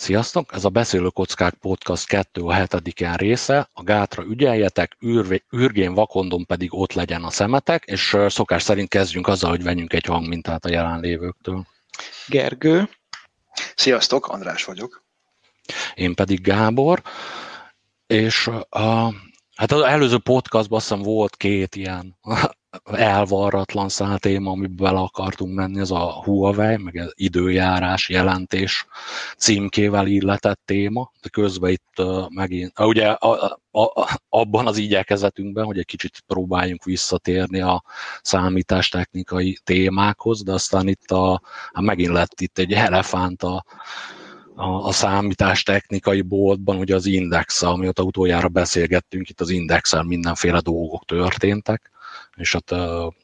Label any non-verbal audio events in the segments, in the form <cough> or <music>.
Sziasztok! Ez a Beszélő Kockák Podcast 2 a hetediken része. A gátra ügyeljetek, űrvé, űrgén vakondon pedig ott legyen a szemetek, és szokás szerint kezdjünk azzal, hogy venjünk egy hangmintát a jelenlévőktől. Gergő. Sziasztok, András vagyok. Én pedig Gábor, és a, hát az előző podcastban azt hiszem volt két ilyen elvarratlan szál téma, amiben bele akartunk menni, ez a Huawei, meg az időjárás jelentés címkével illetett téma, de közben itt megint, ugye a, a, a, abban az igyekezetünkben, hogy egy kicsit próbáljunk visszatérni a számítástechnikai témákhoz, de aztán itt a, hát megint lett itt egy elefánt a, a, a számítástechnikai boltban, ugye az index, amióta utoljára beszélgettünk, itt az indexel mindenféle dolgok történtek, és hát,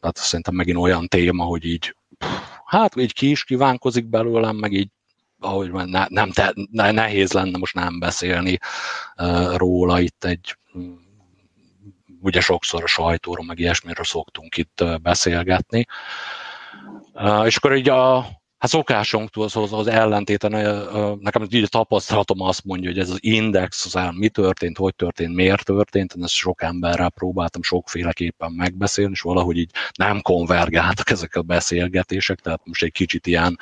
hát szerintem megint olyan téma, hogy így hát így ki is kívánkozik belőlem, meg így ahogy ne, nem te, ne, nehéz lenne most nem beszélni uh, róla itt egy ugye sokszor a sajtóról, meg ilyesmiről szoktunk itt beszélgetni. Uh, és akkor így a, Hát szokásunktól az, az, ellentéten, nekem így a tapasztalatom azt mondja, hogy ez az index, az mi történt, hogy történt, miért történt, én ezt sok emberrel próbáltam sokféleképpen megbeszélni, és valahogy így nem konvergáltak ezek a beszélgetések, tehát most egy kicsit ilyen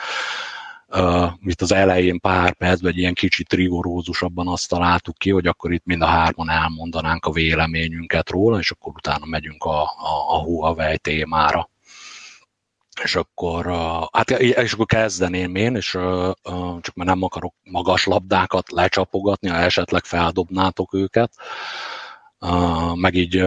Uh, mit az elején pár percben egy ilyen kicsit rigorózusabban azt találtuk ki, hogy akkor itt mind a hárman elmondanánk a véleményünket róla, és akkor utána megyünk a, a, a Huawei témára és akkor, hát, és akkor kezdeném én, és csak mert nem akarok magas labdákat lecsapogatni, ha esetleg feldobnátok őket, meg így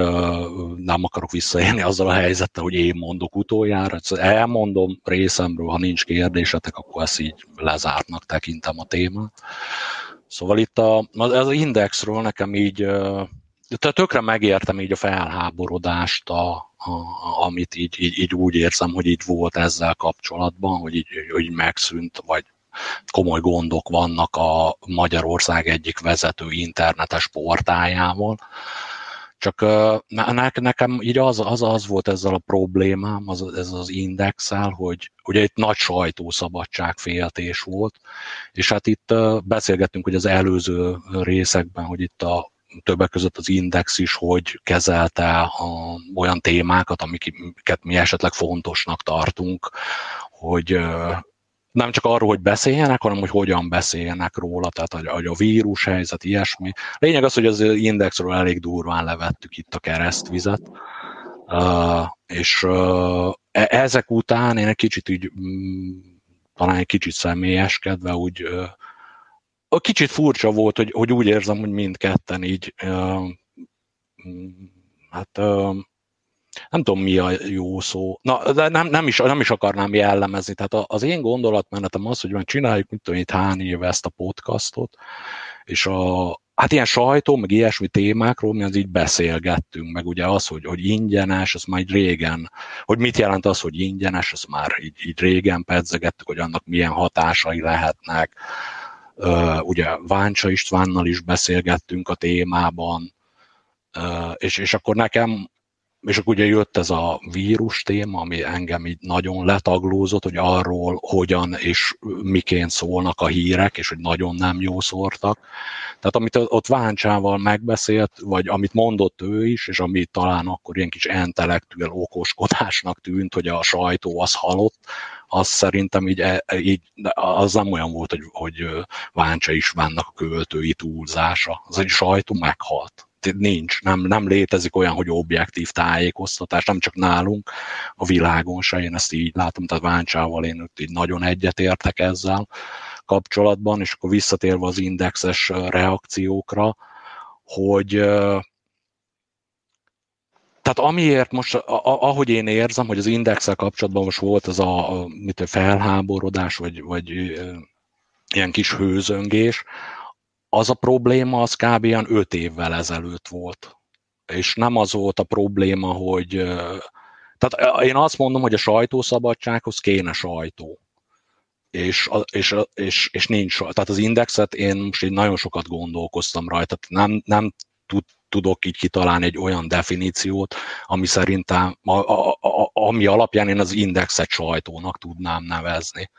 nem akarok visszaélni azzal a helyzettel, hogy én mondok utoljára. Elmondom részemről, ha nincs kérdésetek, akkor ezt így lezártnak tekintem a témát. Szóval itt a, az indexről nekem így, tökre megértem így a felháborodást a, a, amit így, így, így úgy érzem, hogy így volt ezzel kapcsolatban, hogy így, hogy megszűnt, vagy komoly gondok vannak a Magyarország egyik vezető internetes portájával. Csak nekem így az, az, az volt ezzel a problémám, az, ez az indexel, hogy ugye itt nagy sajtószabadság féltés volt, és hát itt beszélgettünk hogy az előző részekben, hogy itt a többek között az Index is, hogy kezelte a, olyan témákat, amiket mi esetleg fontosnak tartunk, hogy nem csak arról, hogy beszéljenek, hanem hogy hogyan beszéljenek róla, tehát hogy a vírus helyzet, ilyesmi. Lényeg az, hogy az indexről elég durván levettük itt a keresztvizet, és e, ezek után én egy kicsit így, mm, talán egy kicsit személyeskedve úgy a kicsit furcsa volt, hogy, hogy úgy érzem, hogy mindketten így uh, hát uh, nem tudom mi a jó szó, na, de nem, nem, is, nem is akarnám jellemezni, tehát az én gondolatmenetem az, hogy már csináljuk, mint tudom, itt hány éve ezt a podcastot, és a, hát ilyen sajtó, meg ilyesmi témákról mi az így beszélgettünk, meg ugye az, hogy, hogy ingyenes, az már így régen, hogy mit jelent az, hogy ingyenes, az már így, így régen pedzegettük, hogy annak milyen hatásai lehetnek, ugye Váncsa Istvánnal is beszélgettünk a témában, és, és akkor nekem, és akkor ugye jött ez a vírus téma, ami engem így nagyon letaglózott, hogy arról hogyan és miként szólnak a hírek, és hogy nagyon nem jó szórtak. Tehát amit ott Váncsával megbeszélt, vagy amit mondott ő is, és ami talán akkor ilyen kis intellektuál okoskodásnak tűnt, hogy a sajtó az halott, az szerintem így, e, így az nem olyan volt, hogy, hogy Váncsa vannak a költői túlzása. Az egy sajtó meghalt nincs, nem, nem létezik olyan, hogy objektív tájékoztatás, nem csak nálunk, a világon se, én ezt így látom, tehát Váncsával én ott így nagyon egyetértek ezzel kapcsolatban, és akkor visszatérve az indexes reakciókra, hogy tehát amiért most, ahogy én érzem, hogy az indexel kapcsolatban most volt az a, a mit, felháborodás, vagy, vagy ilyen kis hőzöngés, az a probléma az kb. ilyen öt évvel ezelőtt volt. És nem az volt a probléma, hogy tehát én azt mondom, hogy a sajtószabadsághoz kéne sajtó. És, és, és, és nincs. Tehát az indexet én most így nagyon sokat gondolkoztam rajta. Nem, nem tud, tudok így kitalálni egy olyan definíciót, ami szerintem, a, a, a, ami alapján én az indexet sajtónak tudnám nevezni.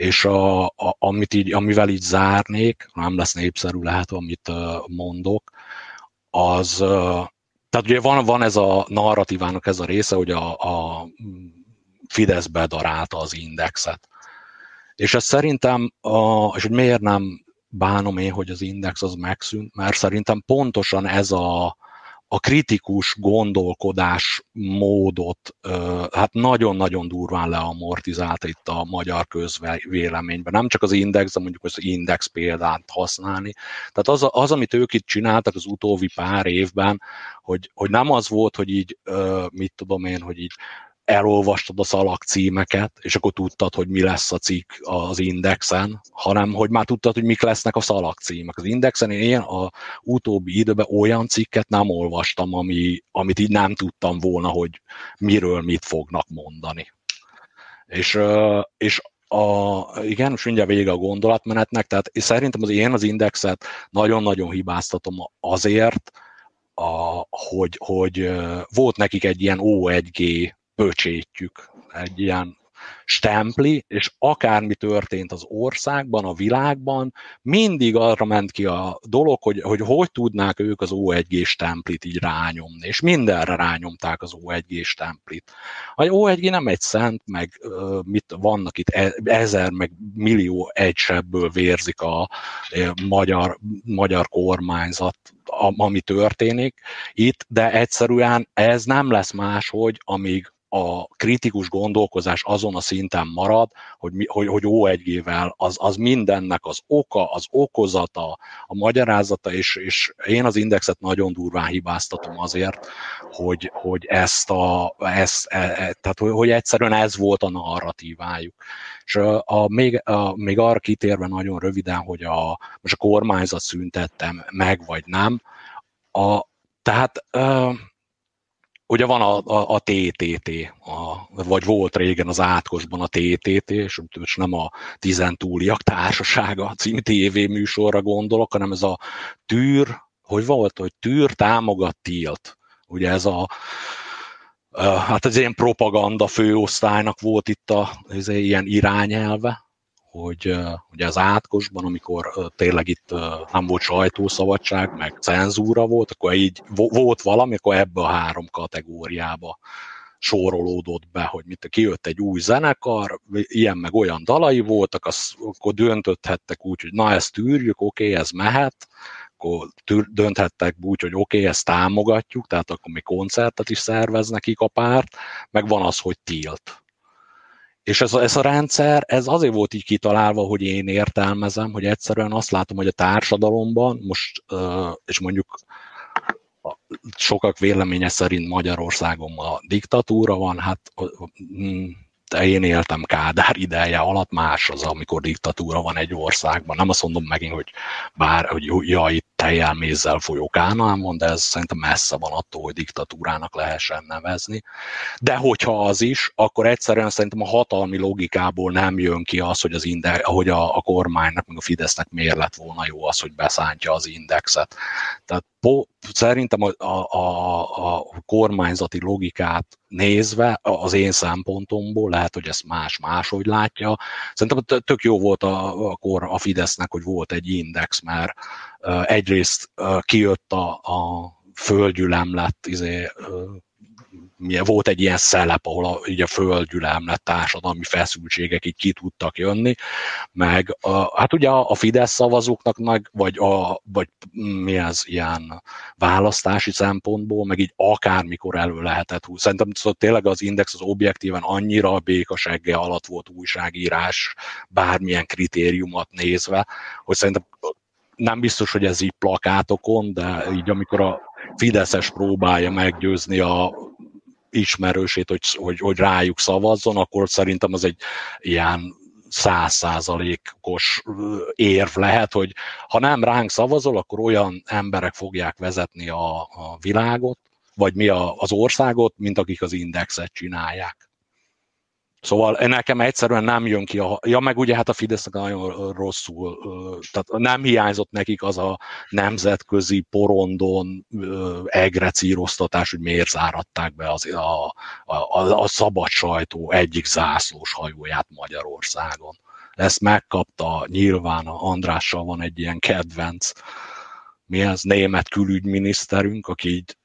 És a, a, amit így, amivel így zárnék, nem lesz népszerű lehet, amit mondok, az, tehát ugye van, van ez a narratívának ez a része, hogy a, a Fidesz bedarálta az indexet. És ez szerintem, a, és hogy miért nem bánom én, hogy az index az megszűnt, mert szerintem pontosan ez a, a kritikus gondolkodás módot hát nagyon-nagyon durván leamortizálta itt a magyar közvéleményben. Nem csak az index, de mondjuk az index példát használni. Tehát az, az, amit ők itt csináltak az utóbbi pár évben, hogy, hogy nem az volt, hogy így, mit tudom én, hogy így elolvastad a szalag címeket, és akkor tudtad, hogy mi lesz a cikk az indexen, hanem hogy már tudtad, hogy mik lesznek a szalag címek. Az indexen én a utóbbi időben olyan cikket nem olvastam, ami, amit így nem tudtam volna, hogy miről mit fognak mondani. És, és a, igen, most mindjárt vége a gondolatmenetnek, tehát szerintem az én az indexet nagyon-nagyon hibáztatom azért, a, hogy, hogy volt nekik egy ilyen O1G pöcsétjük egy ilyen stempli, és akármi történt az országban, a világban, mindig arra ment ki a dolog, hogy hogy, hogy tudnák ők az O1G stemplit így rányomni, és mindenre rányomták az O1G stemplit. A O1G nem egy szent, meg mit vannak itt e, ezer, meg millió egysebből vérzik a magyar, magyar kormányzat ami történik itt, de egyszerűen ez nem lesz máshogy, amíg a kritikus gondolkozás azon a szinten marad, hogy, hogy, hogy O1G-vel az, az mindennek az oka, az okozata, a magyarázata, és, és én az indexet nagyon durván hibáztatom azért, hogy, hogy ezt a, ezt, e, e, tehát hogy, hogy egyszerűen ez volt a narratívájuk. És a, a, még, a, még arra kitérve nagyon röviden, hogy a, most a kormányzat szüntettem meg, vagy nem, a, tehát ugye van a, a, a TTT, a, vagy volt régen az átkosban a TTT, és most nem a Tizentúliak Társasága című tévéműsorra gondolok, hanem ez a tűr, hogy volt, hogy tűr támogat tilt. Ugye ez a, hát ez ilyen propaganda főosztálynak volt itt a, ez ilyen irányelve, hogy ugye az átkosban, amikor tényleg itt nem volt sajtószabadság, meg cenzúra volt, akkor így volt valami, akkor ebbe a három kategóriába sorolódott be, hogy mit kijött egy új zenekar, ilyen meg olyan dalai voltak, az, akkor döntöthettek úgy, hogy na ezt tűrjük, oké, okay, ez mehet, akkor dönthettek úgy, hogy oké, okay, ezt támogatjuk, tehát akkor mi koncertet is szervez nekik a párt, meg van az, hogy tilt. És ez a, ez a rendszer, ez azért volt így kitalálva, hogy én értelmezem, hogy egyszerűen azt látom, hogy a társadalomban most, és mondjuk sokak véleménye szerint Magyarországon a diktatúra van, hát de én éltem Kádár ideje alatt, más az, amikor diktatúra van egy országban. Nem azt mondom megint, hogy bár, hogy ja, itt tejjel mézzel folyó Kánaámon, de ez szerintem messze van attól, hogy diktatúrának lehessen nevezni. De hogyha az is, akkor egyszerűen szerintem a hatalmi logikából nem jön ki az, hogy, az inde, hogy a, a kormánynak, meg a Fidesznek miért lett volna jó az, hogy beszántja az indexet. Tehát po, szerintem a, a, a, a kormányzati logikát nézve, az én szempontomból, lehet, hogy ezt más máshogy látja, szerintem tök jó volt a, a, a Fidesznek, hogy volt egy index, mert egyrészt kijött a, a földgyülemlet izé, milyen, volt egy ilyen szelep, ahol a, így a földgyülemlet társadalmi feszültségek így ki tudtak jönni, meg a, hát ugye a, Fidesz szavazóknak meg, vagy, a, vagy mi ez ilyen választási szempontból, meg így akármikor elő lehetett húzni. Szerintem szóval tényleg az Index az objektíven annyira békasegge alatt volt újságírás, bármilyen kritériumot nézve, hogy szerintem nem biztos, hogy ez így plakátokon, de így amikor a Fideszes próbálja meggyőzni a ismerősét, hogy, hogy, hogy rájuk szavazzon, akkor szerintem az egy ilyen százszázalékos érv lehet, hogy ha nem ránk szavazol, akkor olyan emberek fogják vezetni a, a világot, vagy mi a, az országot, mint akik az indexet csinálják. Szóval nekem egyszerűen nem jön ki a... Ja, meg ugye hát a Fidesznek nagyon rosszul, tehát nem hiányzott nekik az a nemzetközi porondon egrecíroztatás, hogy miért záratták be az, a, a, a, szabad sajtó egyik zászlós hajóját Magyarországon. ezt megkapta, nyilván Andrással van egy ilyen kedvenc, mi az német külügyminiszterünk, aki így,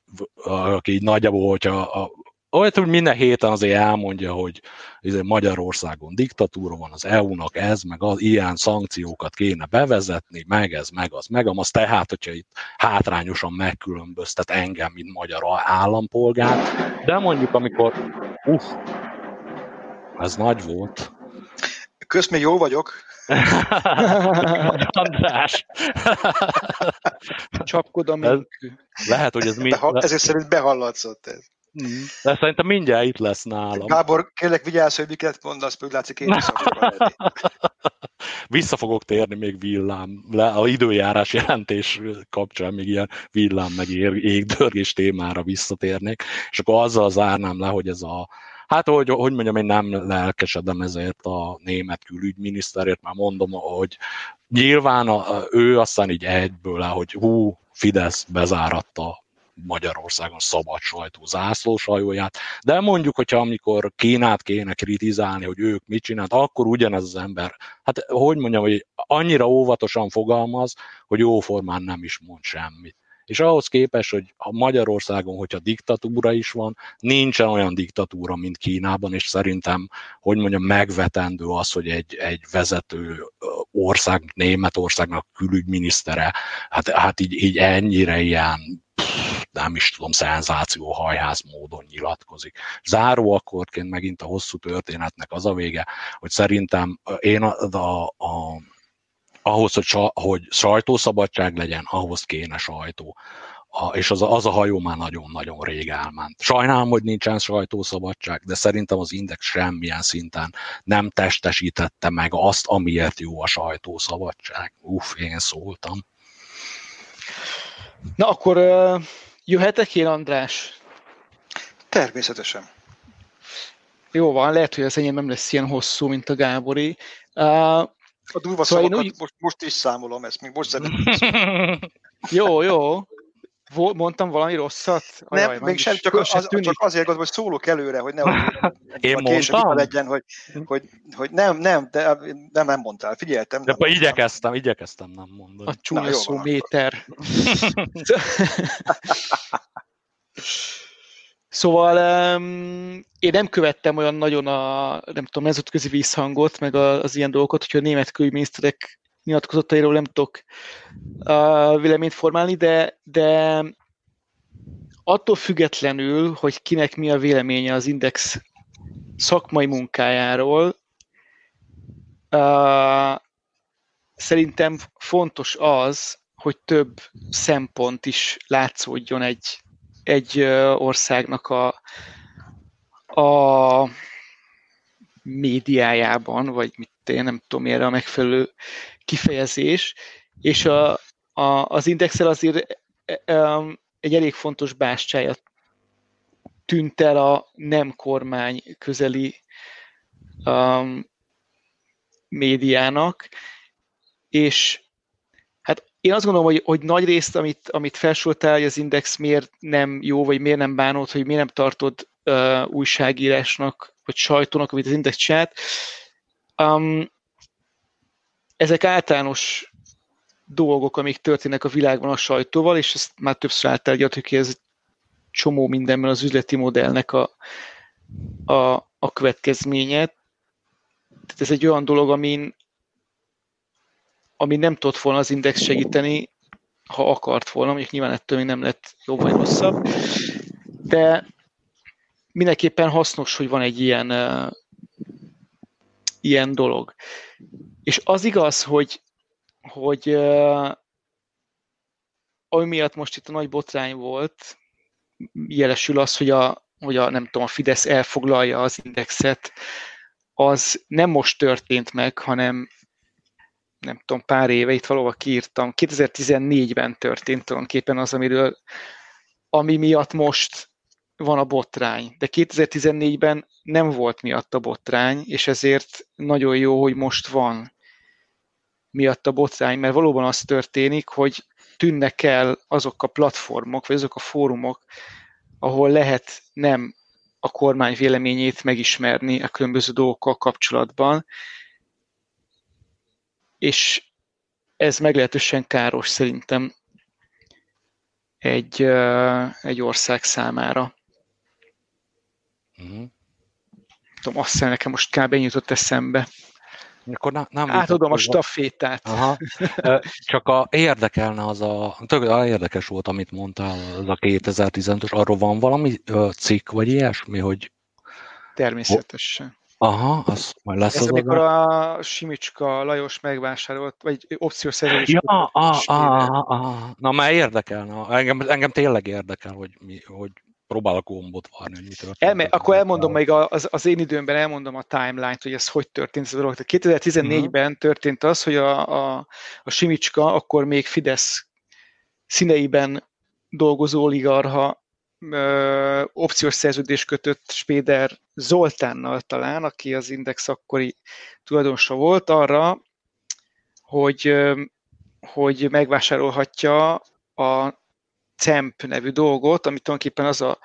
aki így nagyjából, hogyha a, olyat, hogy minden héten azért elmondja, hogy izé Magyarországon diktatúra van, az EU-nak ez, meg az ilyen szankciókat kéne bevezetni, meg ez, meg az, meg az. Tehát, hogyha itt hátrányosan megkülönböztet engem, mint magyar állampolgár, de mondjuk, amikor uff, ez nagy volt. Kösz, még jó vagyok. <laughs> András. Csapkodom. Ez, lehet, hogy ez mi... Behal, ezért szerint behallatszott ez. Mm. De szerintem mindjárt itt lesz nálam. Gábor, kérlek vigyázz, hogy miket mondasz, hogy látszik én is <laughs> Vissza fogok térni még villám, le, a időjárás jelentés kapcsán még ilyen villám meg égdörgés témára visszatérnék, és akkor azzal zárnám le, hogy ez a Hát, hogy, hogy mondjam, én nem lelkesedem ezért a német külügyminiszterért, már mondom, hogy nyilván a, ő aztán így egyből, hogy hú, Fidesz bezáratta Magyarországon szabad sajtó zászlóshajóját, de mondjuk, hogyha amikor Kínát kéne kritizálni, hogy ők mit csinált, akkor ugyanez az ember, hát hogy mondjam, hogy annyira óvatosan fogalmaz, hogy jóformán nem is mond semmit. És ahhoz képest, hogy a Magyarországon, hogyha diktatúra is van, nincsen olyan diktatúra, mint Kínában, és szerintem, hogy mondjam, megvetendő az, hogy egy, egy vezető ország, Németországnak külügyminisztere, hát, hát így, így ennyire ilyen nem is tudom, hajház módon nyilatkozik. Záró akkordként megint a hosszú történetnek az a vége, hogy szerintem én a, a, a ahhoz, hogy, hogy sajtószabadság legyen, ahhoz kéne sajtó. A, és az az a hajó már nagyon-nagyon rég elment. Sajnálom, hogy nincsen sajtószabadság, de szerintem az Index semmilyen szinten nem testesítette meg azt, amiért jó a sajtószabadság. Uff, én szóltam. Na akkor jöhetek én, András? Természetesen. Jó van, lehet, hogy az enyém nem lesz ilyen hosszú, mint a Gábori. Uh, a durva szóval szavakat úgy... most, most is számolom ezt, még most szeretném. <laughs> jó, jó. Mondtam valami rosszat? Nem, Ajaj, még sem, csak, az, csak azért gondolom, hogy szólok előre, hogy nehogy <laughs> Én mondtam? legyen, hogy, hogy, hogy, nem, nem, de nem, nem mondtál, figyeltem. De akkor igyekeztem, igyekeztem nem mondani. A csúnya szó méter. <laughs> Szóval um, én nem követtem olyan nagyon a, nem tudom, nemzetközi visszhangot, meg az ilyen dolgokat, hogyha a német külügyminiszterek nyilatkozatairól nem tudok uh, véleményt formálni, de, de attól függetlenül, hogy kinek mi a véleménye az Index szakmai munkájáról, uh, szerintem fontos az, hogy több szempont is látszódjon egy, egy országnak a, a médiájában, vagy mit én nem tudom, erre a megfelelő kifejezés, és a, a, az indexel azért egy elég fontos bástyája tűnt el a nem kormány közeli um, médiának, és én azt gondolom, hogy, hogy nagy részt, amit, amit felsoroltál, hogy az Index miért nem jó, vagy miért nem bánod, hogy miért nem tartod uh, újságírásnak, vagy sajtónak, amit az Index csinált, um, ezek általános dolgok, amik történnek a világban a sajtóval, és ezt már többször átárgyaltuk, hogy ez csomó mindenben az üzleti modellnek a, a, a következménye. Tehát ez egy olyan dolog, amin, ami nem tudott volna az index segíteni, ha akart volna, mondjuk nyilván ettől még nem lett jobb vagy rosszabb, de mindenképpen hasznos, hogy van egy ilyen, uh, ilyen dolog. És az igaz, hogy, hogy uh, ami miatt most itt a nagy botrány volt, jelesül az, hogy a, hogy a, nem tudom, a Fidesz elfoglalja az indexet, az nem most történt meg, hanem nem tudom, pár éve, itt valahol kiírtam, 2014-ben történt tulajdonképpen az, amiről, ami miatt most van a botrány. De 2014-ben nem volt miatt a botrány, és ezért nagyon jó, hogy most van miatt a botrány, mert valóban az történik, hogy tűnnek el azok a platformok, vagy azok a fórumok, ahol lehet nem a kormány véleményét megismerni a különböző dolgokkal kapcsolatban, és ez meglehetősen káros szerintem egy, egy ország számára. Uh-huh. Tudom, azt hiszem, nekem most kb. jutott eszembe. Akkor nem, nem Átadom a stafétát. Aha. <laughs> Csak a, érdekelne az a, tök érdekes volt, amit mondtál, az a 2015-ös, arról van valami cikk, vagy ilyesmi, hogy Természetesen. Aha, az majd lesz Ez az amikor a Simicska Lajos megvásárolt, vagy opciós szerződés. Ja, ah, ah, ah, ah. Na, már érdekel, na, engem, engem tényleg érdekel, hogy, mi, hogy próbálok gombot várni, hogy mi történt. Elme, akkor elmondom még az, az én időmben, elmondom a timeline-t, hogy ez hogy történt. Ez 2014-ben uh-huh. történt az, hogy a, a, a Simicska akkor még Fidesz színeiben dolgozó oligarha ö, opciós szerződés kötött Spéder Zoltánnal talán, aki az Index akkori tulajdonosa volt, arra, hogy, ö, hogy megvásárolhatja a CEMP nevű dolgot, ami tulajdonképpen az a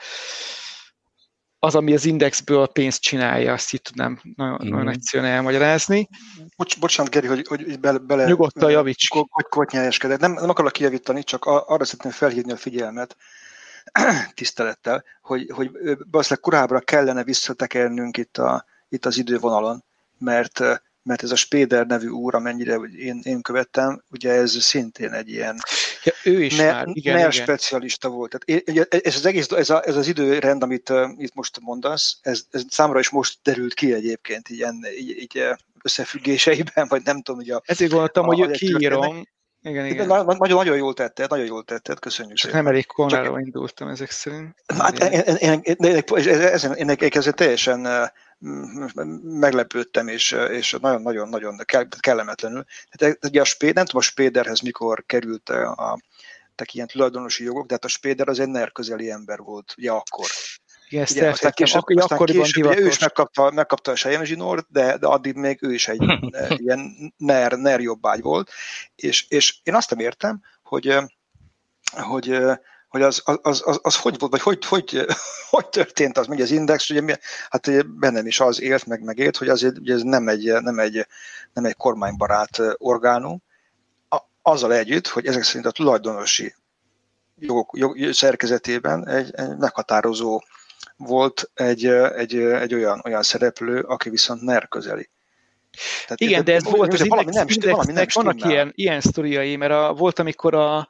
az, ami az indexből pénzt csinálja, azt így tudnám nagyon, mm. nagyon egyszerűen elmagyarázni. Bocs, bocsánat, Geri, hogy, hogy bele, bele Nyugodtan javíts. Hogy Nem, nem akarok kijavítani, csak arra szeretném felhívni a figyelmet, <clears throat> tisztelettel, hogy, hogy valószínűleg korábbra kellene visszatekernünk itt, a, itt az idővonalon, mert mert ez a Spéder nevű úr, amennyire én, én követtem, ugye ez szintén egy ilyen ja, ő is ne, már, igen, igen. specialista volt. Tehát ez az egész, ez, a, ez az időrend, amit uh, itt most mondasz, ez, ez számra is most derült ki egyébként ilyen, így, így összefüggéseiben, vagy nem tudom, hogy a... Ezért gondoltam, a, hogy kiírom, igen, igen. Nagyon, nagyon jól tetted, nagyon jól tetted, köszönjük Csak szépen. nem elég kornára Csak... indultam ezek szerint. Hát én, én, én, én, ezen, én, én, én teljesen meglepődtem, és, és nagyon-nagyon-nagyon kellemetlenül. Tehát ugye a Spéder, nem tudom a Spéderhez mikor került a, a tehát ilyen tulajdonosi jogok, de hát a Spéder az egy NER közeli ember volt, ugye akkor. Igen, ugye, aztán később, ak- aztán később ugye, ő is megkapta, megkapta a Sejem Zsinort, de, de addig még ő is egy <laughs> ilyen NER, NER jobbágy volt, és, és én azt nem értem, hogy, hogy hogy az, az, az, az hogy volt, vagy hogy, hogy, <laughs> hogy történt az, hogy az index, ugye, hát ugye bennem is az élt, meg megélt, hogy azért ugye ez nem egy, nem egy, nem egy kormánybarát orgánum, a, azzal együtt, hogy ezek szerint a tulajdonosi jogok, jog, szerkezetében egy, egy meghatározó volt egy, egy, egy olyan, olyan szereplő, aki viszont NER közeli. Tehát, Igen, de ez volt az valami index, nem, valami nem vannak ilyen, ilyen sztoriai, mert a, volt, amikor a,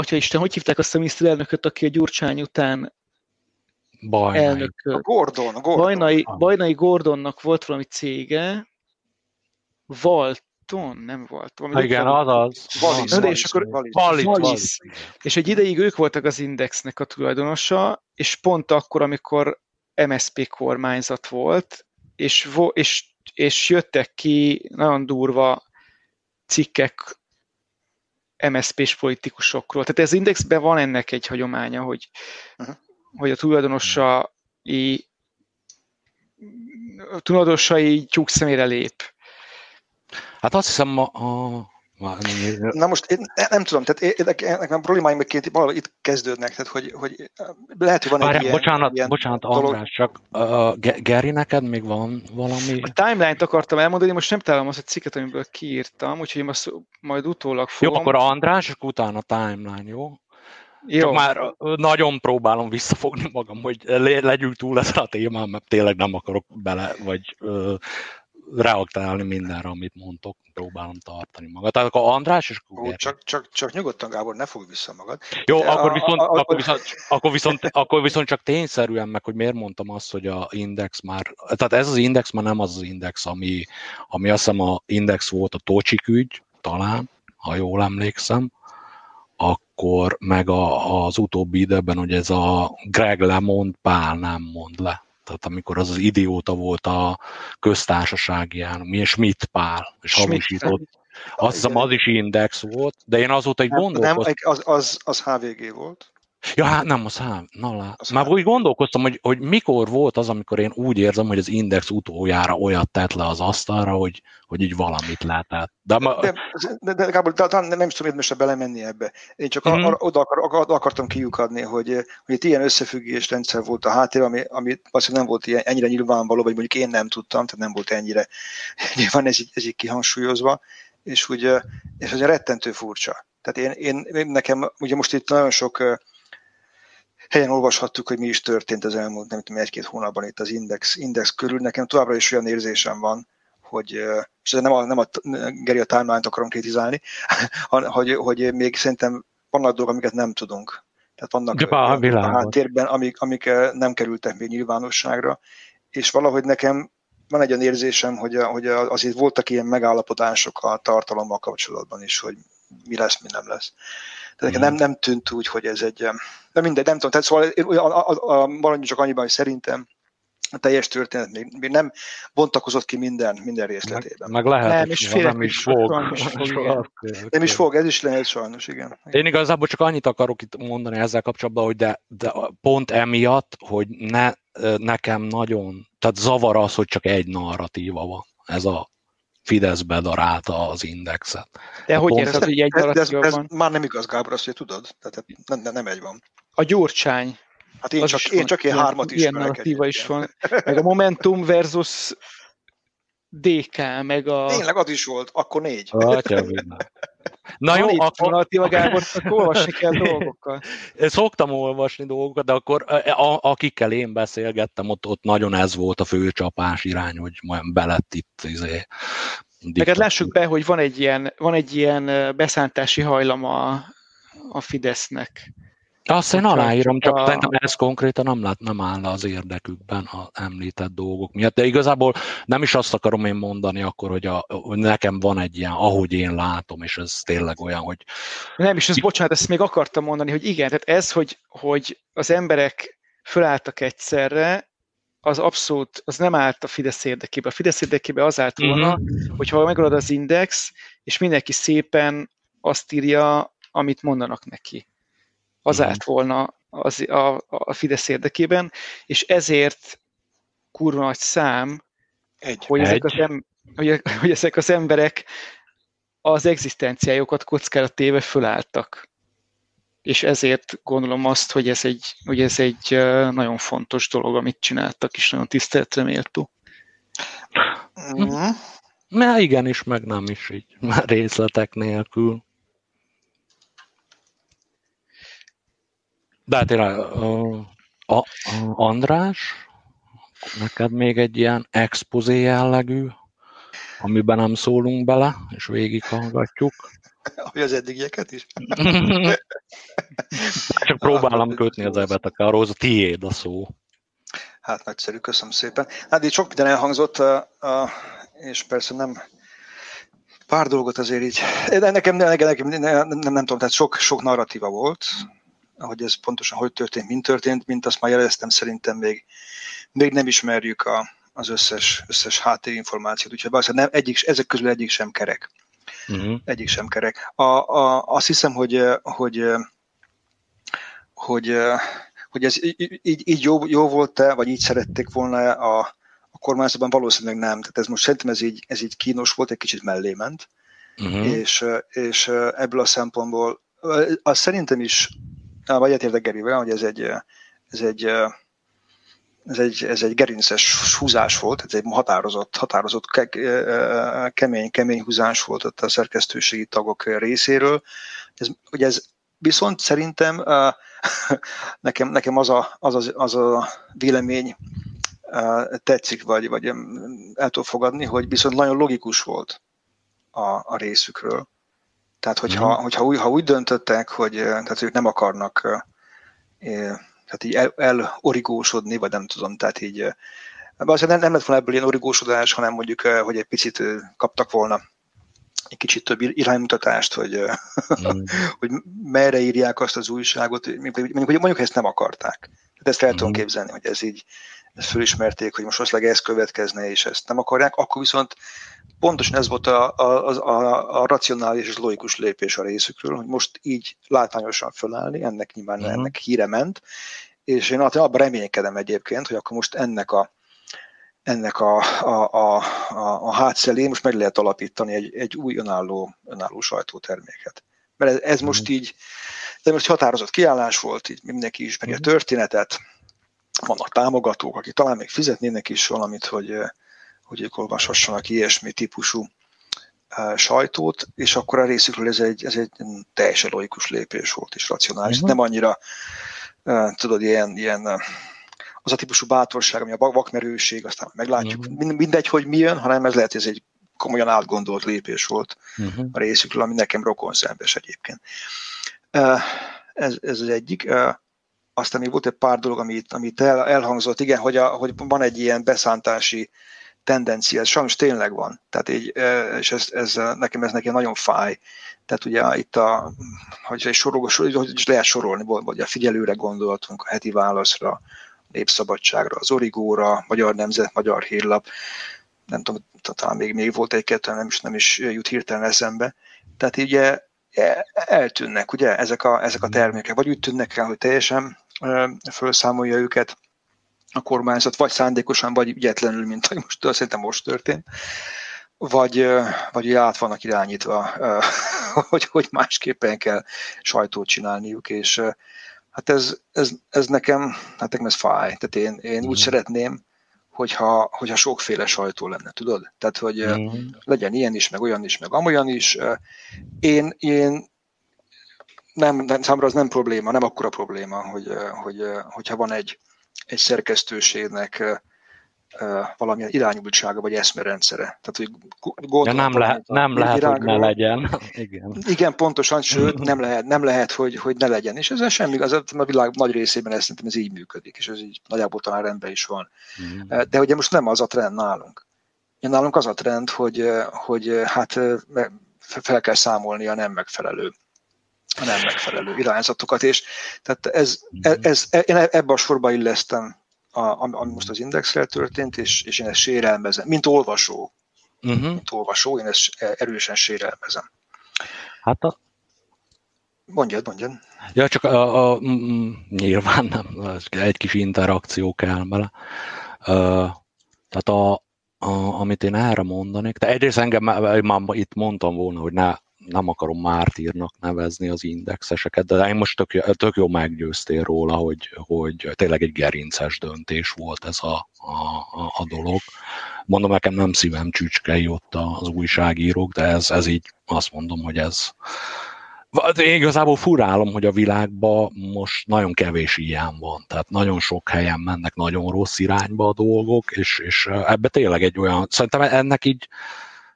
Atya Isten, hogy hívták azt a miniszterelnököt, aki a Gyurcsány után Bajnai. elnök? A Gordon, Gordon. Bajnai, Bajnai Gordonnak volt valami cége, Valton, nem volt. Valami igen, az az. Valis, és akkor Valis. Valis, Valis. És egy ideig ők voltak az Indexnek a tulajdonosa, és pont akkor, amikor MSP kormányzat volt, és, vo- és, és jöttek ki nagyon durva cikkek MSZP-s politikusokról. Tehát ez indexben van ennek egy hagyománya, hogy, uh-huh. hogy a tulajdonosai a tulajdonosai tyúk szemére lép. Hát azt hiszem, a, a Na most én nem tudom, tehát ennek a problémáim két valahol itt kezdődnek, tehát hogy, hogy lehet, hogy van Várjál, egy ilyen, bocsánat, ilyen bocsánat, dolog. András, csak uh, Geri, neked még van valami? A timeline-t akartam elmondani, most nem találom azt a cikket, amiből kiírtam, úgyhogy én azt majd utólag fogom. Jó, akkor András, és utána a timeline, jó? Jó. Csak már nagyon próbálom visszafogni magam, hogy legyünk túl ezen a témán, mert tényleg nem akarok bele, vagy reaktálni mindenre, amit mondtok, próbálom tartani magad. Tehát akkor András, és akkor Ó, csak, csak, csak nyugodtan, Gábor, ne fogj vissza magad. Jó, a, akkor, viszont, a, a, akkor, viszont, akkor, viszont, akkor viszont csak tényszerűen meg, hogy miért mondtam azt, hogy a index már, tehát ez az index már nem az az index, ami, ami azt hiszem a index volt a Tocsik ügy, talán, ha jól emlékszem, akkor meg a, az utóbbi időben, hogy ez a Greg lemond, Pál nem mond le tehát amikor az az idióta volt a köztársasági elnök, milyen Schmidt Pál, és hamisított. Azt hiszem az is index volt, de én azóta egy gondolkoztam. Nem, az, az, az HVG volt. Ja, hát nem, az hát, na lá. Az Már úgy gondolkoztam, hogy, hogy mikor volt az, amikor én úgy érzem, hogy az Index utoljára olyat tett le az asztalra, hogy, hogy így valamit lehetett. De, de, de, de, de Gábor, de, de nem is tudom most belemenni ebbe. Én csak mm-hmm. ar, oda, akar, oda akartam kiukadni, hogy, hogy itt ilyen összefüggés rendszer volt a háttér, ami, ami azt nem volt ilyen, ennyire nyilvánvaló, vagy mondjuk én nem tudtam, tehát nem volt ennyire <laughs> nyilván ez így, ez így kihangsúlyozva és úgy, és az rettentő furcsa. Tehát én, én, nekem, ugye most itt nagyon sok helyen olvashattuk, hogy mi is történt az elmúlt, nem tudom, egy-két hónapban itt az Index, Index körül. Nekem továbbra is olyan érzésem van, hogy, és nem a, nem a Geri a timeline-t akarom kritizálni, <laughs> hogy, hogy még szerintem vannak dolgok, amiket nem tudunk. Tehát vannak a, a háttérben, amik, amik nem kerültek még nyilvánosságra, és valahogy nekem van egy olyan érzésem, hogy, hogy azért voltak ilyen megállapodások a tartalommal kapcsolatban is, hogy mi lesz, mi nem lesz. Tehát mm. nem, nem tűnt úgy, hogy ez egy... De mindegy, nem tudom. Tehát szóval a, a, a, maradjunk csak annyiban, hogy szerintem a teljes történet még, még nem bontakozott ki minden, minden részletében. Meg, meg lehet, nem, és félek nem is fog. fog nem is fog, ez is lehet sajnos, igen. Én igazából csak annyit akarok itt mondani ezzel kapcsolatban, hogy de, de pont emiatt, hogy ne, nekem nagyon, tehát zavar az, hogy csak egy narratíva van. Ez a Fidesz bedarálta az indexet. De hogy érzed, hogy egy ez, ez, ez már nem igaz, Gábor, azt hogy tudod? Tehát nem, nem, nem egy van. A gyurcsány Hát én, csak, én csak ilyen hármat is Ilyen narratíva is van. Meg a Momentum versus DK, meg a... Tényleg az is volt, akkor négy. Na jó, akkor... Narratíva Gábor, akkor olvasni kell <laughs> dolgokkal. Szoktam olvasni dolgokat, de akkor a, akikkel én beszélgettem, ott, ott nagyon ez volt a fő csapás irány, hogy majd belett itt izé, Meg hát lássuk be, hogy van egy ilyen, van egy ilyen beszántási hajlama a Fidesznek. Azt én aláírom, csak a... ez konkrétan nem, lát, nem áll az érdekükben a említett dolgok miatt. De igazából nem is azt akarom én mondani akkor, hogy, a, hogy nekem van egy ilyen, ahogy én látom, és ez tényleg olyan, hogy... Nem is, ez bocsánat, ezt még akartam mondani, hogy igen, tehát ez, hogy, hogy az emberek fölálltak egyszerre, az abszolút, az nem állt a Fidesz érdekébe. A Fidesz érdekébe az állt volna, uh-huh. hogyha megadod az index, és mindenki szépen azt írja, amit mondanak neki az mhm. állt volna az, a, a Fidesz érdekében, és ezért kurva nagy szám, egy, hogy, egy. Ezek az em, hogy, hogy ezek az emberek az egzisztenciájukat kockára téve fölálltak. És ezért gondolom azt, hogy ez egy, hogy ez egy nagyon fontos dolog, amit csináltak, és nagyon tiszteletre méltó. Mm. Na igen is, meg nem is így, már részletek nélkül. De hát tényleg, a, a, András, neked még egy ilyen expozé jellegű, amiben nem szólunk bele, és végighallgatjuk. Hogy az eddigieket is? Csak próbálom kötni az ebet, arról az a tiéd a szó. Hát nagyszerű, köszönöm szépen. Hát itt sok minden elhangzott, és persze nem pár dolgot azért így, de nekem, nekem, nekem nem, nem, nem, nem tudom, tehát sok, sok narratíva volt, hogy ez pontosan hogy történt, mint történt, mint azt már jeleztem, szerintem még, még nem ismerjük a, az összes, összes háttérinformációt, úgyhogy valószínűleg nem, egyik, ezek közül egyik sem kerek. Uh-huh. Egyik sem kerek. A, a, azt hiszem, hogy, hogy, hogy, hogy ez így, így jó, jó volt-e, vagy így szerették volna a, a kormányzatban, valószínűleg nem. Tehát ez most szerintem ez így, ez így kínos volt, egy kicsit mellé ment, uh-huh. és, és ebből a szempontból az szerintem is vagy egyetértek Gerivel, hogy ez egy, ez egy, ez egy, ez egy gerinces húzás volt, ez egy határozott, határozott ke, kemény, kemény húzás volt ott a szerkesztőségi tagok részéről. Ez, ugye ez viszont szerintem <laughs> nekem, nekem az, a, az, a, az a vélemény tetszik, vagy, vagy el tudom fogadni, hogy viszont nagyon logikus volt a, a részükről. Tehát, hogyha, mm. hogyha úgy, ha úgy döntöttek, hogy tehát ők nem akarnak tehát így el, elorigósodni, vagy nem tudom, tehát így azért nem, nem lett volna ebből ilyen origósodás, hanem mondjuk, hogy egy picit kaptak volna egy kicsit több iránymutatást, hogy, mm. <laughs> hogy merre írják azt az újságot, mondjuk, mondjuk, mondjuk ezt nem akarták. Tehát ezt el mm. tudom képzelni, hogy ez így ezt fölismerték, hogy most valószínűleg ez következne, és ezt nem akarják, akkor viszont pontosan ez volt a, a, a, a racionális és logikus lépés a részükről, hogy most így látványosan fölállni, ennek nyilván uh-huh. ennek híre ment, és én abban reménykedem egyébként, hogy akkor most ennek a ennek a, a, a, a, a hátszelé most meg lehet alapítani egy, egy új önálló, önálló sajtóterméket. Mert ez, ez most így, de most határozott kiállás volt, így mindenki ismeri a történetet, vannak támogatók, akik talán még fizetnének is valamit, hogy, hogy ők olvashassanak ilyesmi típusú sajtót, és akkor a részükről ez egy, ez egy teljesen logikus lépés volt, és racionális. Uh-huh. Nem annyira, tudod, ilyen, ilyen az a típusú bátorság, ami a vakmerőség, aztán meglátjuk, uh-huh. mindegy, hogy mi jön, hanem ez lehet, ez egy komolyan átgondolt lépés volt uh-huh. a részükről, ami nekem rokon szembes egyébként. Ez, ez az egyik. Aztán még volt egy pár dolog, amit, amit el, elhangzott, igen, hogy, a, hogy van egy ilyen beszántási tendencia, ez sajnos tényleg van. Tehát így, és ez, ez, nekem ez nekem nagyon fáj. Tehát ugye itt a, hogy egy sorol, hogy is lehet sorolni, vagy a figyelőre gondoltunk, a heti válaszra, Népszabadságra, az Origóra, Magyar Nemzet, Magyar Hírlap, nem tudom, talán még, még volt egy-kettő, nem is, nem is jut hirtelen eszembe. Tehát ugye eltűnnek ugye ezek a, ezek a termékek, vagy úgy tűnnek el, hogy teljesen felszámolja őket a kormányzat, vagy szándékosan, vagy ügyetlenül, mint hogy most szerintem most történt, vagy, vagy át vannak irányítva, <laughs> hogy, hogy másképpen kell sajtót csinálniuk, és hát ez, ez, ez nekem, hát nekem ez fáj. Tehát én, én úgy mm. szeretném, hogyha, hogyha sokféle sajtó lenne, tudod? Tehát, hogy mm. legyen ilyen is, meg olyan is, meg amolyan is. Én, én nem, nem, számomra az nem probléma, nem akkora probléma, hogy, hogy, hogyha van egy, egy szerkesztőségnek valamilyen irányultsága vagy eszmerendszere. Tehát, hogy De nem, le, nem lehet, hogy ne legyen. <laughs> Igen. Igen, pontosan, sőt, <laughs> nem lehet, nem lehet hogy, hogy ne legyen. És ez semmi, az a világ nagy részében ez szerintem ez így működik, és ez így nagyjából talán rendben is van. Mm. De ugye most nem az a trend nálunk. Nálunk az a trend, hogy, hogy hát fel kell számolni a nem megfelelő a nem megfelelő irányzatokat, és tehát ez, ez, ez, én ebbe a sorba illesztem a, ami most az Indexrel történt, és, és én ezt sérelmezem, mint olvasó. Uh-huh. Mint olvasó, én ezt erősen sérelmezem. Hát a... Mondjad, mondjad. Ja, csak a, a, nyilván nem, egy kis interakció kell bele. Uh, tehát a, a, amit én erre mondanék, de egyrészt engem már, már itt mondtam volna, hogy ne nem akarom mártírnak nevezni az indexeseket, de én most tök, tök jó meggyőztél róla, hogy, hogy tényleg egy gerinces döntés volt ez a, a, a dolog. Mondom, nekem nem szívem csücskei ott az újságírók, de ez, ez így azt mondom, hogy ez, én igazából furálom, hogy a világban most nagyon kevés ilyen van, tehát nagyon sok helyen mennek nagyon rossz irányba a dolgok, és, és ebbe tényleg egy olyan, szerintem ennek így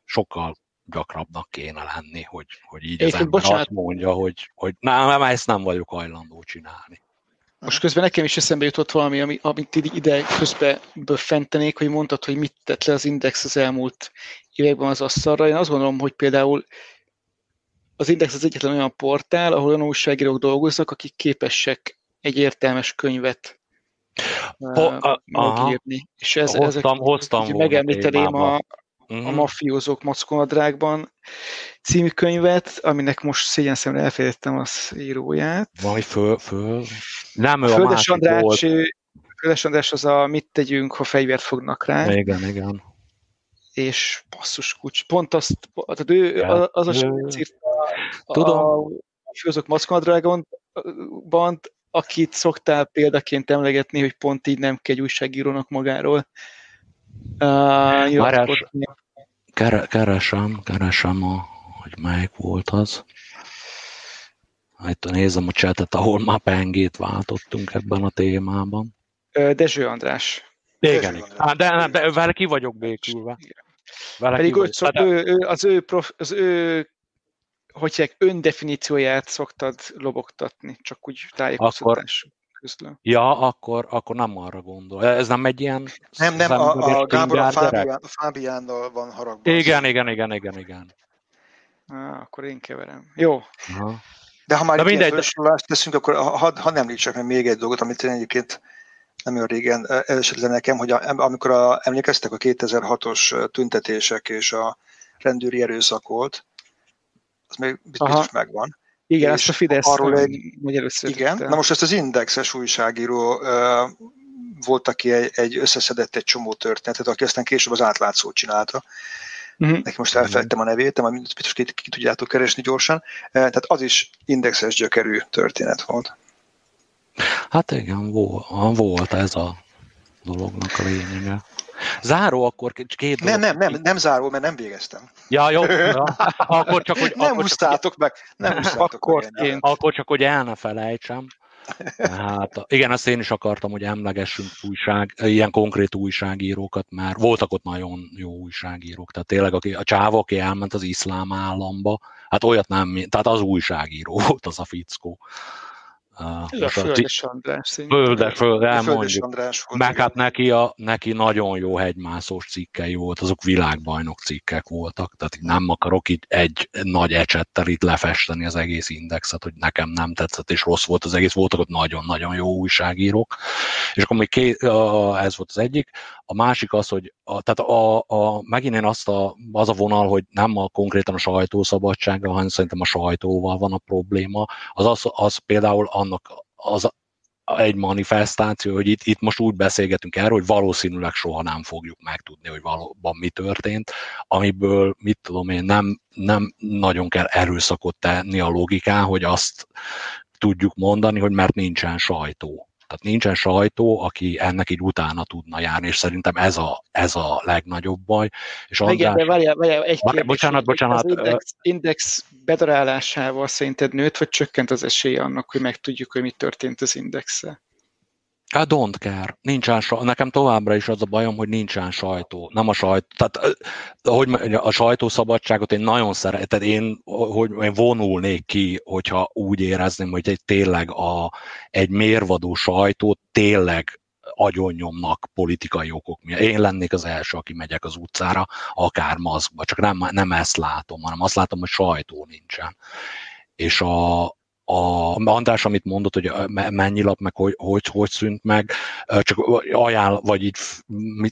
sokkal gyakrabbnak kéne lenni, hogy, hogy így az ember bocsánat. azt mondja, hogy, hogy nem, nem, ezt nem vagyok hajlandó csinálni. Most közben nekem is eszembe jutott valami, ami, amit ide közbe böffentenék, hogy mondtad, hogy mit tett le az Index az elmúlt években az asztalra. Én azt gondolom, hogy például az Index az egyetlen olyan portál, ahol olyan újságírók dolgoznak, akik képesek egy értelmes könyvet uh, megírni. És ez, hoztam, ezek, hoztam megemlíteném a, uh-huh. a mhm. Mafiózók Mockonadrágban című könyvet, aminek most szégyen szemre elfelejtettem az íróját. Valami föl, föl. Nem ő Földes a András, volt. Földes András az a mit tegyünk, ha fegyvert fognak rá. Igen, igen. És basszus kucs, pont azt, tehát ő, ja. az a srác Tudom. a, Főzök Mockonadrágban, akit szoktál példaként emlegetni, hogy pont így nem kell egy újságírónak magáról Uh, keresem, keresem, a, hogy melyik volt az. Itt nézem a csetet, ahol már pengét váltottunk ebben a témában. Dezső András. Igen, igen. Á, de, de, de vele ki vagyok békülve. Vele Pedig hogy szok, ő, ő, az ő, prof, az ő hogy öndefinícióját szoktad lobogtatni, csak úgy tájékoztatás közlöm. Ja, akkor, akkor nem arra gondol. Ez nem egy ilyen... Nem, nem, a, a Gábor a Fábián, Fábiánnal van haragban. Igen, igen, igen, igen, igen. Ah, akkor én keverem. Jó. Aha. De ha már De mindegy, felsorolást teszünk, akkor hadd ha nem említsek meg még egy dolgot, amit én egyébként nem olyan régen esetleg nekem, hogy a, amikor a, emlékeztek a 2006-os tüntetések és a rendőri erőszak volt, az még biztos Aha. megvan. Igen, ezt a Fidesz arról egy, hogy először Igen, na most ezt az indexes újságíró uh, volt, aki egy, egy összeszedett egy csomó történetet, aki aztán később az átlátszót csinálta. Uh-huh. Neki most elfelejtem a nevét, de biztos ki, ki tudjátok keresni gyorsan. Uh, tehát az is indexes gyökerű történet volt. Hát igen, volt, volt ez a dolognak a lényege. Záró akkor két dolog. Nem, nem, nem, nem záró, mert nem végeztem. Ja, jó. <laughs> Ja. Akkor csak, hogy... Nem csak, meg. Nem akkor, meg. Akkor csak, hogy el ne felejtsem. Hát igen, ezt én is akartam, hogy emlegessünk újság, ilyen konkrét újságírókat, mert voltak ott nagyon jó újságírók. Tehát tényleg aki, a csáva, aki elment az iszlám államba, hát olyat nem, tehát az újságíró volt az a fickó. Ez a Földes András Földes, Földes, András volt. Meg hát neki, a, neki nagyon jó hegymászós cikkei volt, azok világbajnok cikkek voltak, tehát nem akarok itt egy nagy ecsettel itt lefesteni az egész indexet, hogy nekem nem tetszett, és rossz volt az egész, voltak ott nagyon-nagyon jó újságírók. És akkor még két, ez volt az egyik. A másik az, hogy a, tehát a, a, megint én azt a, az a vonal, hogy nem a konkrétan a sajtószabadsága, hanem szerintem a sajtóval van a probléma, az, az, az például annak az egy manifestáció, hogy itt, itt most úgy beszélgetünk erről, hogy valószínűleg soha nem fogjuk megtudni, hogy valóban mi történt, amiből, mit tudom én, nem, nem nagyon kell erőszakot tenni a logiká, hogy azt tudjuk mondani, hogy mert nincsen sajtó. Tehát nincsen sajtó, aki ennek így utána tudna járni, és szerintem ez a, ez a legnagyobb baj. És András... Igen, de várjál, várjál, egy kérdés, bocsánat, bocsánat. Az index, index bedarálásával szerinted nőtt, vagy csökkent az esélye annak, hogy megtudjuk, hogy mi történt az indexel? I don't care. Nincsen. Nekem továbbra is az a bajom, hogy nincsen sajtó. Nem a sajtó. Tehát, hogy a sajtószabadságot én nagyon szeretem. Én, hogy én vonulnék ki, hogyha úgy érezném, hogy egy tényleg a, egy mérvadó sajtó tényleg agyonnyomnak politikai okok miatt. Én lennék az első, aki megyek az utcára, akár maszkba, csak nem, nem ezt látom, hanem azt látom, hogy sajtó nincsen. És a, a András, amit mondott, hogy mennyi lap, meg hogy, hogy, hogy szűnt meg, csak ajánl, vagy így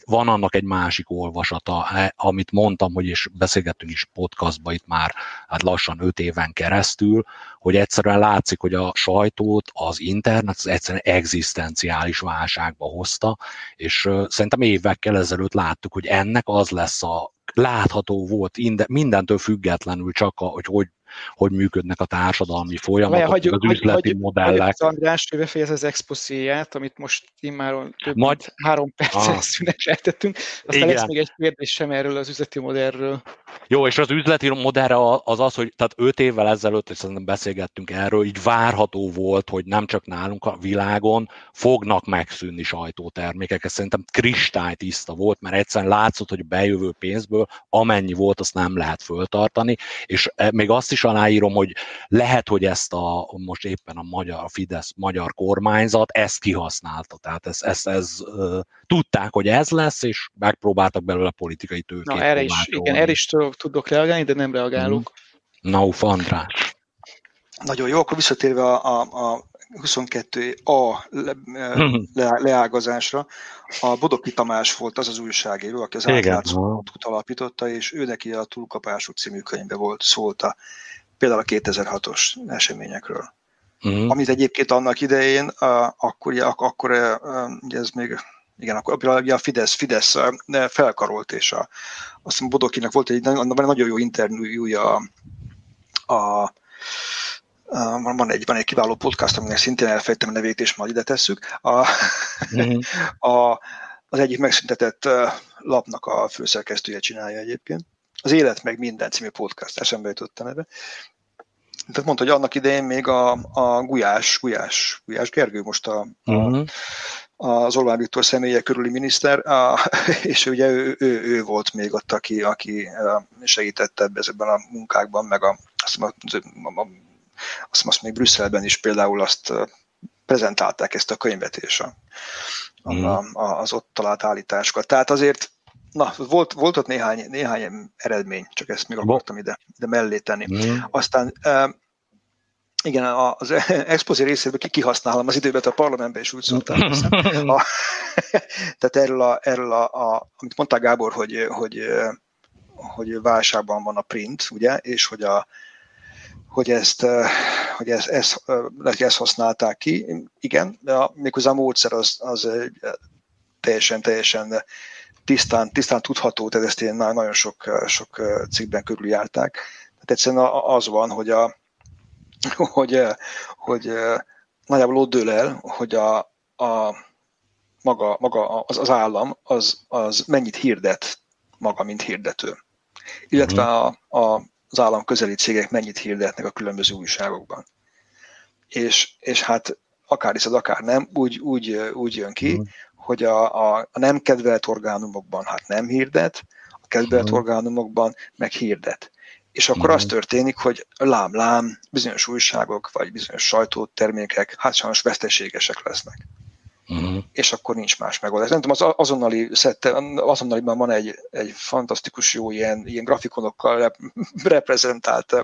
van annak egy másik olvasata, e, amit mondtam, hogy is beszélgettünk is podcastba itt már hát lassan öt éven keresztül, hogy egyszerűen látszik, hogy a sajtót az internet az egyszerűen egzisztenciális válságba hozta, és szerintem évekkel ezelőtt láttuk, hogy ennek az lesz a látható volt mindentől függetlenül csak, a, hogy hogy hogy működnek a társadalmi folyamatok, hagyjuk, az üzleti hagyjuk, modellek. Hagyjuk András, ő befejez az expozéját, amit most immáron több Majd... mint három percet ah. szüneseltettünk. Aztán Igen. lesz még egy kérdésem erről az üzleti modellről. Jó, és az üzleti modellre az az, hogy tehát öt évvel ezelőtt, és szerintem beszélgettünk erről, így várható volt, hogy nem csak nálunk a világon fognak megszűnni sajtótermékek. Ez szerintem kristálytiszta volt, mert egyszerűen látszott, hogy bejövő pénzből amennyi volt, azt nem lehet föltartani, és e, még azt is aláírom, hogy lehet, hogy ezt a most éppen a magyar a Fidesz magyar kormányzat ezt kihasználta. Tehát ezt, ezt, ez, tudták, hogy ez lesz, és megpróbáltak belőle politikai tőkét. Na, erre is, igen, erre is tudok reagálni, de nem reagálok. Mm. Nauf András. Nagyon jó, akkor visszatérve a, a, a 22A le, le, leágazásra, a Bodoki Tamás volt az az újságíró, aki az átlátszót alapította, és ő neki a Túlkapások című könyvbe volt, szólt a, például a 2006-os eseményekről. Uh-huh. Amit egyébként annak idején, akkor, akkor ugye ez még igen, akkor a Fidesz, Fidesz felkarolt, és a, azt hiszem Bodokinak volt egy nagyon jó interjúja a, a van, van, egy, van egy kiváló podcast, aminek szintén elfejtem a nevét, és majd ide tesszük. A, mm-hmm. <laughs> a, az egyik megszüntetett lapnak a főszerkesztője csinálja egyébként. Az Élet meg minden című podcast, eszembe jutott a neve. Tehát mondta, hogy annak idején még a, a Gulyás, Gulyás, Gulyás Gergő most a, uh-huh. a, mhm. Az Orbán Viktor személye körüli miniszter, <laughs> és ugye ő, ő, ő, volt még ott, aki, aki segítette ebben a munkákban, meg a, azt azt, azt még Brüsszelben is például azt prezentálták ezt a könyvet és a, mm. a, az ott talált állításokat. Tehát azért Na, volt, volt ott néhány, néhány eredmény, csak ezt még akartam ide, ide mellé tenni. Mm. Aztán igen, az <laughs> expozé részéből kihasználom az időben, a parlamentben is úgy szóltam. A, <laughs> tehát erről, a, erről a, a, amit mondta Gábor, hogy, hogy, hogy válságban van a print, ugye, és hogy a, hogy ezt, hogy ezt, ezt, lehet, ezt használták ki. Igen, de a, méghozzá a módszer az, az teljesen, teljesen tisztán, tisztán tudható, tehát ezt én nagyon sok, sok cikkben körüljárták. Tehát egyszerűen az van, hogy, a, <laughs> hogy, hogy nagyjából ott dől el, hogy a, a maga, maga az, az állam, az, az mennyit hirdet maga, mint hirdető. Illetve mhm. a, a, az állam közeli cégek mennyit hirdetnek a különböző újságokban. És, és hát akár hiszed, akár nem, úgy, úgy, úgy jön ki, uh-huh. hogy a, a, a nem kedvelt orgánumokban hát nem hirdet, a kedvelt uh-huh. orgánumokban meg hirdet. És akkor uh-huh. az történik, hogy lám-lám, bizonyos újságok, vagy bizonyos sajtótermékek hát sajnos veszteségesek lesznek. Uh-huh. És akkor nincs más megoldás. Nem tudom, az azonnali szette, azonnaliban van egy, egy fantasztikus jó ilyen, ilyen grafikonokkal rep, <laughs> reprezentált,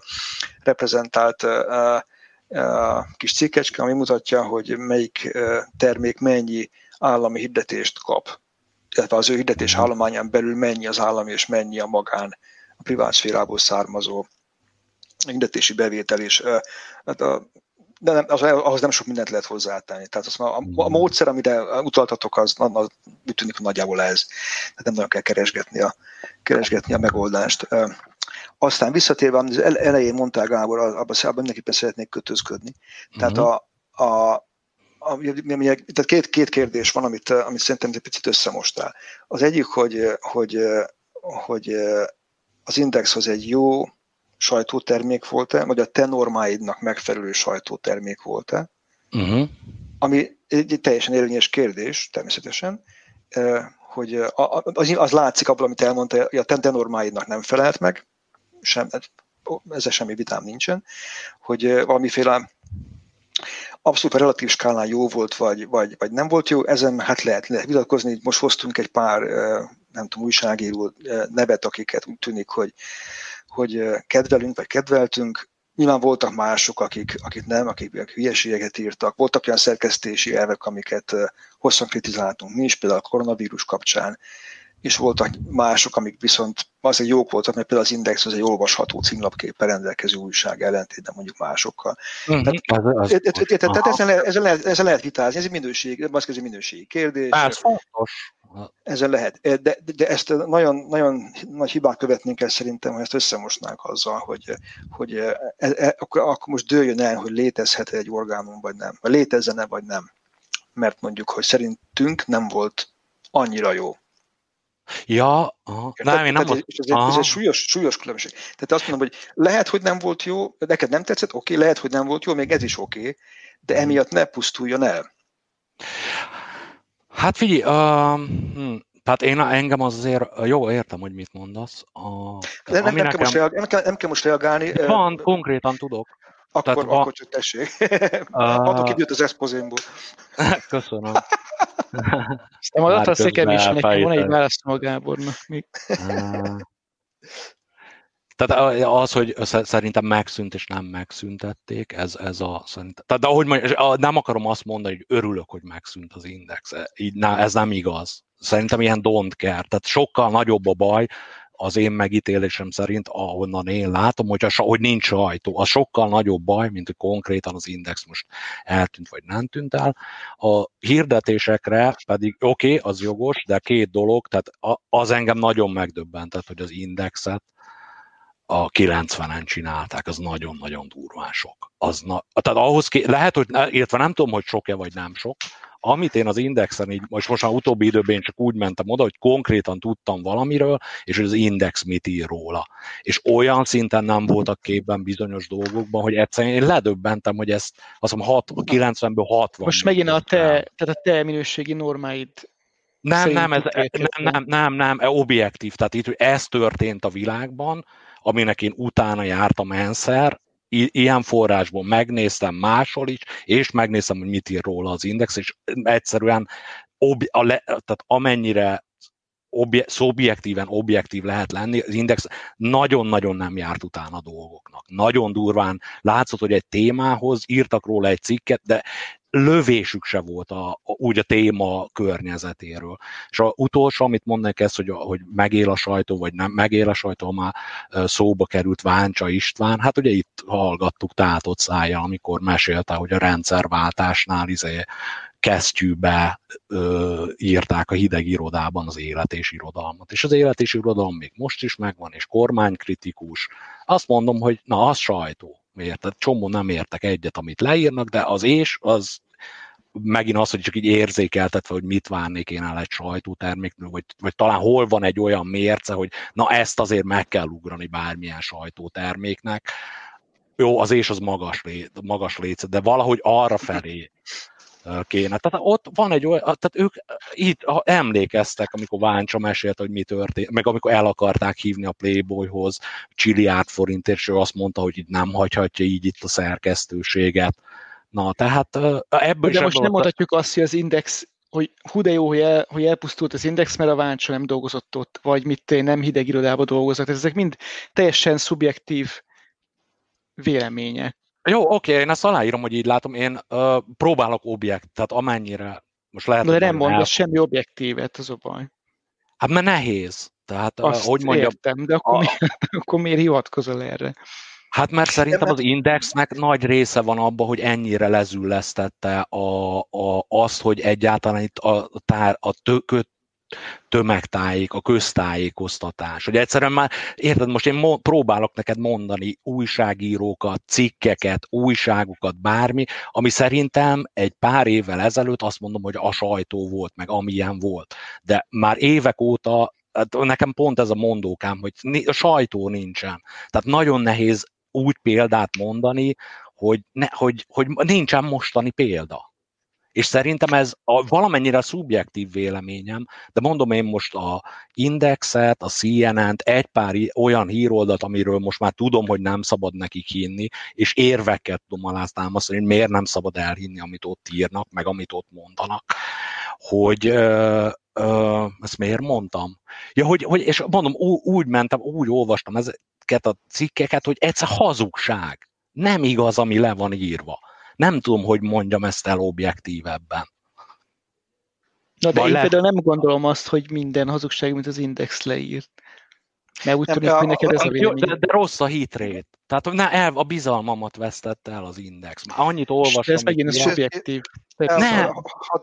reprezentált uh, kis cikkecske, ami mutatja, hogy melyik termék mennyi állami hirdetést kap, illetve az ő hirdetés mhm. állományán belül mennyi az állami és mennyi a magán, a privát szférából származó hirdetési bevétel, és hát a, de nem, az, ahhoz nem sok mindent lehet hozzátenni. Tehát az, a, a mhm. módszer, amire utaltatok, az, az úgy tűnik, hogy nagyjából ez. Tehát nem nagyon kell keresgetni a, keresgetni a megoldást. Aztán visszatérve, az elején mondtál Gábor, abban abba mindenképpen szeretnék kötözködni. Tehát uh-huh. a, a, a, tehát két, két kérdés van, amit, amit szerintem egy picit összemostál. Az egyik, hogy, hogy, hogy az Indexhoz egy jó sajtótermék volt-e, vagy a te normáidnak megfelelő sajtótermék volt-e, uh-huh. ami egy teljesen érvényes kérdés, természetesen, hogy az, az látszik abból, amit elmondta, hogy a te normáidnak nem felelt meg, sem, ezzel semmi vitám nincsen, hogy valamiféle abszolút a relatív skálán jó volt, vagy, vagy, vagy nem volt jó, ezen hát lehet, lehet vitatkozni. Most hoztunk egy pár, nem tudom, újságíró nevet, akiket úgy tűnik, hogy, hogy kedvelünk, vagy kedveltünk. Nyilván voltak mások, akik, akik nem, akik, hülyeségeket írtak. Voltak olyan szerkesztési elvek, amiket hosszan kritizáltunk mi is, például a koronavírus kapcsán és voltak mások, amik viszont azért jók voltak, mert például az Index az egy olvasható címlapképpel rendelkező újság ellentétben mondjuk másokkal. Tehát, ezen lehet vitázni, ez egy minőség, ez egy minőségi kérdés. Ez fontos. Ezzel lehet. De, de, ezt nagyon, nagyon nagy hibát követnénk el szerintem, ha ezt összemosnánk azzal, hogy, hogy e, e, akkor, akkor most dőljön el, hogy létezhet egy orgánum, vagy nem. Vagy létezzen-e, vagy nem. Mert mondjuk, hogy szerintünk nem volt annyira jó. Ja, aha. nem, én nem tehát, ez, ez, ez egy súlyos, súlyos különbség. Tehát azt mondom, hogy lehet, hogy nem volt jó, neked nem tetszett, oké, okay, lehet, hogy nem volt jó, még ez is oké, okay, de hmm. emiatt ne pusztuljon el. Hát figyelj, uh, hm, tehát én engem az azért, jó, értem, hogy mit mondasz. A, nem, nem, nekem... kell most reagálni, nem, kell, nem kell most reagálni. Van, uh, konkrétan tudok. Akkor, Tehát, akkor csak tessék. Uh, <laughs> Adok időt az eszpozénból. <laughs> Köszönöm. Aztán majd ott a is nekem van egy választom a Gábornak még. Tehát az, hogy szerintem megszűnt és nem megszüntették, ez, ez a szerintem. Tehát, de ahogy mondjam, nem akarom azt mondani, hogy örülök, hogy megszűnt az index. Így, ez nem igaz. Szerintem ilyen don't care. Tehát sokkal nagyobb a baj, az én megítélésem szerint, ahonnan én látom, hogy, a, hogy nincs sajtó, az sokkal nagyobb baj, mint hogy konkrétan az index most eltűnt vagy nem tűnt el. A hirdetésekre pedig oké, okay, az jogos, de két dolog, tehát az engem nagyon megdöbbentett, hogy az indexet a 90-en csinálták, az nagyon-nagyon durván sok. Az na, tehát ahhoz ké, lehet, hogy, illetve nem tudom, hogy sok-e vagy nem sok, amit én az Indexen így, most most már utóbbi időben én csak úgy mentem oda, hogy konkrétan tudtam valamiről, és hogy az Index mit ír róla. És olyan szinten nem voltak képben bizonyos dolgokban, hogy egyszerűen én ledöbbentem, hogy ezt azt mondom, 90-ből 60. Most megint a te, tehát a te minőségi normáid nem, nem, ez, nem, nem, nem, nem, objektív. Tehát itt, hogy ez történt a világban, aminek én utána jártam enszer, ilyen forrásból megnéztem máshol is, és megnéztem, hogy mit ír róla az Index, és egyszerűen ob- a le, tehát amennyire obje, szobjektíven objektív lehet lenni, az Index nagyon-nagyon nem járt utána a dolgoknak. Nagyon durván látszott, hogy egy témához írtak róla egy cikket, de lövésük se volt a, a, úgy a téma környezetéről. És a utolsó, amit mondnak ez, hogy, hogy megél a sajtó, vagy nem megél a sajtó, már szóba került Váncsa István, hát ugye itt hallgattuk tátott szája, amikor mesélte, hogy a rendszerváltásnál izé kesztyűbe ö, írták a hideg irodában az élet és irodalmat. És az élet és irodalom még most is megvan, és kormánykritikus. Azt mondom, hogy na, az sajtó érted? Csomó nem értek egyet, amit leírnak, de az és, az megint az, hogy csak így érzékeltetve, hogy mit várnék én el egy sajtóterméknől, vagy, vagy talán hol van egy olyan mérce, hogy na ezt azért meg kell ugrani bármilyen sajtóterméknek. Jó, az és az magas, lé, magas léce, de valahogy arra felé kéne. Tehát ott van egy olyan, tehát ők itt emlékeztek, amikor Váncsa mesélte, hogy mi történt, meg amikor el akarták hívni a Playboyhoz Csiliárd forintért, és ő azt mondta, hogy itt nem hagyhatja így itt a szerkesztőséget. Na, tehát ebből De most nem mondhatjuk azt, hogy az Index hogy hú de jó, hogy, el, hogy elpusztult az Index, mert a Váncsa nem dolgozott ott, vagy mit nem hideg irodába dolgozott. Ezek mind teljesen szubjektív vélemények. Jó, oké, én ezt aláírom, hogy így látom. Én uh, próbálok objekt, tehát amennyire most lehet... De nem mondasz semmi objektívet, az a baj. Hát mert nehéz. Tehát, Azt hogy mondjam, értem, de akkor, a... miért, <laughs> akkor miért hivatkozol erre? Hát mert szerintem az indexnek nagy része van abban, hogy ennyire lezüllesztette a, a, azt, hogy egyáltalán itt a, tár, a tö, tömegtájék, a köztájékoztatás. Hogy egyszerűen már, érted, most én mo- próbálok neked mondani újságírókat, cikkeket, újságokat, bármi, ami szerintem egy pár évvel ezelőtt azt mondom, hogy a sajtó volt, meg amilyen volt. De már évek óta hát nekem pont ez a mondókám, hogy a sajtó nincsen. Tehát nagyon nehéz úgy példát mondani, hogy, ne, hogy, hogy nincsen mostani példa. És szerintem ez a, valamennyire szubjektív véleményem, de mondom én most a Indexet, a CNN-t, egy pár olyan híroldat, amiről most már tudom, hogy nem szabad nekik hinni, és érveket tudom alátámasztani, hogy miért nem szabad elhinni, amit ott írnak, meg amit ott mondanak, hogy ö, ö, ezt miért mondtam? Ja, hogy, hogy és mondom, ú, úgy mentem, úgy olvastam ezeket a cikkeket, hogy egyszer hazugság. Nem igaz, ami le van írva nem tudom, hogy mondjam ezt el objektívebben. Na de Vagy én le... például nem gondolom azt, hogy minden hazugság, mint az Index leírt. Mert úgy tűnik, hogy neked ez a vélemény. De, de rossz a hitrét. Tehát ne, el, a bizalmamat vesztette el az Index. Már annyit olvastam. De ez megint szubjektív. Nem,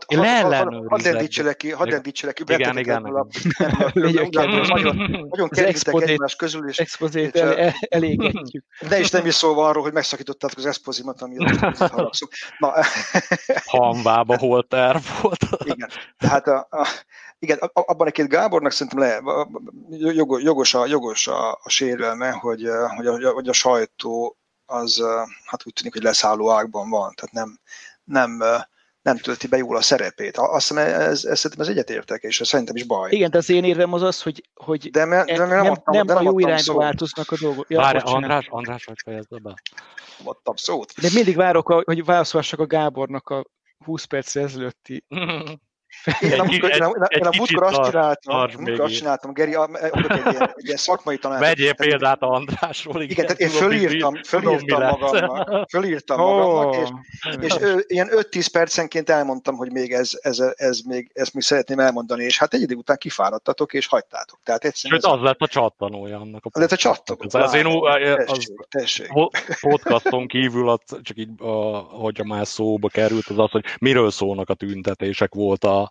én leellenőrizem. Hadd lendítselek ki, hadd lendítselek ki. Igen, igen. Nagyon kerültek egymás közül. És, expozét elégetjük. <laughs> De is nem is szólva arról, hogy megszakítottátok az expozimat, amit haragszunk. <laughs> Hanvába <laughs> hol terv volt. Igen, tehát a, a, igen, abban egy Gábornak szerintem le, jogos, a, jogos a, a sérelme, hogy, hogy, a, hogy a sajtó az hát úgy tűnik, hogy leszálló ágban van, tehát nem, nem, nem tölti be jól a szerepét. Azt hiszem, ez, ez, szerintem ez egyetértek, és ez szerintem is baj. Igen, de az én érvem az az, hogy, hogy de me, de nem, nem, adtam, nem, nem a jó irányba szót. változnak a dolgok. Ja, Várj, András, András, hogy fejezd be? Adtam szót. De mindig várok, hogy válaszolhassak a Gábornak a 20 perc ezelőtti <laughs> Én a, múltkor, egy, én, én a múltkor azt csináltam, múltkor azt csináltam, Geri, adok egy ilyen, egy ilyen szakmai tanácsot. Vegyél példát a Andrásról. Igen, igen tehát én fölírtam, fölírtam magamnak, fölírtam magamnak, és, és ő, ilyen 5-10 percenként elmondtam, hogy még ez, ez, ez, még, ezt még szeretném elmondani, és hát egy idő után kifáradtatok, és hagytátok. Tehát egyszerűen Sőt, az lett a csattanója annak a lett a csattanó. Az én tessék, podcaston kívül, csak így, hogyha már szóba került, az az, hogy miről szólnak a tüntetések volt a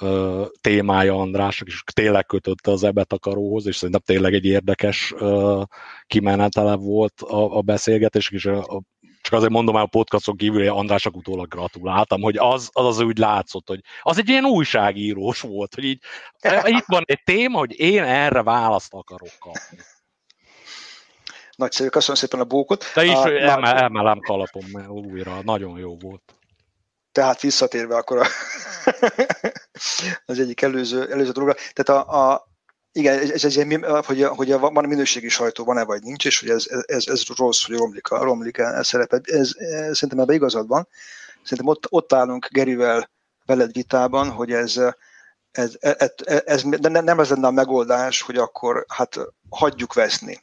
ö, témája Andrásnak, és tényleg kötötte az ebetakaróhoz, és szerintem tényleg egy érdekes ö, kimenetele volt a, a beszélgetés, és a, a csak azért mondom el a podcaston kívül, hogy Andrásnak utólag gratuláltam, hogy az, az az úgy látszott, hogy az egy ilyen újságírós volt, hogy így itt van egy téma, hogy én erre választ akarok kapni. Nagyszerű, köszönöm szépen a bókot. Te is a, emel, emelem kalapom újra, nagyon jó volt. Tehát visszatérve akkor a <laughs> az egyik előző, előző dologra. Tehát a, a igen, ez, ez, ez, hogy, hogy van minőségi sajtó, van-e vagy nincs, és hogy ez, ez, ez rossz, hogy romlik, romlik ez szerepe. Ez, ez, szerintem ebben igazad van. Szerintem ott, ott állunk Gerivel veled vitában, hogy ez, ez, ez, ez, de nem ez lenne a megoldás, hogy akkor hát hagyjuk veszni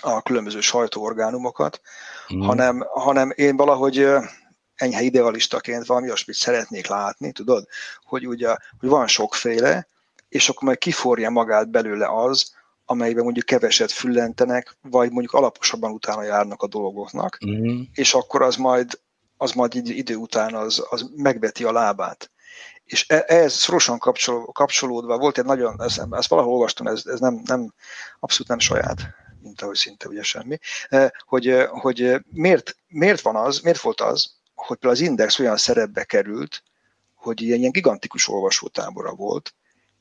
a különböző sajtóorgánumokat, mm. hanem, hanem én valahogy enyhe idealistaként valami olyasmit szeretnék látni, tudod, hogy ugye, hogy van sokféle, és akkor majd kiforja magát belőle az, amelyben mondjuk keveset füllentenek, vagy mondjuk alaposabban utána járnak a dolgoknak, mm. és akkor az majd, az majd idő után az, az megveti a lábát. És e, ehhez szorosan kapcsol, kapcsolódva volt egy nagyon, ezt, ezt valahol olvastam, ez, ez nem, nem, abszolút nem saját, mint ahogy szinte ugye semmi, e, hogy, hogy miért, miért van az, miért volt az, hogy az Index olyan szerepbe került, hogy ilyen, ilyen gigantikus olvasótábora volt,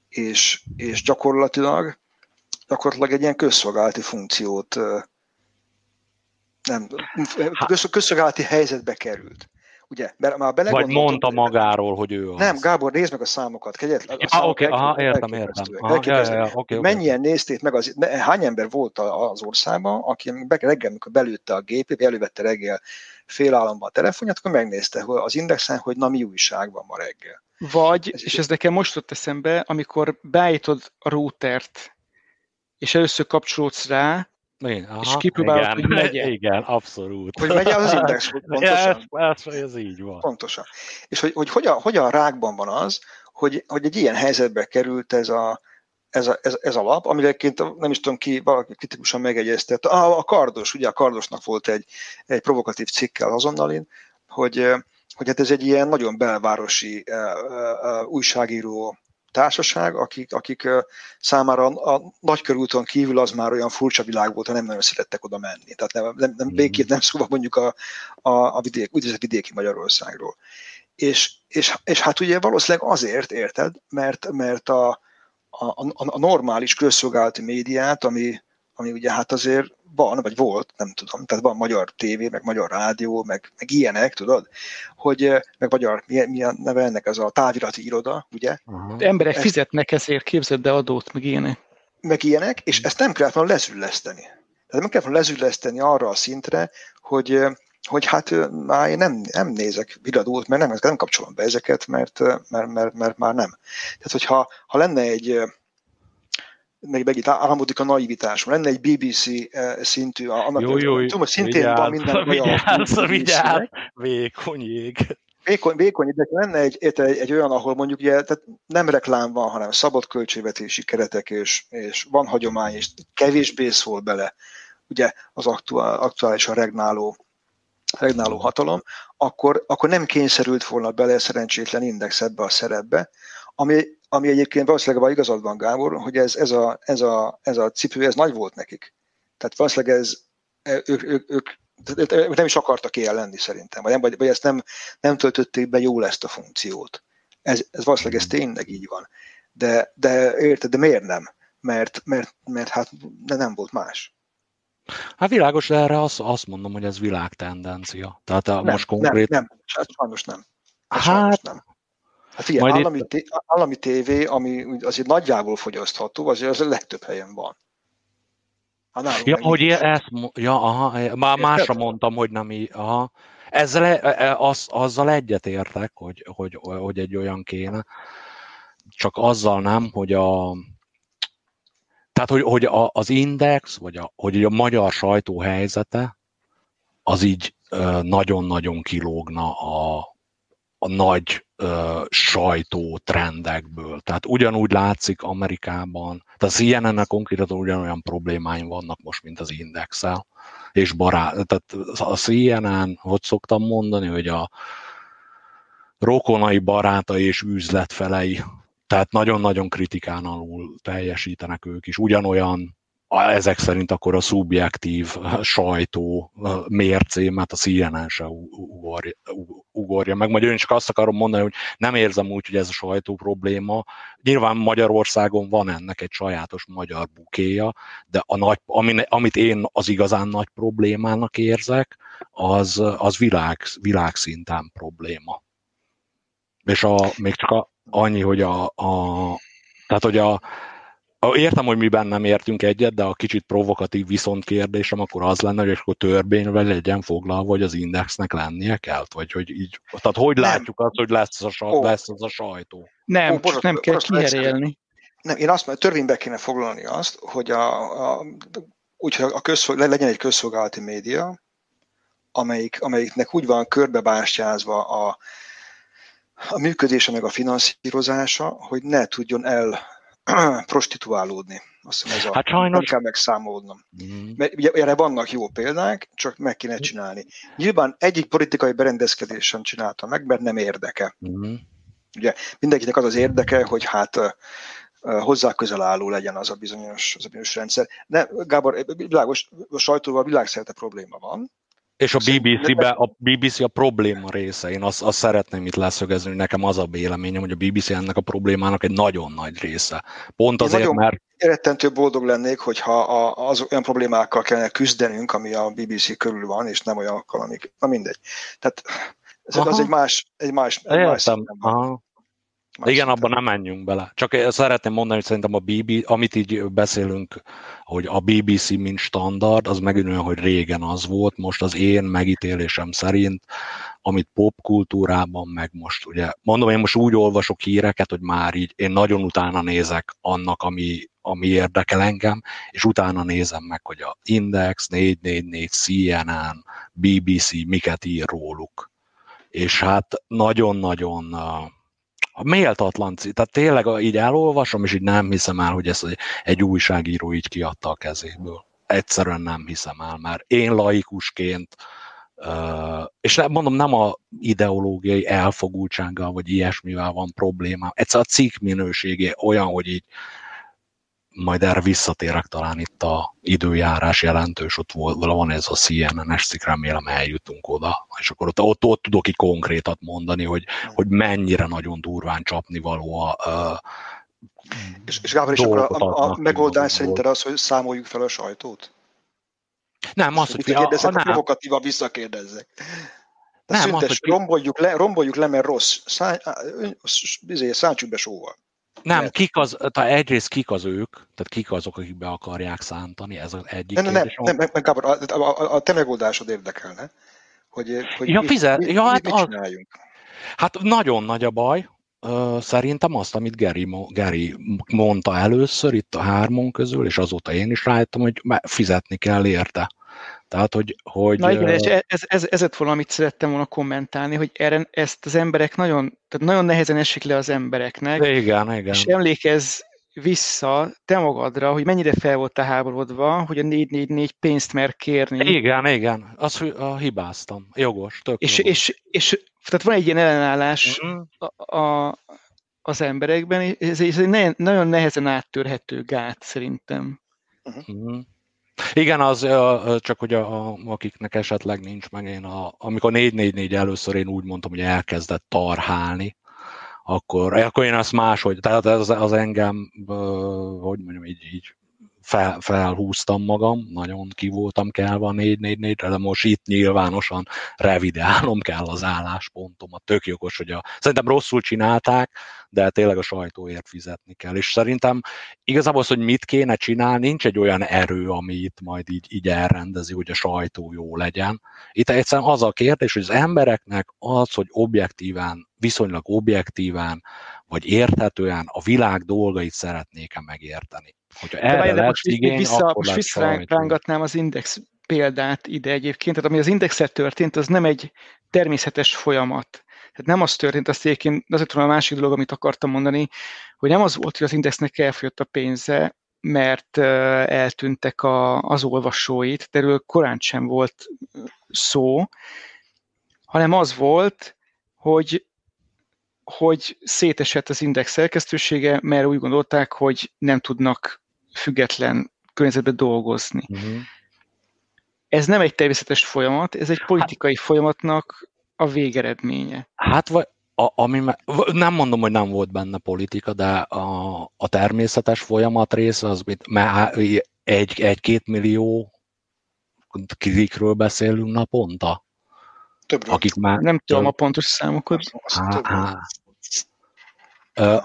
és, és gyakorlatilag, gyakorlatilag egy ilyen közszolgálati funkciót nem, közszolgálati helyzetbe került. Ugye, mert már Vagy mondta magáról, hogy ő az. Nem, Gábor, nézd meg a számokat. Kegyet, a ah, oké, okay, aha, értem, értem. Aha, ja, ja, ja, okay, Mennyien okay. nézték meg, az, hány ember volt az országban, aki reggel, amikor belőtte a gépét, elővette reggel államban a telefonját, akkor megnézte hogy az indexen, hogy na mi újság van ma reggel. Vagy, ez és ez nekem most ott eszembe, amikor beállítod a routert, és először kapcsolódsz rá, igen, aha, és kipróbálod, hogy megye. <laughs> Igen, abszolút. Hogy megye az <laughs> index, pontosan. Ez, ez, ez így van. Pontosan. És hogy, hogy hogyan, hogyan rákban van az, hogy, hogy egy ilyen helyzetbe került ez a, ez a, ez, ez a lap, amireként nem is tudom ki, valaki kritikusan megegyezte. A, a kardos, ugye a kardosnak volt egy, egy provokatív cikkel azonnalin, hogy, hogy hát ez egy ilyen nagyon belvárosi uh, uh, újságíró társaság, akik, akik számára a nagykörúton kívül az már olyan furcsa világ volt, ha nem nagyon szerettek oda menni. Tehát nem, nem, nem mhm. békét nem szóval mondjuk a, a, a vidék, úgynevezett vidéki Magyarországról. És, és, és hát ugye valószínűleg azért, érted, mert, mert a, a, a, a normális közszolgálati médiát, ami, ami ugye hát azért van, vagy volt, nem tudom, tehát van magyar tévé, meg magyar rádió, meg, meg ilyenek, tudod, hogy meg magyar, milyen, milyen neve ennek ez a távirati iroda, ugye? Uh-huh. Emberek ezt, fizetnek ezért, képzeld de adót, meg ilyenek. Meg ilyenek, és ezt nem kellett volna lezülleszteni. Tehát nem kellett volna lezülleszteni arra a szintre, hogy, hogy hát már én nem, nem nézek viradót, mert nem, nem kapcsolom be ezeket, mert, mert, mert, mert már nem. Tehát, hogyha ha lenne egy meg megint álmodik a naivitás. Lenne egy BBC eh, szintű, annak jó, jó, tudom, hogy szintén vigyázz, van minden vigyázz, vigyázz, vékony jég. Vékony, vékony, de lenne egy, egy, egy, olyan, ahol mondjuk ugye, tehát nem reklám van, hanem szabad költségvetési keretek, és, és van hagyomány, és kevésbé szól bele ugye az aktuál, aktuálisan regnáló, regnáló hatalom, akkor, akkor nem kényszerült volna bele szerencsétlen index ebbe a szerepbe, ami, ami egyébként valószínűleg igazad van, Gábor, hogy ez, ez, a, ez, a, ez a cipő, ez nagy volt nekik. Tehát valószínűleg ez, e, ők, ők, ők nem is akartak ilyen lenni szerintem, vagy, nem, vagy, vagy ezt nem, nem töltötték be jól ezt a funkciót. Ez, ez valószínűleg ez tényleg így van. De, de érted, de miért nem? Mert, mert, mert hát de nem volt más. Hát világos, de erre azt, azt mondom, hogy ez világtendencia. Tehát nem, most konkrét... Nem, nem, hát sajnos nem. Hát, sajnos nem. Hát igen, Majd állami, itt... té- állami tévé, ami azért nagyjából fogyasztható, azért az a legtöbb helyen van. Hát ja, hogy ezt, ja, aha, e, már másra <laughs> mondtam, hogy nem így, aha. Ezzel, e, e, az, azzal egyetértek, hogy, hogy, hogy egy olyan kéne, csak azzal nem, hogy a, tehát, hogy, hogy a, az index, vagy a, hogy a magyar sajtó helyzete, az így nagyon-nagyon kilógna a, a nagy ö, sajtó trendekből. Tehát ugyanúgy látszik Amerikában, tehát a CNN-nek konkrétan ugyanolyan problémáim vannak most, mint az Indexel, és barát, tehát a CNN, hogy szoktam mondani, hogy a rokonai barátai és üzletfelei, tehát nagyon-nagyon kritikán alul teljesítenek ők is, ugyanolyan ezek szerint akkor a szubjektív sajtó mércémet a CNN se ugorja, ugorja meg. Majd én csak azt akarom mondani, hogy nem érzem úgy, hogy ez a sajtó probléma. Nyilván Magyarországon van ennek egy sajátos magyar bukéja, de a nagy, amit én az igazán nagy problémának érzek, az, az világ, világszinten probléma. És a, még csak annyi, hogy a, a tehát, hogy a, Értem, hogy mi nem értünk egyet, de a kicsit provokatív viszont kérdésem akkor az lenne, hogy akkor törvényvel legyen foglalva, hogy az indexnek lennie kell, vagy hogy így, tehát hogy nem. látjuk azt, hogy lesz az a, lesz az a sajtó? Nem, Ó, csak nem kell kiherélni. Nem, én azt mondom, törvénybe kéne foglalni azt, hogy a, a, úgy, a közszol, legyen egy közszolgálati média, amelyik, amelyiknek úgy van körbebástyázva a, a működése meg a finanszírozása, hogy ne tudjon el <clears throat> prostituálódni. Azt hiszem ez a, hát sajnos... Nem kell megszámolnom. Mm. Mert ugye erre vannak jó példák, csak meg kéne csinálni. Nyilván egyik politikai berendezkedés sem csinálta meg, mert nem érdeke. Mm. Ugye mindenkinek az az érdeke, hogy hát hozzá közel álló legyen az a bizonyos, az a bizonyos rendszer. Ne, Gábor, világos, a sajtóval világszerte probléma van, És a BBC-be, a BBC a probléma része. Én azt, azt szeretném itt leszögezni, hogy nekem az a véleményem, hogy a BBC ennek a problémának egy nagyon nagy része. Pont azért, nagyon mert... Rettentő boldog lennék, hogyha az olyan problémákkal kellene küzdenünk, ami a BBC körül van, és nem olyanokkal, amik... Na mindegy. Tehát ez az egy más, egy más, egy más Aha. Más Igen, abban nem menjünk bele. Csak szeretném mondani, hogy szerintem a BB, amit így beszélünk, hogy a BBC mint standard, az megint olyan, hogy régen az volt, most az én megítélésem szerint, amit popkultúrában, meg most ugye, mondom, én most úgy olvasok híreket, hogy már így én nagyon utána nézek annak, ami, ami érdekel engem, és utána nézem meg, hogy a Index, 444, CNN, BBC miket ír róluk. És hát nagyon-nagyon a méltatlan. Tehát tényleg így elolvasom, és így nem hiszem el, hogy ezt egy újságíró így kiadta a kezéből. Egyszerűen nem hiszem el, mert én laikusként, és mondom, nem a ideológiai elfogultsággal, vagy ilyesmivel van problémám. Egyszer a cikk minőségé olyan, hogy így majd erre visszatérek talán itt a időjárás jelentős, ott van ez a CNN-es cikk, remélem eljutunk oda, és akkor ott, ott, ott tudok így konkrétat mondani, hogy, hogy mennyire nagyon durván csapni való a, a és, és Gábor, és akkor a, a, a megoldás szerinted az, hogy számoljuk fel a sajtót? Nem, az, hogy... Kérdezzek, a, a provokatíva visszakérdezzek. De nem, szüntes, az, hogy... romboljuk, le, romboljuk le, mert rossz. Szá, izé, szántsuk be sóval. Nem, Mert... kik az, tehát egyrészt kik az ők, tehát kik azok, akik be akarják szántani, ez az egyik nem, kérdés. Nem, nem, nem, Gábor, a, a, a te megoldásod érdekelne, hogy, hogy ja, mit, fizet, mit, ja, mit, hát mit csináljunk. Hát nagyon nagy a baj, szerintem azt, amit Gary, Gary mondta először itt a hármon közül, és azóta én is rájöttem, hogy fizetni kell érte. Tehát, hogy, hogy Na igen, és ez, ez, ez lett volna, amit szerettem volna kommentálni, hogy erre, ezt az emberek nagyon, tehát nagyon nehezen esik le az embereknek. Igen, igen. És emlékezz vissza te magadra, hogy mennyire fel volt a háborodva, hogy a 444 pénzt mer kérni. Igen, igen, azt a hibáztam. Jogos, tök és, jogos. És, és, tehát van egy ilyen ellenállás uh-huh. a, a, az emberekben, ez, ez egy ne, nagyon nehezen áttörhető gát szerintem. Uh-huh. Igen, az csak hogy a, a, akiknek esetleg nincs meg, én a, amikor 444 először én úgy mondtam, hogy elkezdett tarhálni, akkor, akkor én azt máshogy, tehát az, az engem, hogy mondjam, így, így fel, felhúztam magam, nagyon ki voltam kelve a 444-re, de most itt nyilvánosan revideálnom kell az álláspontomat. Tök jogos, hogy a, szerintem rosszul csinálták, de tényleg a sajtóért fizetni kell. És szerintem igazából az, hogy mit kéne csinálni, nincs egy olyan erő, ami itt majd így, így elrendezi, hogy a sajtó jó legyen. Itt egyszerűen az a kérdés, hogy az embereknek az, hogy objektíven, viszonylag objektíven, vagy érthetően a világ dolgait szeretnék-e megérteni. Hogyha erre de lesz most igény, vissza, akkor most visszarángatnám az index példát ide egyébként, tehát ami az indexet történt, az nem egy természetes folyamat. Tehát nem az történt, azt egyébként azért tudom a másik dolog, amit akartam mondani, hogy nem az volt, hogy az indexnek elfogyott a pénze, mert eltűntek a, az olvasóit, de erről korán sem volt szó, hanem az volt, hogy hogy szétesett az index szerkesztősége, mert úgy gondolták, hogy nem tudnak független környezetben dolgozni. Uh-huh. Ez nem egy természetes folyamat, ez egy politikai hát, folyamatnak a végeredménye. Hát vagy a, ami, nem mondom, hogy nem volt benne politika, de a, a természetes folyamat része az, egy, egy-két millió klikről beszélünk naponta. Többről. Akik már, nem tudom a pontos számokat. Há, há.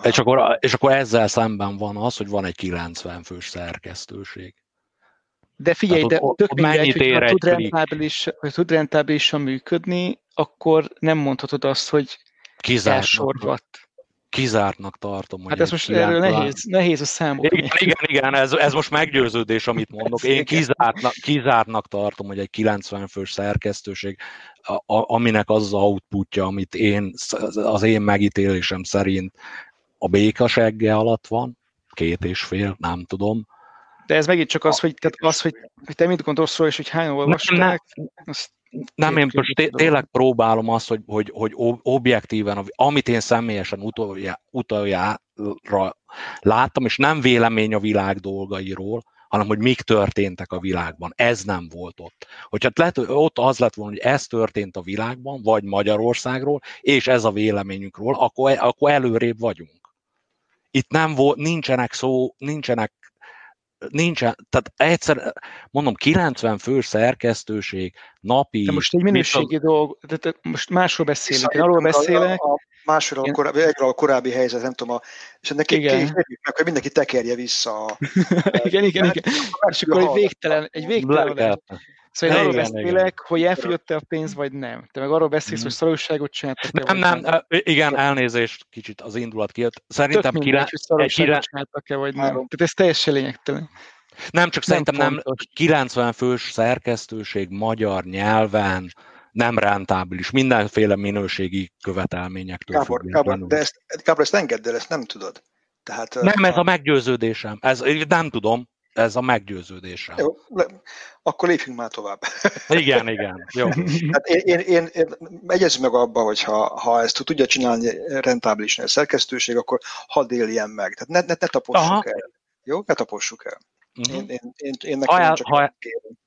És akkor, és akkor ezzel szemben van az, hogy van egy 90 fős szerkesztőség. De figyelj, Tehát de ott, tök mindegy, hogy ha tud, rentábilis, hogy tud rentábilisan működni, akkor nem mondhatod azt, hogy elsorvadt. Kizártnak tartom. Hát ez most erről nehéz, nehéz a számok. Igen, igen, igen ez, ez most meggyőződés, amit mondok. Én kizártnak, kizártnak tartom, hogy egy 90 fős szerkesztőség, a, a, aminek az az outputja, amit én, az én megítélésem szerint a békasegge alatt van, két és fél, nem tudom. De ez megint csak az, hogy, tehát az, hogy, hogy te mit gondolsz róla, és hogy hányan olvasták, nem, nem. azt nem, én most té- tényleg próbálom azt, hogy, hogy, hogy objektíven, amit én személyesen utoljára láttam, és nem vélemény a világ dolgairól, hanem hogy mik történtek a világban. Ez nem volt ott. Hogyha lehet, ott az lett volna, hogy ez történt a világban, vagy Magyarországról, és ez a véleményünkről, akkor, akkor előrébb vagyunk. Itt nem volt, nincsenek szó, nincsenek nincsen, tehát egyszer, mondom, 90 fő szerkesztőség, napi... De most egy minőségi a... dolog, de most másról beszélünk, én arról beszélek... A, a másról a, korábbi, a korábbi helyzet, nem tudom, a, és ennek igen. meg, hogy mindenki tekerje vissza. A, <laughs> igen, igen, igen. És akkor egy végtelen, egy végtelen, Szóval én arról beszélek, igen. hogy elfogyott-e a pénz, vagy nem. Te meg arról beszélsz, mm. hogy szarúságot csináltak Nem, nem, nem, igen, elnézést, kicsit az indulat kijött. Szerintem Tök mindegy, hogy szarúságot csináltak-e, vagy nem. Tehát ez teljesen lényegtelen. Nem, csak nem szerintem nem 90 fős szerkesztőség magyar nyelven nem rentábilis, mindenféle minőségi követelményektől Gábor, Gábor, de ezt, Gábor, ezt engedd el, ezt nem tudod. Tehát, nem, ez a meggyőződésem. Ez, nem tudom, ez a meggyőződésem. Jó, le, akkor lépjünk már tovább. <laughs> Igen, igen. Jó. Hát én, én, én, én egyezünk meg abba, hogy ha, ha ezt tudja csinálni rentábilisan a szerkesztőség, akkor hadd éljen meg. Tehát ne, ne, ne tapossuk Aha. el. Jó? Ne tapossuk el. Uh-huh. Én, én, én, én nekem ha el, csak ha, kérem.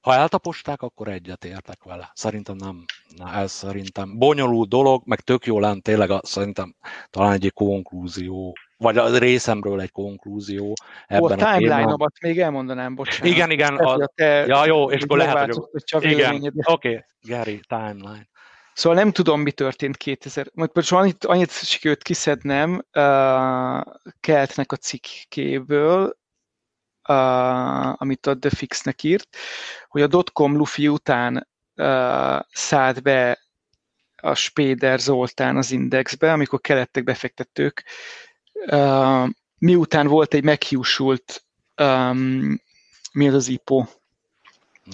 Ha eltaposták, akkor egyet értek vele. Szerintem nem. Na, ez szerintem bonyolult dolog, meg tök jó lenne tényleg a, szerintem talán egy konklúzió vagy a részemről egy konklúzió ebben a, a timeline-omat még elmondanám, bocsánat. Igen, igen. A, te ja, jó, és akkor lehet, hogy... Igen, oké, okay. Gary, timeline. Szóval nem tudom, mi történt 2000... Most annyit, annyit sikerült kiszednem uh, Keltnek a cikkéből, uh, amit a The Fix-nek írt, hogy a dotcom lufi után uh, szállt be a Spéder Zoltán az Indexbe, amikor kelettek befektetők, uh, miután volt egy meghiúsult, um, mi az az IPO?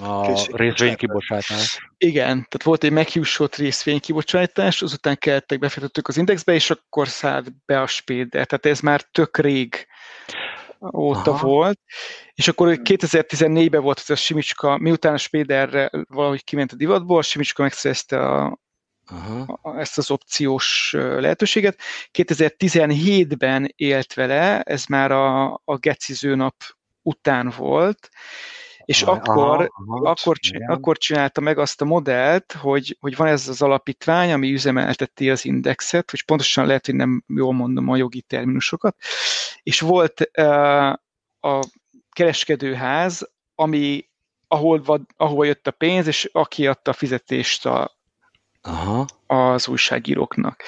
A részvénykibocsátás. Igen, tehát volt egy meghiúsult részvénykibocsátás, azután kellettek befektetők az indexbe, és akkor szállt be a Spéder. Tehát ez már tök rég óta Aha. volt, és akkor 2014-ben volt ez a Simicska, miután a Spéderre valahogy kiment a divatból, a Simicska megszerezte a, Aha. ezt az opciós lehetőséget. 2017-ben élt vele, ez már a, a geciző nap után volt, és aha, akkor, aha, akkor, akkor csinálta meg azt a modellt, hogy, hogy van ez az alapítvány, ami üzemelteti az indexet, hogy pontosan lehet, hogy nem jól mondom a jogi terminusokat, és volt uh, a kereskedőház, ami ahol, ahova jött a pénz, és aki adta a fizetést a, Aha. az újságíróknak.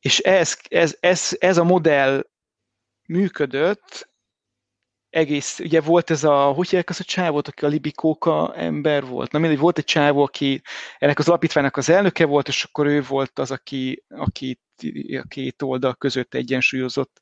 És ez, ez, ez, ez a modell működött, egész, ugye volt ez a, hogy hívják az a csávot, aki a Libikóka ember volt? Na mindegy, volt egy csávó, aki ennek az alapítványnak az elnöke volt, és akkor ő volt az, aki, aki a két oldal között egyensúlyozott.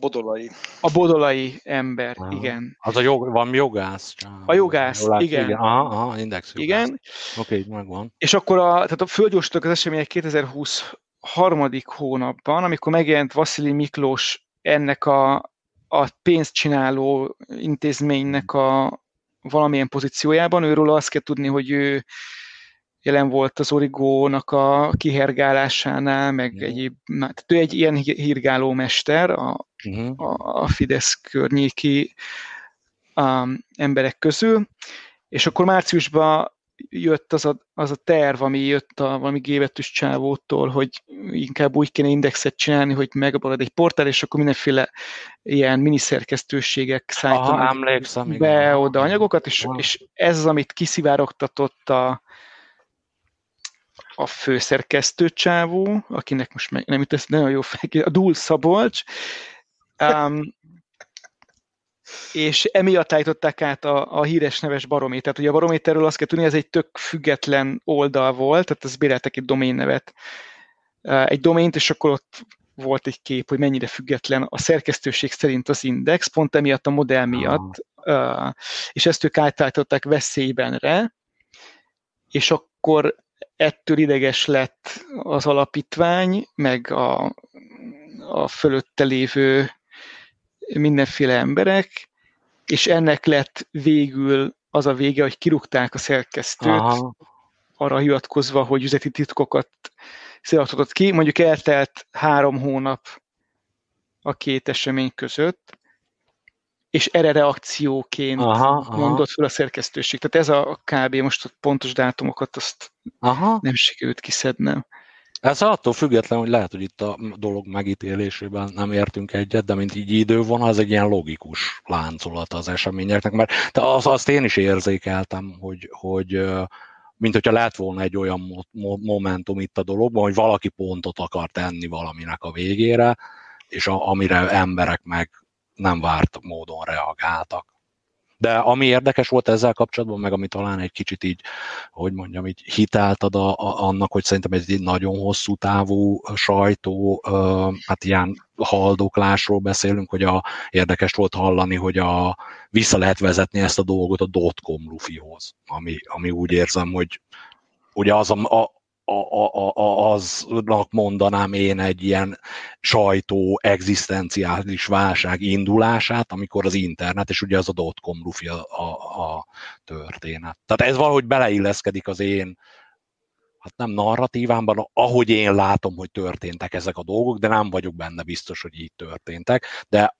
Bodolai. A bodolai ember, aha. igen. Az a jog, van jogász? A jogász, jogász igen. igen. Aha, aha, index jogász. Igen. Oké, okay, megvan. És akkor a, tehát a fölgyorsítottak az események 2020 harmadik hónapban, amikor megjelent Vasili Miklós ennek a a pénzcsináló intézménynek a valamilyen pozíciójában. Őről azt kell tudni, hogy ő jelen volt az Origónak a kihergálásánál, meg yeah. egyéb, tehát ő egy ilyen hírgáló mester a, uh-huh. a, a Fidesz környéki um, emberek közül, és akkor márciusban jött az a, az a terv, ami jött a valami gévetűs csávótól, hogy inkább úgy kéne indexet csinálni, hogy megmarad egy portál, és akkor mindenféle ilyen miniszerkesztőségek szállítanak be igen. oda anyagokat, és, és ez az, amit kiszivárogtatott a, a főszerkesztő csávó, akinek most meg, nem jut nagyon jó fel, a Dúl Szabolcs, um, és emiatt állították át a, a híres neves barométert. Ugye a barométerről azt kell tudni, ez egy tök független oldal volt, tehát ez béreltek egy nevet, egy domént, és akkor ott volt egy kép, hogy mennyire független a szerkesztőség szerint az index, pont emiatt a modell miatt, ah. és ezt ők átállították veszélybenre, és akkor ettől ideges lett az alapítvány, meg a, a fölötte lévő mindenféle emberek, és ennek lett végül az a vége, hogy kirúgták a szerkesztőt, Aha. arra hivatkozva, hogy üzleti titkokat szivatatott ki. Mondjuk eltelt három hónap a két esemény között, és erre reakcióként aha, aha. mondott fel a szerkesztőség. Tehát ez a kb. most a pontos dátumokat azt aha. nem sikerült kiszednem. Ez attól független, hogy lehet, hogy itt a dolog megítélésében nem értünk egyet, de mint így idő van, az egy ilyen logikus láncolat az eseményeknek, mert az, azt én is érzékeltem, hogy, hogy mint hogyha lett volna egy olyan momentum itt a dologban, hogy valaki pontot akar tenni valaminek a végére, és a, amire emberek meg nem várt módon reagáltak. De ami érdekes volt ezzel kapcsolatban, meg ami talán egy kicsit így, hogy mondjam, így hitelt ad a, a, annak, hogy szerintem ez egy nagyon hosszú távú sajtó, hát ilyen haldoklásról beszélünk, hogy a, érdekes volt hallani, hogy a, vissza lehet vezetni ezt a dolgot a dotcom lufihoz, ami, ami úgy érzem, hogy ugye az a, a a, a, aznak mondanám én egy ilyen sajtó egzisztenciális válság indulását, amikor az internet, és ugye az a dotcom lufi a, a, a történet. Tehát ez valahogy beleilleszkedik az én hát nem narratívámban, ahogy én látom, hogy történtek ezek a dolgok, de nem vagyok benne biztos, hogy így történtek. De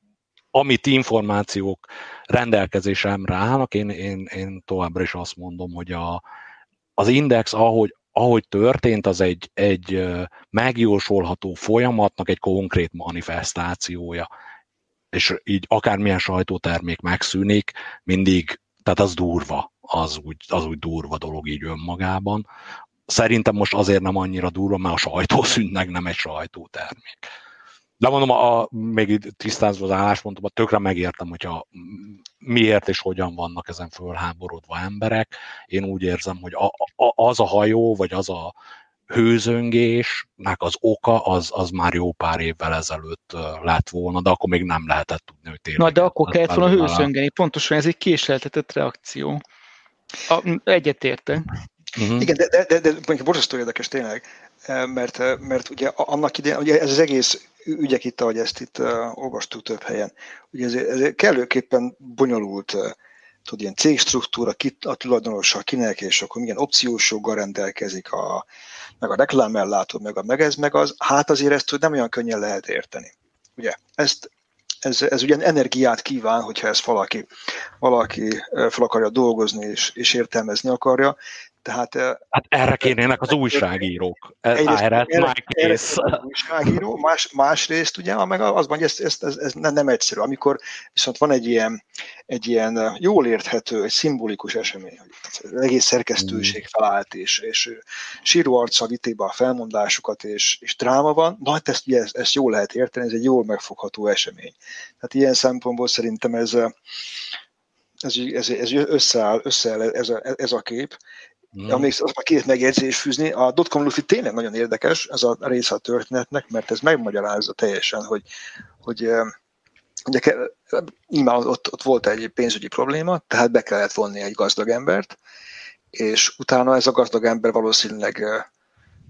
amit információk rendelkezésemre állnak, én, én, én továbbra is azt mondom, hogy a, az index, ahogy, ahogy történt, az egy, egy megjósolható folyamatnak egy konkrét manifestációja. És így akármilyen sajtótermék megszűnik, mindig, tehát az durva, az úgy, az úgy durva dolog így önmagában. Szerintem most azért nem annyira durva, mert a sajtószűnnek <laughs> nem egy sajtótermék. De mondom, a, még tisztázva az álláspontomat, tökre megértem, hogyha miért és hogyan vannak ezen fölháborodva emberek. Én úgy érzem, hogy a, a, az a hajó, vagy az a hőzöngésnek az oka, az, az már jó pár évvel ezelőtt lett volna, de akkor még nem lehetett tudni, hogy tényleg. Na, de akkor kellett volna hőzöngeni. Pontosan ez egy késleltetett reakció. Egyetérte. Uh-huh. Igen, de, de, de, de, de borzasztó érdekes tényleg, mert, mert ugye annak idején, ugye ez az egész ügyek itt, ahogy ezt itt uh, olvastuk több helyen, ugye ez, ez kellőképpen bonyolult uh, tudod, ilyen cégstruktúra, ki, a tulajdonossal kinek, és akkor milyen opciós joggal rendelkezik, a, meg a reklámellátó, meg a meg ez, meg az, hát azért ezt nem olyan könnyen lehet érteni. Ugye, ezt, ez, ez ugye energiát kíván, hogyha ezt valaki, valaki fel akarja dolgozni és, és értelmezni akarja, tehát, hát erre kénének az újságírók. Egyrészt, erre, erre. Erre újságíró, más, másrészt ugye, meg az van, hogy ez, ez, ez, ez nem egyszerű. Amikor viszont van egy ilyen, egy ilyen jól érthető, egy szimbolikus esemény, hogy az egész szerkesztőség mm. felállt, és, és síró arccal a felmondásukat, és, és dráma van, na hát ezt, ugye, ezt, ezt jól lehet érteni, ez egy jól megfogható esemény. Tehát ilyen szempontból szerintem ez, ez, ez, ez összeáll, összeáll ez, a, ez a kép, Mm. Amíg azt a két megjegyzés fűzni, a dotcom lufi tényleg nagyon érdekes, ez a része a történetnek, mert ez megmagyarázza teljesen, hogy, hogy ugye nyilván ott, ott volt egy pénzügyi probléma, tehát be kellett vonni egy gazdag embert, és utána ez a gazdag ember valószínűleg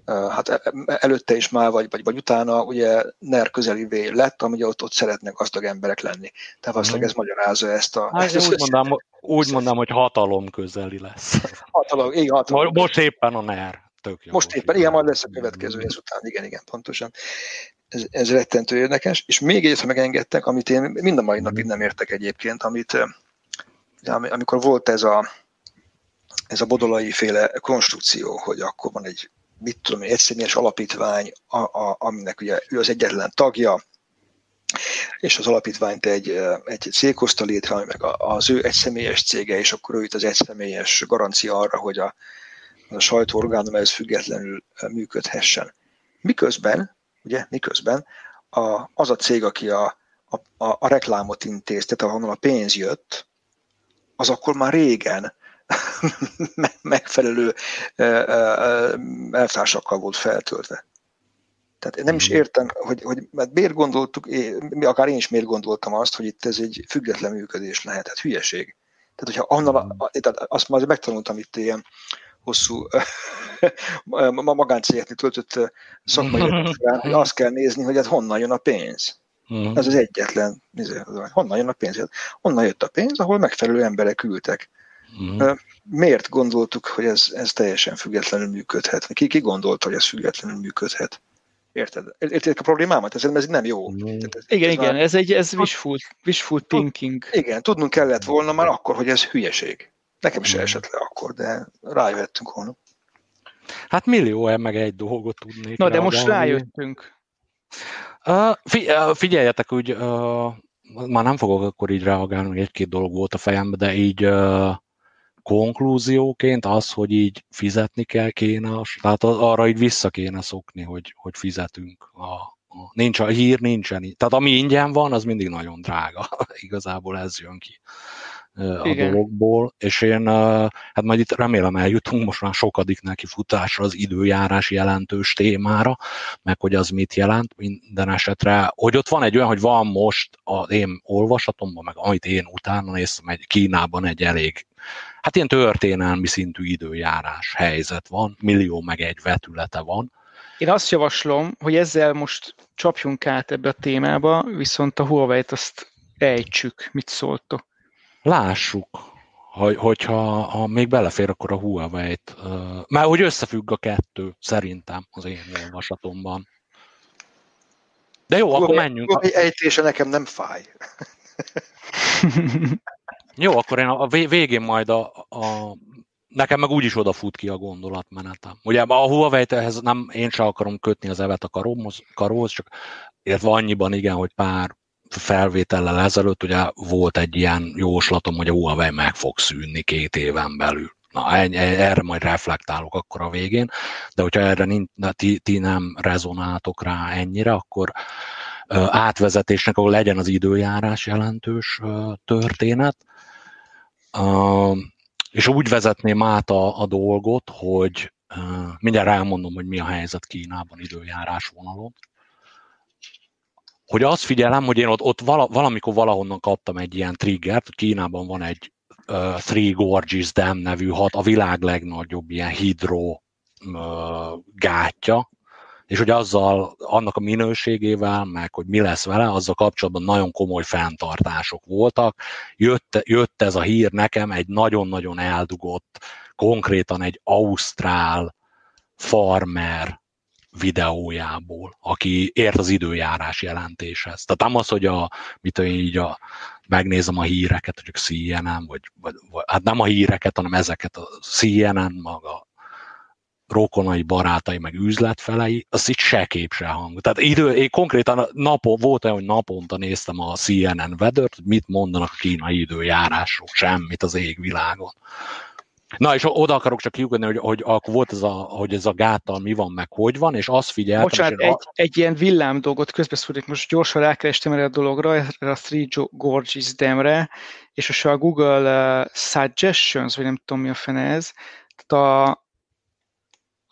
hát e, e, előtte is már, vagy, vagy, vagy utána ugye NER közelivé lett, ami ott, ott szeretnek gazdag emberek lenni. Tehát valószínűleg ez magyarázza ezt a... Hát, ezt úgy, mondom, úgy mondom, hogy hatalom közeli lesz. Hatalom, igen, hatalom. Most éppen a NER. Tök jó Most éppen, igen, majd lesz a következő után, igen, igen, pontosan. Ez, ez rettentő érdekes, és még egyet, megengedtek, amit én mind a mai napig nem értek egyébként, amit amikor volt ez a, ez a bodolai féle konstrukció, hogy akkor van egy mit tudom, egy egyszemélyes alapítvány, a, a, aminek ugye ő az egyetlen tagja, és az alapítványt egy, egy cég hozta létre, ami meg az ő egyszemélyes cége, és akkor ő itt az egyszemélyes garancia arra, hogy a, a sajtóorgánum ez függetlenül működhessen. Miközben, ugye, miközben a, az a cég, aki a, a, a reklámot intézte, tehát ahonnan a pénz jött, az akkor már régen megfelelő elvtársakkal volt feltöltve. Tehát nem is értem, hogy, hogy mert miért gondoltuk, akár én is miért gondoltam azt, hogy itt ez egy független működés lehet, hát hülyeség. Tehát, hogyha onnan, mhm. tehát azt már megtanultam itt ilyen hosszú <laughs> magáncégeknél töltött szakmai során, hogy azt kell nézni, hogy hát honnan jön a pénz. Uh-huh. Ez az egyetlen, honnan jön a pénz? Hát honnan jött a pénz, ahol megfelelő emberek ültek. Uh-huh. Miért gondoltuk, hogy ez, ez teljesen függetlenül működhet? Ki, ki gondolta, hogy ez függetlenül működhet? Érted? Érted a problémámat? Ez, ez nem jó. Mm. ez, igen, ez igen, már... ez egy ez wishful, wishful thinking. Igen, tudnunk kellett volna már akkor, hogy ez hülyeség. Nekem se mm. esett le akkor, de rájöttünk volna. Hát millió meg egy dolgot tudnék. Na, de most rájöttünk. Uh, figyeljetek, úgy uh, már nem fogok akkor így reagálni, hogy egy-két dolog volt a fejemben, de így uh, konklúzióként az, hogy így fizetni kell kéne, tehát arra így vissza kéne szokni, hogy, hogy fizetünk. A, a, nincs a hír, nincsen. Tehát ami ingyen van, az mindig nagyon drága. <laughs> Igazából ez jön ki a Igen. dologból, és én, hát majd itt remélem eljutunk most már sokadik neki futásra az időjárás jelentős témára, meg hogy az mit jelent minden esetre, hogy ott van egy olyan, hogy van most az én olvasatomban, meg amit én utána néztem, egy Kínában egy elég hát ilyen történelmi szintű időjárás helyzet van, millió meg egy vetülete van. Én azt javaslom, hogy ezzel most csapjunk át ebbe a témába, viszont a Huawei-t azt ejtsük, mit szóltok. Lássuk, hogy, hogyha ha még belefér, akkor a Huawei-t. Uh, már hogy összefügg a kettő, szerintem az én olvasatomban. De jó, akkor menjünk. Huawei ejtése nekem nem fáj. <laughs> Jó, akkor én a végén majd a, a nekem meg úgyis odafut ki a gondolatmenetem. Ugye a huawei nem, én sem akarom kötni az evet a karóhoz, karóhoz csak illetve annyiban igen, hogy pár felvétellel ezelőtt ugye volt egy ilyen jóslatom, hogy a Huawei meg fog szűnni két éven belül. Na, erre majd reflektálok akkor a végén, de hogyha erre nincs, ti, ti nem rezonáltok rá ennyire, akkor átvezetésnek, ahol legyen az időjárás jelentős történet, és úgy vezetném át a, a dolgot, hogy mindjárt elmondom, hogy mi a helyzet Kínában időjárás vonalon. Hogy azt figyelem, hogy én ott, ott vala, valamikor valahonnan kaptam egy ilyen triggert, Kínában van egy uh, Three Gorges Dam nevű hat, a világ legnagyobb ilyen hidro uh, gátja, és hogy azzal, annak a minőségével, meg hogy mi lesz vele, azzal kapcsolatban nagyon komoly fenntartások voltak. Jött, jött ez a hír nekem egy nagyon-nagyon eldugott, konkrétan egy ausztrál farmer videójából, aki ért az időjárás jelentéshez. Tehát nem az, hogy a, mit én így a, megnézem a híreket, hogy CNN, vagy, vagy, vagy, hát nem a híreket, hanem ezeket a CNN, maga rokonai, barátai, meg üzletfelei, az itt se kép, se hang. Tehát idő, én konkrétan napon, volt olyan, hogy naponta néztem a CNN vedört, hogy mit mondanak a kínai időjárásról, semmit az égvilágon. Na, és oda akarok csak kiugodni, hogy, hogy akkor volt ez a, hogy ez a gáttal mi van, meg hogy van, és azt figyeltem. Bocsánat, egy, a... egy ilyen villám dolgot közbeszúrnék, most gyorsan rákerestem erre a dologra, erre a Three Gorges Demre, és a Google uh, Suggestions, vagy nem tudom mi a fene ez, tehát a,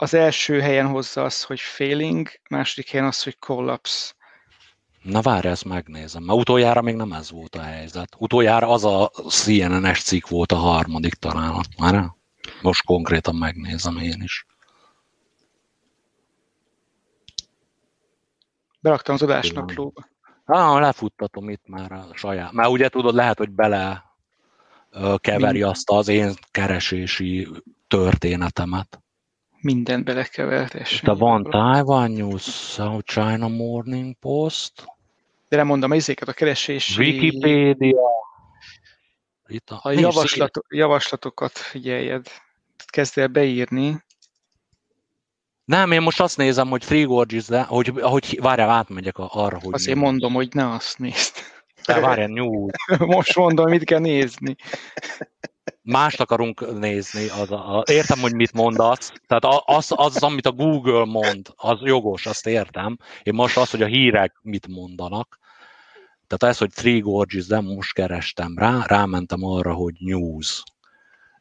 az első helyen hozza az, hogy failing, második helyen az, hogy collapse. Na várj, ezt megnézem. Mert utoljára még nem ez volt a helyzet. Utoljára az a CNN-es cikk volt a harmadik talán. Már most konkrétan megnézem én is. Beraktam az adásnaplóba. Ah, lefuttatom itt már a saját. Már ugye tudod, lehet, hogy bele keveri azt az én keresési történetemet mindent belekevert. De van Taiwan News, South China Morning Post. De nem mondom, ezeket a keresési... Wikipedia. Itt a, a javaslatok, javaslatokat figyeljed. Kezd el beírni. Nem, én most azt nézem, hogy Free Gorges, de hogy, hogy várjál, átmegyek arra, hogy... Azt én mondom, hogy ne azt nézd. De várjál, nyúl. <laughs> most mondom, mit kell nézni mást akarunk nézni. Az a, értem, hogy mit mondasz. Tehát az, az, amit a Google mond, az jogos, azt értem. Én most az, hogy a hírek mit mondanak. Tehát ez, hogy Three Gorges, de most kerestem rá, rámentem arra, hogy news.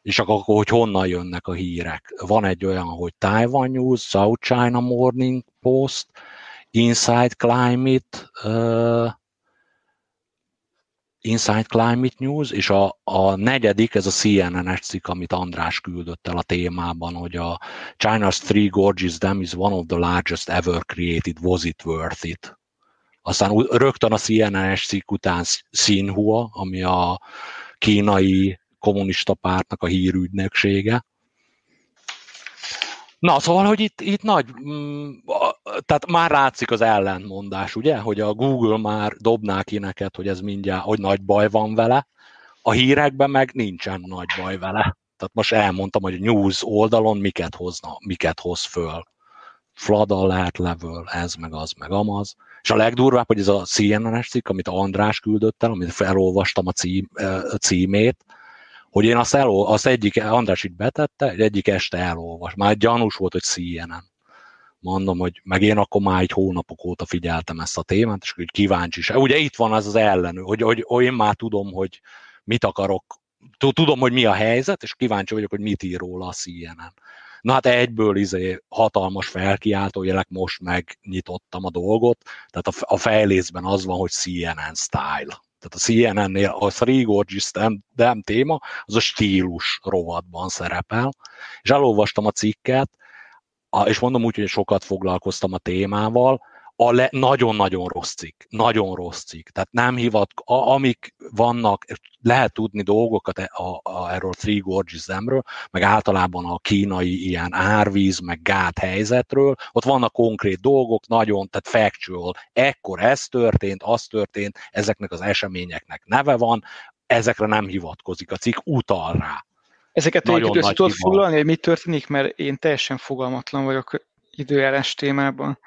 És akkor, hogy honnan jönnek a hírek. Van egy olyan, hogy Taiwan News, South China Morning Post, Inside Climate, uh, Inside Climate News, és a, a negyedik, ez a CNN-es cikk, amit András küldött el a témában, hogy a China's Three Gorges Dam is one of the largest ever created, was it worth it? Aztán rögtön a CNN-es cikk után Xinhua, ami a kínai kommunista pártnak a hírügynöksége, Na, szóval, hogy itt, itt nagy, mm, tehát már látszik az ellentmondás, ugye, hogy a Google már dobná ki neked, hogy ez mindjárt, hogy nagy baj van vele, a hírekben meg nincsen nagy baj vele. Tehát most elmondtam, hogy a news oldalon miket hozna, miket hoz föl. Flood alert level, ez meg az, meg amaz. És a legdurvább, hogy ez a CNN-es cikk, amit András küldött el, amit felolvastam a, cím, címét, hogy én azt, elol, azt egyik, András itt betette, egy egyik este elolvas. Már gyanús volt, hogy CNN. Mondom, hogy meg én akkor már egy hónapok óta figyeltem ezt a témát, és hogy kíváncsi is. Ugye itt van az az ellenő, hogy, hogy, hogy én már tudom, hogy mit akarok, tudom, hogy mi a helyzet, és kíváncsi vagyok, hogy mit ír róla a CNN. Na hát egyből izé hatalmas felkiáltójelek, most megnyitottam a dolgot, tehát a, a fejlészben az van, hogy CNN style. Tehát a CNN-nél a Three Gorges Dam téma, az a stílus rovatban szerepel, és elolvastam a cikket, és mondom úgy, hogy sokat foglalkoztam a témával, a le, nagyon-nagyon rossz cikk, nagyon rossz cikk. Tehát nem hivat, a, amik vannak, lehet tudni dolgokat e, a, a, erről Three Gorges Zemről, meg általában a kínai ilyen árvíz, meg gát helyzetről, ott vannak konkrét dolgok, nagyon, tehát factual, ekkor ez történt, az történt, ezeknek az eseményeknek neve van, ezekre nem hivatkozik a cikk, utal rá. Ezeket egy össze tudod foglalni, hogy mi történik, mert én teljesen fogalmatlan vagyok időjárás témában.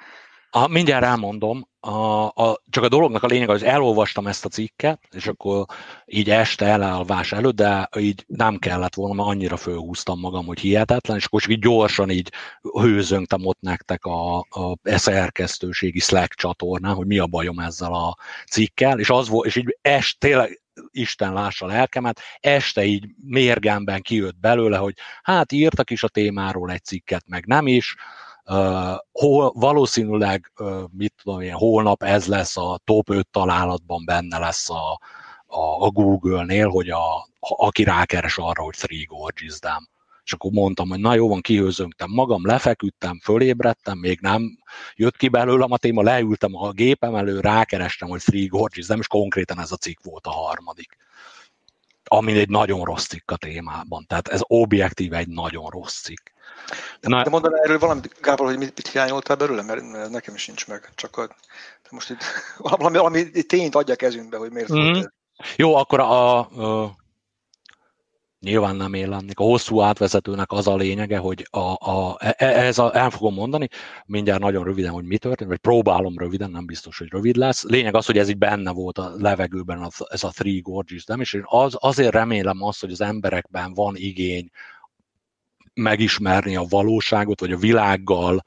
A, mindjárt elmondom, a, a, csak a dolognak a lényeg, hogy elolvastam ezt a cikket, és akkor így este elállvás előtt, de így nem kellett volna, mert annyira fölhúztam magam, hogy hihetetlen, és akkor csak így gyorsan így hőzöngtem ott nektek a, a szerkesztőségi Slack csatornán, hogy mi a bajom ezzel a cikkel, és az volt, és így est, tényleg Isten lássa lelkemet, este így mérgemben kijött belőle, hogy hát írtak is a témáról egy cikket, meg nem is, Uh, hol, valószínűleg, uh, mit tudom én, holnap ez lesz a top 5 találatban benne lesz a, a, a Google-nél, hogy a, aki rákeres arra, hogy Three Gorges Dam. És akkor mondtam, hogy na jó van, kihőzöngtem magam, lefeküdtem, fölébredtem, még nem jött ki belőlem a téma, leültem a gépem elő, rákerestem, hogy Three Gorges Dam, és konkrétan ez a cikk volt a harmadik ami egy nagyon rossz cikk a témában. Tehát ez objektív egy nagyon rossz cikk. De, Na, de mondaná erről valamit, Gábor, hogy mit, mit hiányoltál belőle, mert, mert nekem is nincs meg. Csak a, most itt <laughs> valami, valami tényt adja kezünkbe, hogy miért mm. volt Jó, akkor a, a nyilván nem él lennék. A hosszú átvezetőnek az a lényege, hogy a, a, e, e, ez a, el fogom mondani, mindjárt nagyon röviden, hogy mi történt, vagy próbálom röviden, nem biztos, hogy rövid lesz. Lényeg az, hogy ez így benne volt a levegőben, az, ez a Three Gorges nem, és én az, azért remélem azt, hogy az emberekben van igény megismerni a valóságot, vagy a világgal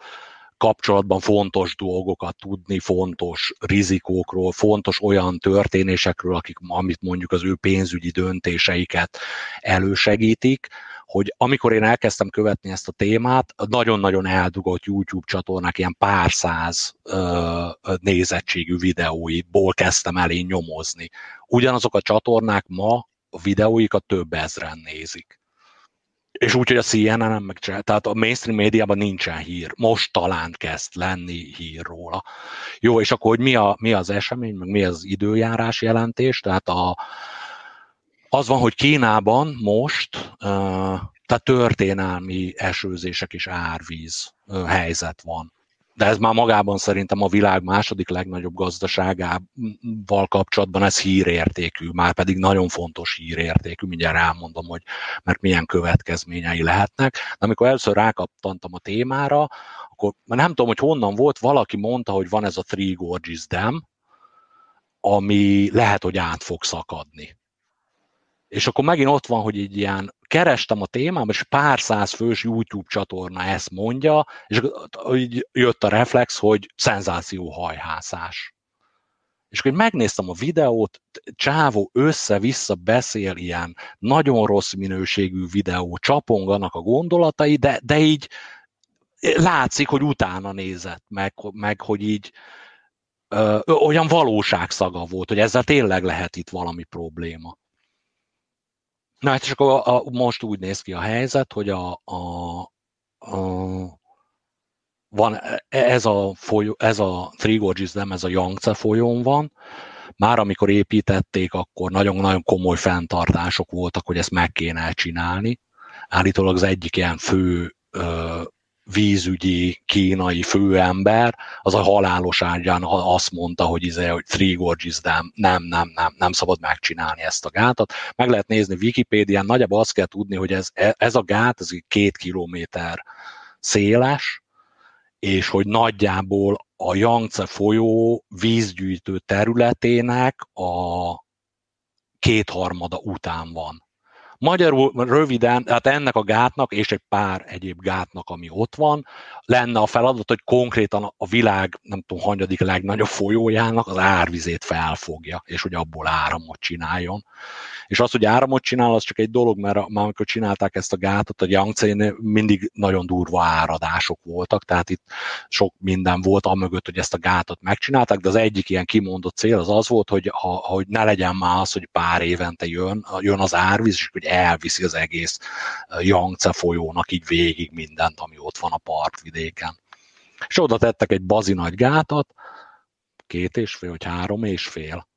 kapcsolatban fontos dolgokat tudni, fontos rizikókról, fontos olyan történésekről, akik, amit mondjuk az ő pénzügyi döntéseiket elősegítik, hogy amikor én elkezdtem követni ezt a témát, nagyon-nagyon eldugott YouTube csatornák ilyen pár száz ö, nézettségű videóiból kezdtem el én nyomozni. Ugyanazok a csatornák ma a videóikat több ezren nézik és úgy, hogy a CNN nem megcsinál, tehát a mainstream médiában nincsen hír. Most talán kezd lenni hír róla. Jó, és akkor hogy mi, a, mi az esemény, meg mi az időjárás jelentés, tehát a, az van, hogy Kínában most uh, tehát történelmi esőzések és árvíz helyzet van de ez már magában szerintem a világ második legnagyobb gazdaságával kapcsolatban ez hírértékű, már pedig nagyon fontos hírértékű, mindjárt elmondom, hogy mert milyen következményei lehetnek. De amikor először rákaptantam a témára, akkor nem tudom, hogy honnan volt, valaki mondta, hogy van ez a Three Gorges Dam, ami lehet, hogy át fog szakadni. És akkor megint ott van, hogy egy ilyen kerestem a témám, és pár száz fős YouTube csatorna ezt mondja, és így jött a reflex, hogy szenzáció hajhászás. És akkor megnéztem a videót, Csávó össze-vissza beszél ilyen nagyon rossz minőségű videó, csaponganak a gondolatai, de, de így látszik, hogy utána nézett, meg, meg hogy így ö, olyan valóságszaga volt, hogy ezzel tényleg lehet itt valami probléma. Na hát és akkor a, a, most úgy néz ki a helyzet, hogy a, a, a van e, ez a, folyó, ez a Three Gorges nem, ez a Yangtze folyón van, már amikor építették, akkor nagyon-nagyon komoly fenntartások voltak, hogy ezt meg kéne csinálni. Állítólag az egyik ilyen fő vízügyi kínai főember, az a halálos ágyán azt mondta, hogy, izé, hogy Three Gorges nem, nem, nem, nem, nem szabad megcsinálni ezt a gátat. Meg lehet nézni Wikipédián, nagyjából azt kell tudni, hogy ez, ez a gát, ez két kilométer széles, és hogy nagyjából a Yangtze folyó vízgyűjtő területének a kétharmada után van. Magyarul röviden, hát ennek a gátnak és egy pár egyéb gátnak, ami ott van, lenne a feladat, hogy konkrétan a világ, nem tudom, hanyadik legnagyobb folyójának az árvizét felfogja, és hogy abból áramot csináljon. És az, hogy áramot csinál, az csak egy dolog, mert már amikor csinálták ezt a gátat, a yangtze mindig nagyon durva áradások voltak, tehát itt sok minden volt amögött, hogy ezt a gátat megcsinálták, de az egyik ilyen kimondott cél az az volt, hogy, ha, hogy ne legyen már az, hogy pár évente jön, jön az árvíz, és hogy elviszi az egész Yangtze folyónak így végig mindent, ami ott van a partvidéken. És oda tettek egy bazi nagy gátat, két és fél, vagy három és fél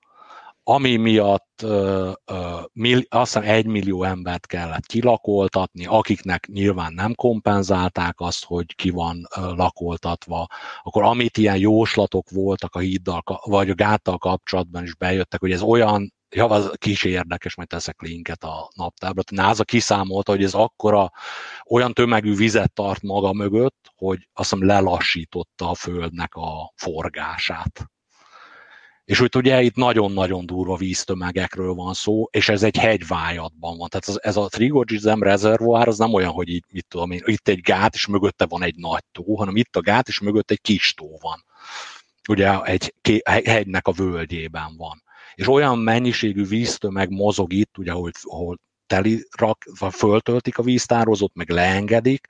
ami miatt ö, ö, mill, azt hiszem egy millió embert kellett kilakoltatni, akiknek nyilván nem kompenzálták azt, hogy ki van ö, lakoltatva, akkor amit ilyen jóslatok voltak a híddal, vagy a gáttal kapcsolatban is bejöttek, hogy ez olyan ja, az kis érdekes, majd teszek linket a naptábra. A NASA kiszámolta, hogy ez akkora olyan tömegű vizet tart maga mögött, hogy azt hiszem lelassította a Földnek a forgását. És hogy ugye itt nagyon-nagyon durva víztömegekről van szó, és ez egy hegyvájatban van. Tehát ez, a Trigorgizem rezervoár az nem olyan, hogy itt, mit tudom én, itt egy gát, és mögötte van egy nagy tó, hanem itt a gát, és mögött egy kis tó van. Ugye egy hegynek a völgyében van. És olyan mennyiségű víztömeg mozog itt, ugye, ahol, ahol teli rak, vagy föltöltik a víztározót, meg leengedik,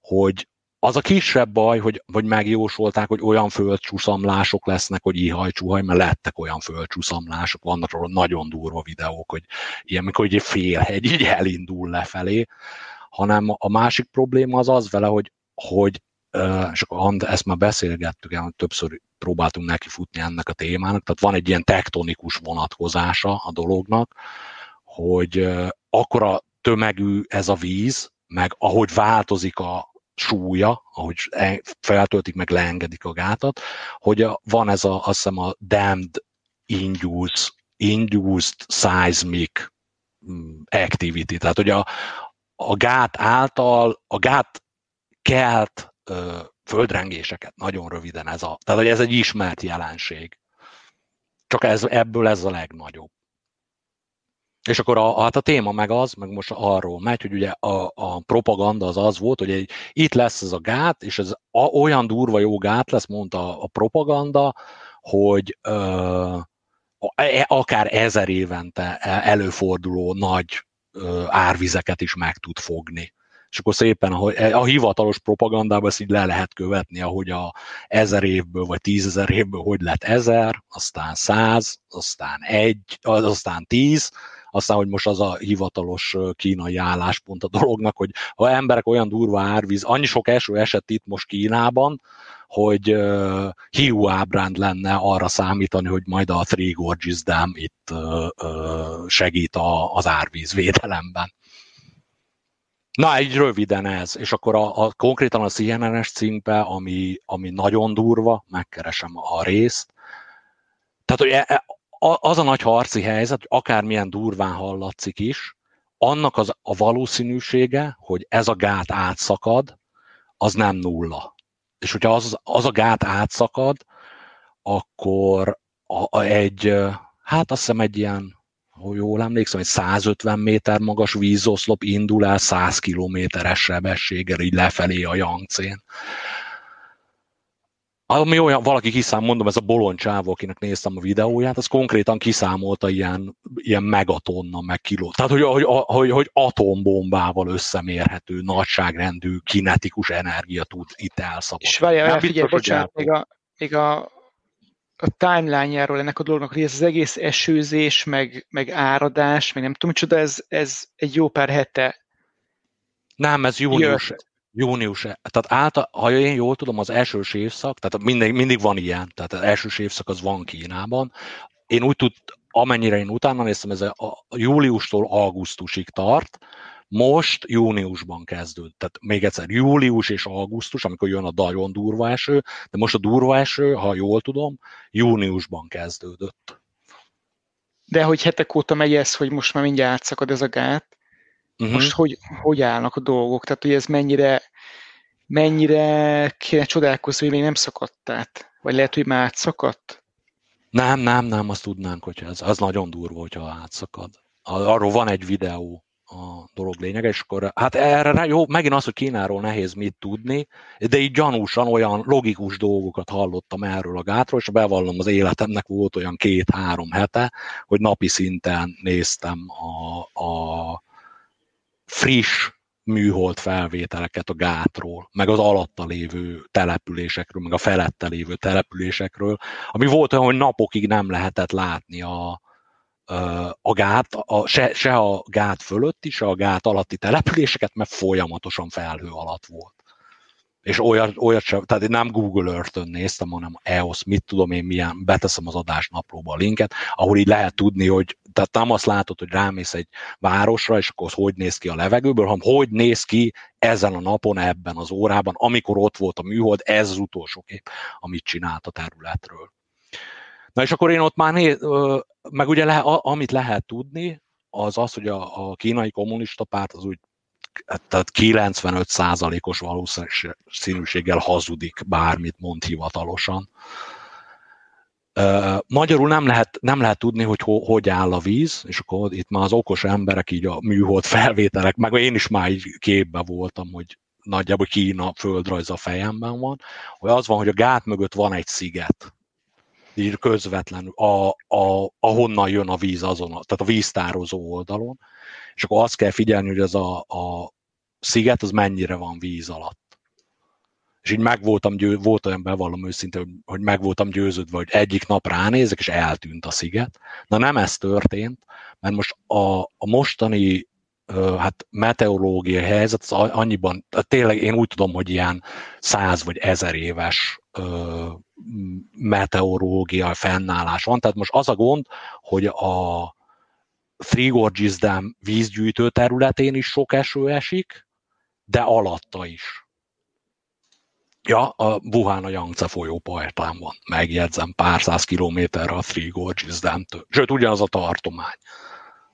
hogy az a kisebb baj, hogy, hogy megjósolták, hogy olyan földcsúszamlások lesznek, hogy ihaj-csuhaj, mert lettek olyan földcsúszamlások, vannak róla nagyon durva videók, hogy ilyen, mikor egy félhegy így elindul lefelé, hanem a másik probléma az az vele, hogy, hogy és akkor ezt már beszélgettük, többször próbáltunk neki futni ennek a témának, tehát van egy ilyen tektonikus vonatkozása a dolognak, hogy akkora tömegű ez a víz, meg ahogy változik a, súlya, ahogy e, feltöltik, meg leengedik a gátat, hogy van ez a, azt hiszem a damned induced, induced seismic mm, activity, tehát hogy a, a gát által, a gát kelt ö, földrengéseket, nagyon röviden ez a, tehát hogy ez egy ismert jelenség. Csak ez, ebből ez a legnagyobb. És akkor a, hát a téma meg az, meg most arról megy, hogy ugye a, a propaganda az az volt, hogy egy, itt lesz ez a gát, és ez a, olyan durva jó gát lesz, mondta a propaganda, hogy ö, e, akár ezer évente e, előforduló nagy árvizeket is meg tud fogni. És akkor szépen a, a hivatalos propagandában ezt így le lehet követni, ahogy a ezer évből, vagy tízezer évből hogy lett ezer, aztán száz, aztán egy, aztán tíz, aztán, hogy most az a hivatalos kínai álláspont a dolognak, hogy ha emberek olyan durva árvíz, annyi sok eső esett itt most Kínában, hogy uh, hiú ábránd lenne arra számítani, hogy majd a Three Gorges Dam itt uh, uh, segít a, az árvízvédelemben. Na, egy röviden ez, és akkor a, a konkrétan a CNN-es cikkbe, ami, ami nagyon durva, megkeresem a részt. Tehát, hogy e, e, az a nagy harci helyzet, hogy akármilyen durván hallatszik is, annak az a valószínűsége, hogy ez a gát átszakad, az nem nulla. És hogyha az, az a gát átszakad, akkor a, a egy, hát azt hiszem egy ilyen, hogy jól emlékszem, egy 150 méter magas vízoszlop indul el 100 kilométeres sebességgel így lefelé a Yangtze-n ami olyan, valaki kiszám, mondom, ez a boloncsávó, akinek néztem a videóját, az konkrétan kiszámolta ilyen, ilyen megatonna, meg kiló. Tehát, hogy, hogy, hogy, hogy atombombával összemérhető nagyságrendű kinetikus energia tud itt elszabadulni. És várjál, figyelj, bocsánat, még a, még a, a timeline-járól ennek a dolognak, hogy ez az egész esőzés, meg, meg áradás, meg nem tudom, csoda, ez, ez egy jó pár hete nem, ez június, jött június, tehát által, ha én jól tudom, az első évszak, tehát mindig, mindig van ilyen, tehát az első évszak az van Kínában. Én úgy tud, amennyire én utána néztem, ez a, a júliustól augusztusig tart, most júniusban kezdődött. Tehát még egyszer, július és augusztus, amikor jön a nagyon durva eső, de most a durva eső, ha jól tudom, júniusban kezdődött. De hogy hetek óta megy ez, hogy most már mindjárt átszakad ez a gát, uh-huh. most hogy, hogy állnak a dolgok? Tehát, hogy ez mennyire, mennyire kéne csodálkozni, hogy még nem szakadt át? Vagy lehet, hogy már átszakadt? Nem, nem, nem, azt tudnánk, hogy ez az nagyon durva, hogyha átszakad. Arról van egy videó, a dolog lényege, és akkor hát erre jó, megint az, hogy Kínáról nehéz mit tudni, de így gyanúsan olyan logikus dolgokat hallottam erről a gátról, és bevallom, az életemnek volt olyan két-három hete, hogy napi szinten néztem a, a friss műhold felvételeket a gátról, meg az alatta lévő településekről, meg a felette lévő településekről, ami volt olyan, hogy napokig nem lehetett látni a, a gát, a, se, se a gát fölötti, se a gát alatti településeket, mert folyamatosan felhő alatt volt. És olyat, olyat sem, tehát én nem Google Earth-ön néztem, hanem EOS, mit tudom én milyen, beteszem az adás naplóba a linket, ahol így lehet tudni, hogy tehát nem azt látod, hogy rámész egy városra, és akkor az hogy néz ki a levegőből, hanem hogy néz ki ezen a napon, ebben az órában, amikor ott volt a műhold, ez az utolsó kép, amit csinált a területről. Na és akkor én ott már néz, meg ugye le, amit lehet tudni, az az, hogy a, a kínai kommunista párt az úgy tehát 95%-os valószínűséggel hazudik, bármit mond hivatalosan. Magyarul nem lehet, nem lehet tudni, hogy ho, hogy áll a víz, és akkor itt már az okos emberek, így a műhold felvételek, meg én is már így képbe voltam, hogy nagyjából Kína földrajz a fejemben van, hogy az van, hogy a gát mögött van egy sziget, így közvetlenül, a, a, ahonnan jön a víz azon, tehát a víztározó oldalon, és akkor azt kell figyelni, hogy az a, a sziget az mennyire van víz alatt. És így meg voltam, győ, volt olyan bevallom őszintén, hogy, hogy meg voltam győződve, hogy egyik nap ránézek, és eltűnt a sziget. Na nem ez történt, mert most a, a mostani hát meteorológiai helyzet az annyiban, tényleg én úgy tudom, hogy ilyen száz vagy ezer éves meteorológiai fennállás van. Tehát most az a gond, hogy a Three Gorges Dam vízgyűjtő területén is sok eső esik, de alatta is. Ja, a Wuhan a Yangtze folyó partján van. Megjegyzem, pár száz kilométerre a Three Gorges Dam-től. Sőt, ugyanaz a tartomány.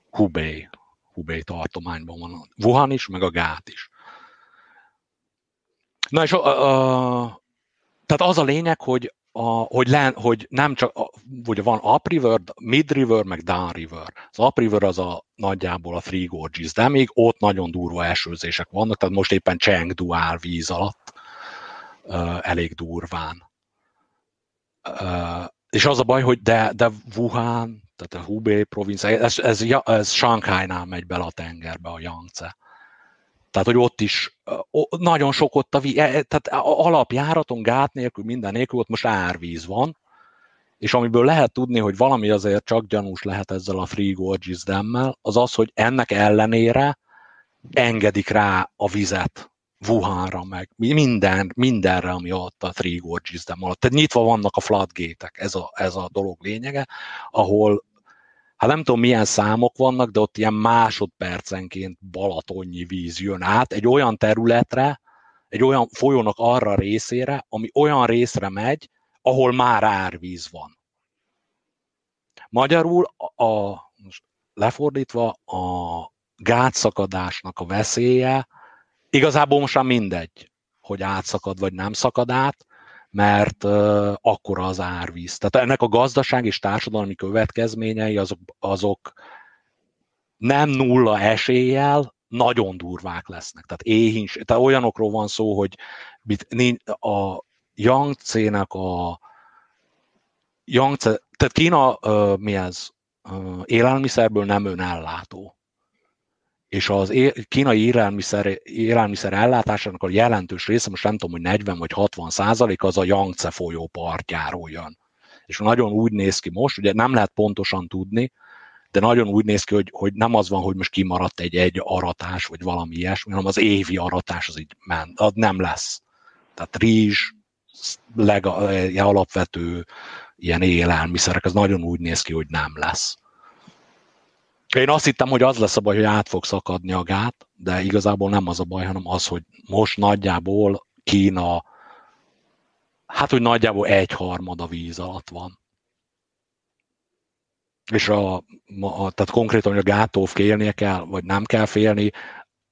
Hubei. Hubei tartományban van Wuhan is, meg a Gát is. Na és a, a, tehát az a lényeg, hogy, a, hogy, le, hogy nem csak, a, hogy van up river, mid river, meg down river. Az up river az a nagyjából a Three Gorges, de még ott nagyon durva esőzések vannak, tehát most éppen Chengdu áll víz alatt, uh, elég durván. Uh, és az a baj, hogy de, de Wuhan, tehát a Hubei provincia, ez, ez, ez, ez Shanghai-nál megy bele a tengerbe a Yangtze. Tehát, hogy ott is nagyon sok ott a víz, e, e, tehát alapjáraton, gát nélkül, minden nélkül ott most árvíz van, és amiből lehet tudni, hogy valami azért csak gyanús lehet ezzel a Free Gorges demmel, az az, hogy ennek ellenére engedik rá a vizet Wuhanra, meg minden, mindenre, ami ott a Three Gorges Dam alatt. Tehát nyitva vannak a floodgate ez a, ez a dolog lényege, ahol hát nem tudom milyen számok vannak, de ott ilyen másodpercenként balatonnyi víz jön át egy olyan területre, egy olyan folyónak arra részére, ami olyan részre megy, ahol már árvíz van. Magyarul a, a lefordítva a gátszakadásnak a veszélye igazából most már mindegy, hogy átszakad vagy nem szakad át, mert uh, akkora az árvíz. Tehát ennek a gazdaság és társadalmi következményei azok, azok nem nulla eséllyel nagyon durvák lesznek. Tehát éhins, tehát olyanokról van szó, hogy a Yangtze-nek a Yangtze, tehát Kína uh, mi ez? Uh, élelmiszerből nem önellátó és az kínai élelmiszer, élelmiszer ellátásának a jelentős része, most nem tudom, hogy 40 vagy 60 százalék, az a Yangtze folyó partjáról jön. És nagyon úgy néz ki most, ugye nem lehet pontosan tudni, de nagyon úgy néz ki, hogy, hogy nem az van, hogy most kimaradt egy egy aratás, vagy valami ilyesmi, hanem az évi aratás az így ment, az nem lesz. Tehát rizs, leg, alapvető ilyen élelmiszerek, az nagyon úgy néz ki, hogy nem lesz. Én azt hittem, hogy az lesz a baj, hogy át fog szakadni a gát, de igazából nem az a baj, hanem az, hogy most nagyjából Kína, hát hogy nagyjából egy harmada víz alatt van. És a, a, tehát konkrétan, hogy a gától félnie kell, vagy nem kell félni,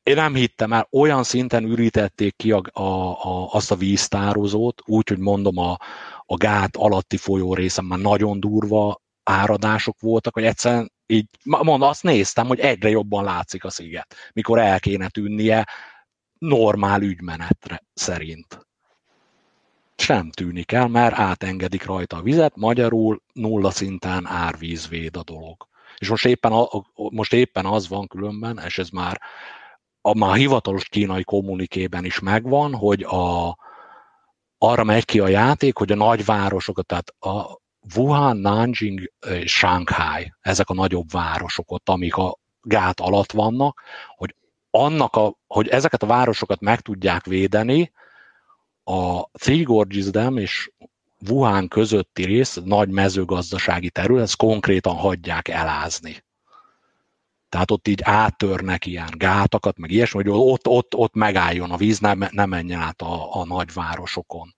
én nem hittem el, olyan szinten ürítették ki a, a, a, azt a víztározót, úgy, hogy mondom, a, a gát alatti folyó részen már nagyon durva áradások voltak, hogy egyszerűen így, mondom, azt néztem, hogy egyre jobban látszik a sziget, mikor el kéne tűnnie normál ügymenetre szerint. Sem tűnik el, mert átengedik rajta a vizet, magyarul nulla szinten árvízvéd a dolog. És most éppen, a, most éppen az van különben, és ez már a már hivatalos kínai kommunikében is megvan, hogy a, arra megy ki a játék, hogy a nagyvárosokat, tehát a Wuhan, Nanjing és Shanghai, ezek a nagyobb városok ott, amik a gát alatt vannak, hogy annak a, hogy ezeket a városokat meg tudják védeni, a Three Gorges Dam és Wuhan közötti rész, nagy mezőgazdasági terület, ezt konkrétan hagyják elázni. Tehát ott így áttörnek ilyen gátakat, meg ilyesmi, hogy ott, ott, ott megálljon a víz, nem, nem menjen át a, a nagyvárosokon.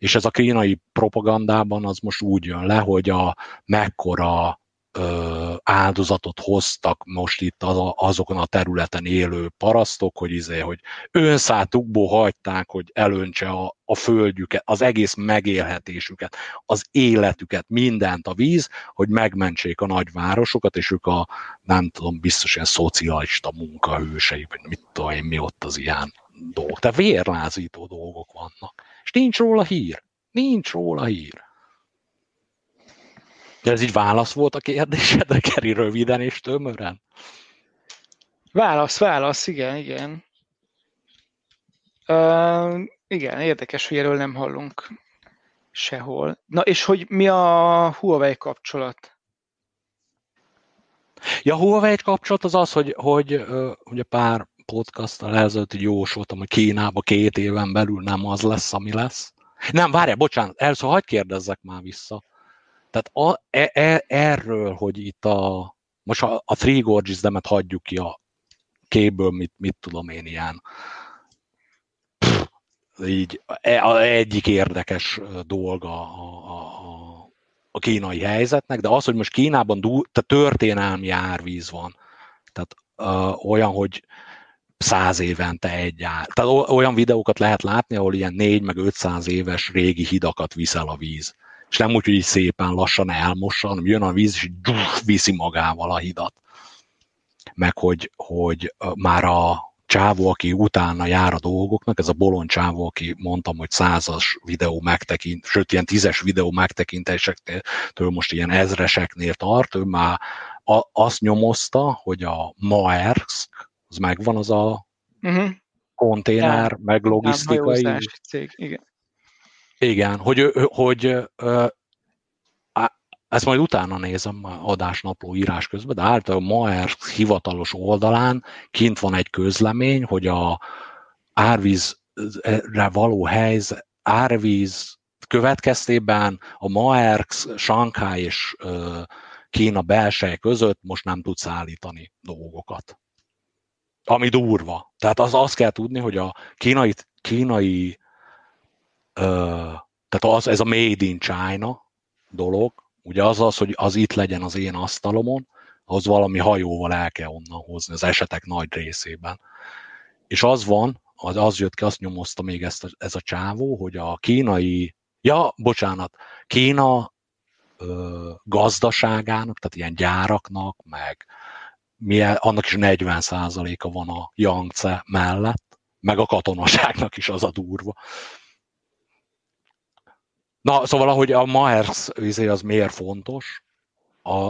És ez a kínai propagandában az most úgy jön le, hogy a mekkora ö, áldozatot hoztak most itt az, azokon a területen élő parasztok, hogy izé, hogy önszátukból hagyták, hogy elöntse a, a földjüket, az egész megélhetésüket, az életüket, mindent a víz, hogy megmentsék a nagyvárosokat, és ők a, nem tudom, biztos ilyen szocialista munkahősei, vagy mit tudom én, mi ott az ilyen dolgok. Tehát vérlázító dolgok vannak. És nincs róla hír. Nincs róla hír. De ez így válasz volt a kérdésedre, <laughs> Keri, röviden és tömören? Válasz, válasz, igen, igen. Uh, igen, érdekes, hogy erről nem hallunk sehol. Na és hogy mi a Huawei kapcsolat? Ja, a Huawei kapcsolat az az, hogy, hogy uh, ugye pár podcasttal ezelőtt így jósoltam, hogy Kínába két éven belül nem az lesz, ami lesz. Nem, várjál, bocsánat, először hagyd kérdezzek már vissza. Tehát a, e, e, erről, hogy itt a, most a, a Three Gorges demet hagyjuk ki a kéből, mit, mit tudom én, ilyen pff, így e, egyik érdekes dolga a, a, a kínai helyzetnek, de az, hogy most Kínában du, tehát történelmi árvíz van, tehát uh, olyan, hogy száz évente egy ár. Tehát olyan videókat lehet látni, ahol ilyen négy meg 500 éves régi hidakat viszel a víz és nem úgy, hogy szépen lassan elmossa, hanem jön a víz, és gyuf, viszi magával a hidat. Meg hogy, hogy már a csávó, aki utána jár a dolgoknak, ez a bolond csávó, aki mondtam, hogy százas videó megtekint, sőt, ilyen tízes videó megtekintésektől most ilyen ezreseknél tart, ő már azt nyomozta, hogy a Maersk, az megvan az a uh-huh. konténer, ja, meg logisztikai. Cég, igen. Igen, hogy, hogy ezt majd utána nézem adásnapló írás közben, de általában Maer hivatalos oldalán kint van egy közlemény, hogy a árvízre való helyzet, árvíz következtében a Maerx, Shanghai és Kína belsej között most nem tudsz állítani dolgokat. Ami durva. Tehát az azt kell tudni, hogy a kínai, kínai tehát az, ez a made in China dolog, ugye az az, hogy az itt legyen az én asztalomon, az valami hajóval el kell onnan hozni az esetek nagy részében. És az van, az, az jött ki, azt nyomozta még ezt a, ez a csávó, hogy a kínai, ja, bocsánat, Kína ö, gazdaságának, tehát ilyen gyáraknak, meg milyen, annak is 40%-a van a Yangtze mellett, meg a katonaságnak is az a durva. Na, szóval ahogy a Maers izé, az miért fontos,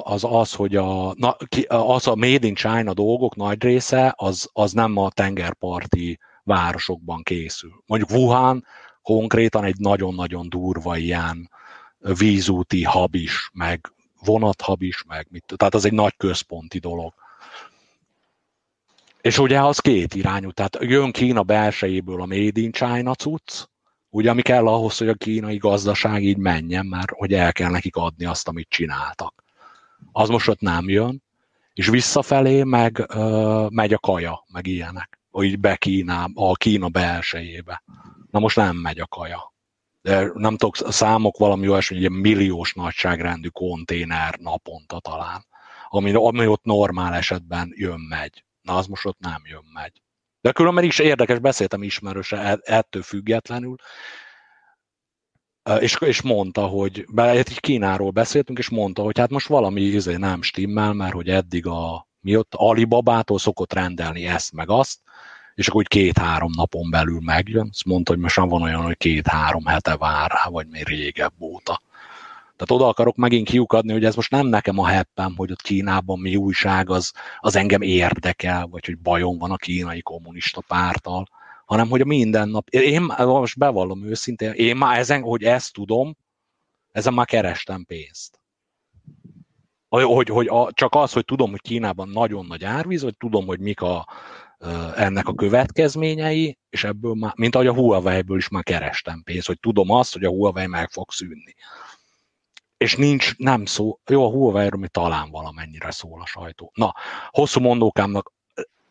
az az, hogy a, na, az a Made in China dolgok nagy része, az, az nem a tengerparti városokban készül. Mondjuk Wuhan konkrétan egy nagyon-nagyon durva ilyen vízúti hab is, meg vonathab is, meg mit, tehát az egy nagy központi dolog. És ugye az két irányú, tehát jön Kína belsejéből a Made in China cucc, ugye ami kell ahhoz, hogy a kínai gazdaság így menjen, mert hogy el kell nekik adni azt, amit csináltak. Az most ott nem jön, és visszafelé meg ö, megy a kaja, meg ilyenek, hogy be Kína, a Kína belsejébe. Na most nem megy a kaja. De nem tudok, számok valami olyasmi, hogy egy milliós nagyságrendű konténer naponta talán, ami, ami ott normál esetben jön-megy. Az most ott nem jön-megy. De különben is érdekes, beszéltem ismerőse e, ettől függetlenül, és, és mondta, hogy hát így Kínáról beszéltünk, és mondta, hogy hát most valami izé nem stimmel, mert hogy eddig a mi ott Alibabától szokott rendelni ezt meg azt, és akkor úgy két-három napon belül megjön. Azt mondta, hogy most van olyan, hogy két-három hete vár rá, vagy még régebb óta. Tehát oda akarok megint kiukadni, hogy ez most nem nekem a heppem, hogy ott Kínában mi újság, az, az engem érdekel, vagy hogy bajom van a kínai kommunista pártal, hanem hogy a mindennap, én most bevallom őszintén, én már ezen, hogy ezt tudom, ezen már kerestem pénzt. Hogy, hogy a, csak az, hogy tudom, hogy Kínában nagyon nagy árvíz, vagy tudom, hogy mik a, ennek a következményei, és ebből már, mint ahogy a Huawei-ből is már kerestem pénzt, hogy tudom azt, hogy a Huawei meg fog szűnni. És nincs, nem szó, jó, a Huawei-ről talán valamennyire szól a sajtó. Na, hosszú mondókámnak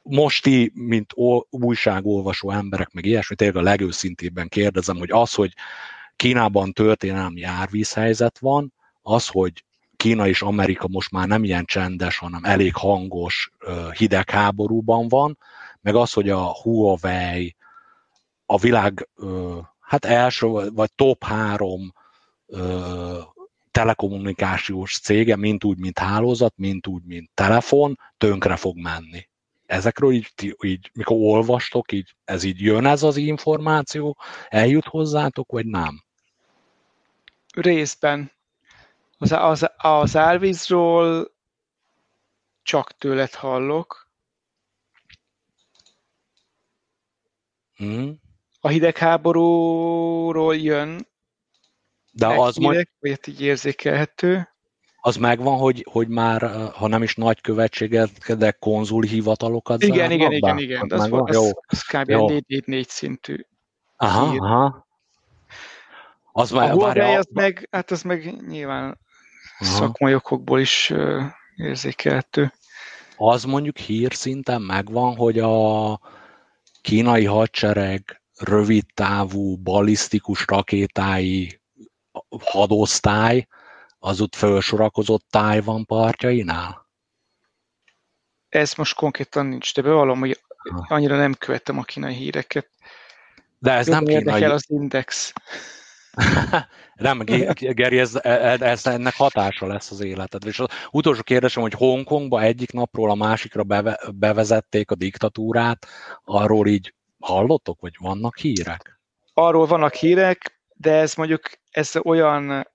mosti, mint újságolvasó emberek, meg ilyesmi, tényleg a legőszintébben kérdezem, hogy az, hogy Kínában történelmi árvízhelyzet van, az, hogy Kína és Amerika most már nem ilyen csendes, hanem elég hangos hidegháborúban van, meg az, hogy a Huawei a világ hát első vagy top három telekommunikációs cége, mint úgy, mint hálózat, mint úgy, mint telefon, tönkre fog menni ezekről így, így, mikor olvastok, így, ez így jön ez az információ, eljut hozzátok, vagy nem? Részben. Az, az, az árvízról csak tőled hallok. Hmm. A hidegháborúról jön. De az majd... Vagy így érzékelhető az megvan, hogy, hogy már, ha nem is nagy követséget, de konzul hivatalokat Igen, igen, igen, igen. Az, az, az, az kb. 4 szintű. Aha, hír. aha. Az a Huawei az meg, hát az meg nyilván aha. szakmai okokból is uh, érzékelhető. Az mondjuk hír szinten megvan, hogy a kínai hadsereg rövid távú balisztikus rakétái hadosztály, az ott felsorakozott Tájvan partjainál? Ez most konkrétan nincs, de bevallom, hogy annyira nem követtem a kínai híreket. De ez nem kínai. Érdekel az index. <laughs> nem, Geri, ez, ez, ennek hatása lesz az életed. És az utolsó kérdésem, hogy Hongkongba egyik napról a másikra beve, bevezették a diktatúrát, arról így hallottok, vagy vannak hírek? Arról vannak hírek, de ez mondjuk ez olyan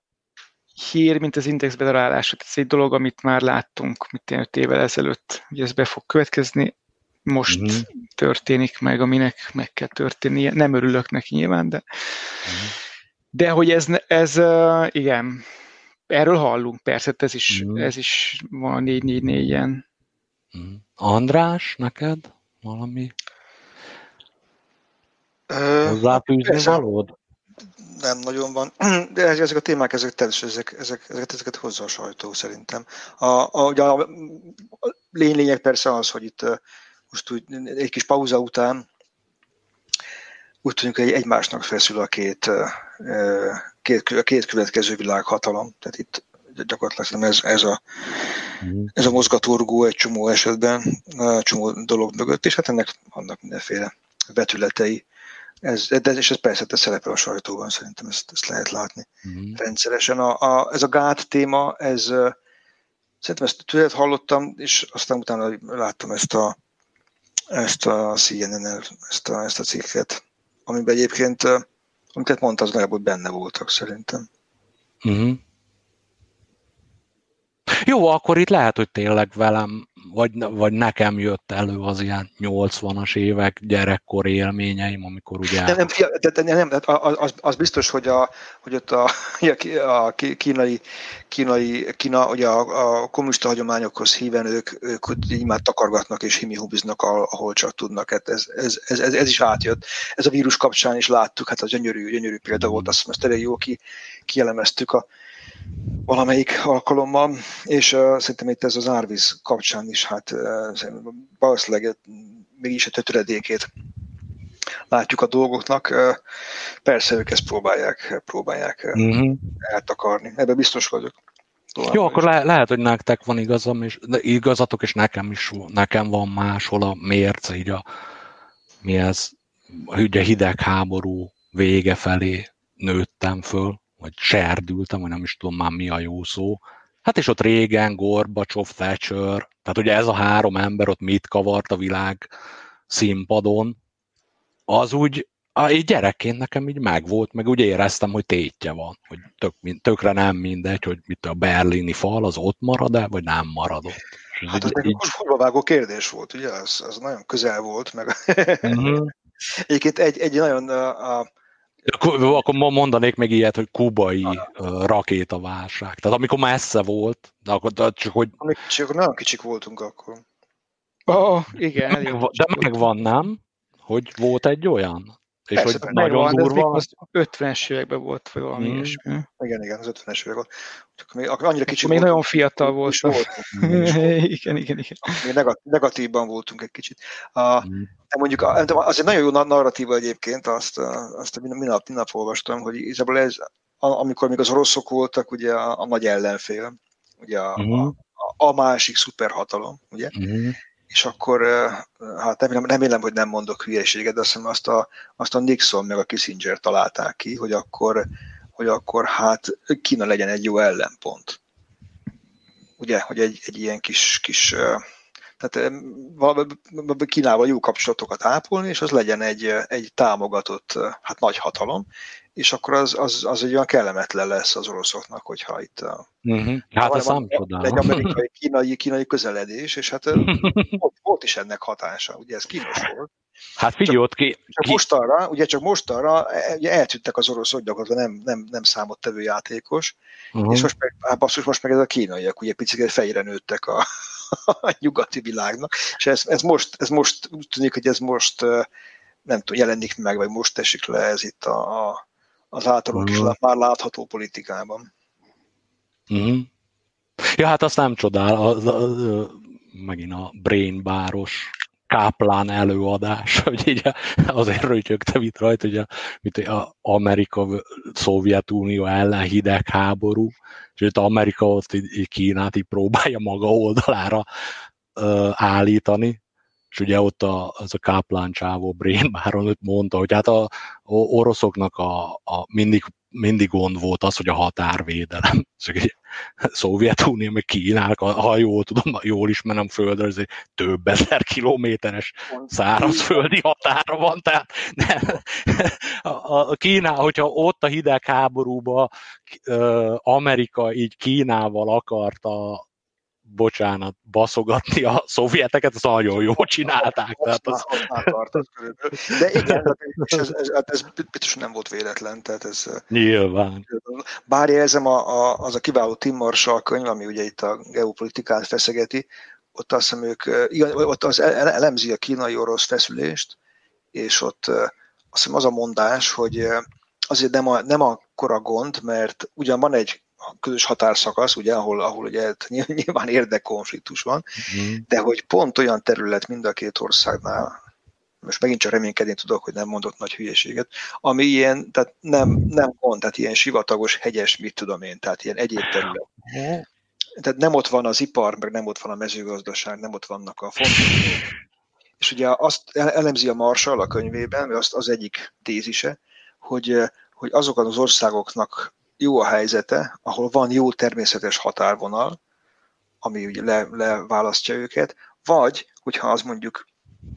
hír, mint az index bedarálása. Ez egy dolog, amit már láttunk, mint öt évvel ezelőtt, hogy ez be fog következni. Most mm-hmm. történik meg, aminek meg kell történnie. Nem örülök neki nyilván, de, mm-hmm. de hogy ez, ez igen, erről hallunk, persze, ez is, mm-hmm. ez is van 4-4-4-en. Mm. András, neked valami? Hozzáfűzni valód? Nem nagyon van, <clears throat> de ezek a témák, ezek természetesen ezek, ezek, ezeket, ezeket hozza a sajtó szerintem. A, a, a, a lény, lényeg persze az, hogy itt most úgy egy kis pauza után úgy tűnik, hogy egymásnak feszül a két, két, a két következő világhatalom. Tehát itt gyakorlatilag ez, ez, a, mhm. ez a mozgatórugó egy csomó esetben, csomó dolog mögött, és hát ennek vannak mindenféle vetületei ez, de, és ez persze ez szerepel a sajtóban, szerintem ezt, ezt lehet látni mm. rendszeresen. A, a, ez a gát téma, ez szerintem ezt tőled hallottam, és aztán utána láttam ezt a, ezt a CNN-el, ezt a, ezt a cikket, amiben egyébként, amit mondta, az legalább benne voltak szerintem. Mm. Jó, akkor itt lehet, hogy tényleg velem vagy, vagy nekem jött elő az ilyen 80-as évek gyerekkor élményeim, amikor ugye... Nem, nem, de, de, nem az, az, biztos, hogy, a, hogy ott a, a kínai, kínai, Kína, ugye a, a kommunista hagyományokhoz híven ők, ők így már takargatnak és himihubiznak, ahol csak tudnak. Hát ez, ez, ez, ez, ez, is átjött. Ez a vírus kapcsán is láttuk, hát az gyönyörű, gyönyörű példa volt, azt ezt elég jó ki, kielemeztük a valamelyik alkalommal, és uh, szerintem itt ez az árvíz kapcsán is, hát uh, valószínűleg mégis a tötöredékét látjuk a dolgoknak. Uh, persze ők ezt próbálják, próbálják uh-huh. eltakarni. Ebben biztos vagyok. Tovább Jó, akkor le, lehet, hogy nektek van igazam, és, igazatok, és nekem is nekem van máshol a mérce, így a, mi ez, ugye hidegháború vége felé nőttem föl, vagy serdültem, vagy nem is tudom már mi a jó szó. Hát és ott régen Gorbacsov, Thatcher, tehát ugye ez a három ember ott mit kavart a világ színpadon, az úgy, így gyerekként nekem így megvolt, meg úgy éreztem, hogy tétje van, hogy tök, tökre nem mindegy, hogy mit a berlini fal, az ott marad-e, vagy nem marad ott. Hát ez egy így... vágó kérdés volt, ugye? Ez, ez nagyon közel volt, meg uh-huh. <laughs> egyébként egy, egy nagyon a, a akkor mondanék még ilyet, hogy kubai rakétaválság. Tehát amikor messze volt, de akkor de csak hogy... Kicsi, nagyon kicsik voltunk akkor. Oh, igen. De megvan, nem? Hogy volt egy olyan? És Persze, hogy nagyon van, durva. Az 50-es években volt, vagy valami hmm. ilyesmi. Igen, igen, az 50-es évek volt. Csak még annyira kicsi Még nagyon fiatal volt. volt. <laughs> igen, igen, igen. Még negatív, negatívban voltunk egy kicsit. A, hmm. de mondjuk az egy nagyon jó narratíva egyébként, azt, azt minap, minap olvastam, hogy igazából ez, amikor még az oroszok voltak, ugye a, a nagy ellenfél, ugye a, hmm. a, a másik szuperhatalom, ugye? Hmm és akkor, hát remélem, remélem, hogy nem mondok hülyeséget, de azt hiszem azt a, azt a Nixon meg a Kissinger találták ki, hogy akkor, hogy akkor hát Kína legyen egy jó ellenpont. Ugye, hogy egy, egy ilyen kis, kis tehát Kínával jó kapcsolatokat ápolni, és az legyen egy, egy támogatott hát nagy hatalom, és akkor az, az, az egy olyan kellemetlen lesz az oroszoknak, hogyha itt a, uh-huh. hát van, van egy amerikai kínai, kínai közeledés, és hát <laughs> volt, volt is ennek hatása, ugye ez kínos volt. Hát figyelj, ott ki... Csak most arra, ugye csak most arra e, ugye eltűntek az oroszok, gyakorlatilag nem, nem, nem számottevő játékos, uh-huh. és most meg, hát basszus, most meg ez a kínaiak, ugye picit fejre nőttek a, <laughs> a nyugati világnak, és ez, ez, most, ez most úgy tűnik, hogy ez most nem tudom, jelenik meg, vagy most esik le ez itt a, a az általunk is már látható politikában. Uh-huh. Ja, hát azt nem csodál, az, az, az, megint a brain báros káplán előadás, <laughs> hogy így azért rötyögtem itt rajta, hogy a, mint a Amerika, Szovjetunió ellen hidegháború, és itt Amerika ott így, így Kínát így próbálja maga oldalára uh, állítani, és ugye ott a, az a Káplán csávó Brain Baron mondta, hogy hát a, a oroszoknak a, a mindig, mindig gond volt az, hogy a határvédelem. <laughs> Szovjetunió, meg Kínának, ha jól tudom, jól ismerem földre, ez egy több ezer kilométeres szárazföldi határa van, tehát ne, a, a Kína, hogyha ott a hidegháborúban Amerika így Kínával akarta bocsánat, baszogatni a szovjeteket, azt nagyon jól csinálták. Tehát az... De igen, ez, ez, hát ez biztosan nem volt véletlen. Tehát ez, Nyilván. Bár jelzem, a, a, az a kiváló Tim Marshall könyv, ami ugye itt a geopolitikát feszegeti, ott azt hiszem ők, ott az elemzi a kínai-orosz feszülést, és ott azt hiszem az a mondás, hogy azért nem, a, nem akkora gond, mert ugyan van egy közös határszakasz, ugye, ahol, ahol ugye nyilván érdekkonfliktus van, mm. de hogy pont olyan terület mind a két országnál, most megint csak reménykedni tudok, hogy nem mondott nagy hülyeséget, ami ilyen, tehát nem, nem mond, tehát ilyen sivatagos, hegyes, mit tudom én, tehát ilyen egyéb terület. Tehát nem ott van az ipar, meg nem ott van a mezőgazdaság, nem ott vannak a fontos És ugye azt elemzi a Marshall a könyvében, azt az egyik tézise, hogy, hogy azokon az országoknak jó a helyzete, ahol van jó természetes határvonal, ami ugye le, leválasztja őket, vagy, hogyha az mondjuk,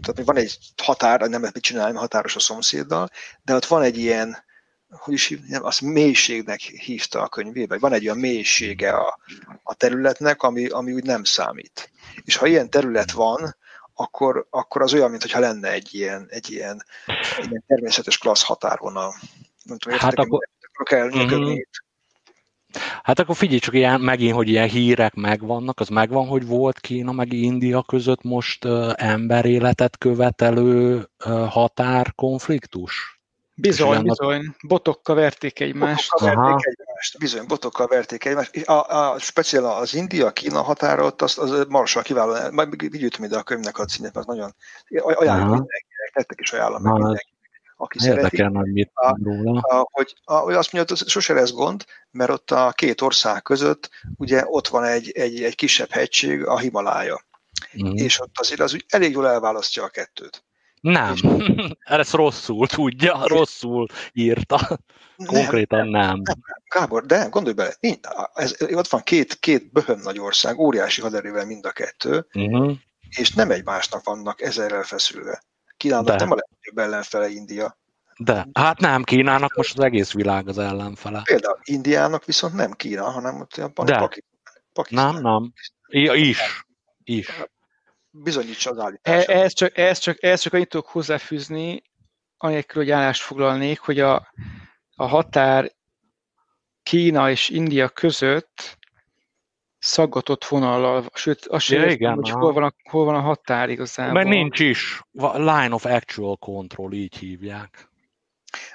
tehát van egy határ, nem lehet mit csinálni, határos a szomszéddal, de ott van egy ilyen, hogy is hívnám, azt mélységnek hívta a könyvében, van egy olyan mélysége a, a területnek, ami, ami úgy nem számít. És ha ilyen terület van, akkor, akkor az olyan, mintha lenne egy ilyen, egy ilyen, egy ilyen természetes klassz határvonal. Nem tudom, hát akkor, kell uh-huh. Hát akkor figyelj csak ilyen, megint, hogy ilyen hírek megvannak, az megvan, hogy volt Kína meg India között most uh, emberéletet követelő uh, határkonfliktus? Bizony, bizony. Botokkal verték egymást. Botokkal verték egymást. Bizony, botokkal verték egymást. A, a, speciál az India-Kína határa ott az, az Marshall kiváló, majd vigyültem ide a könyvnek a címét, mert nagyon ajánlom mindenkinek, tettek is ajánlom meg mindenkinek aki Érdekel, hogy mit a, róla. A, hogy, a, hogy azt mondja, hogy sose lesz gond, mert ott a két ország között ugye ott van egy, egy, egy kisebb hegység, a Himalája. Mm. És ott azért az úgy elég jól elválasztja a kettőt. Nem, és... <laughs> ezt rosszul tudja, rosszul írta. Konkrétan nem. nem. nem. Gábor, de gondolj bele, ez, ott van két, két böhöm nagy ország, óriási haderővel mind a kettő, uh-huh. és nem egymásnak vannak ezerrel feszülve. Kínának de. nem a legnagyobb ellenfele India. De, hát nem, Kínának most az egész világ az ellenfele. Például Indiának viszont nem Kína, hanem ott a Pakisztán. Nem, nem. I- is. Is bizonyítsa az állítását. Ez csak, ez csak, ez csak annyit tudok hozzáfűzni, anélkül, hogy állást foglalnék, hogy a, a határ Kína és India között szaggatott vonallal, sőt, azt sem ja, igen, hogy hol van, a, hol van a határ igazából. Mert nincs is. Line of actual control, így hívják.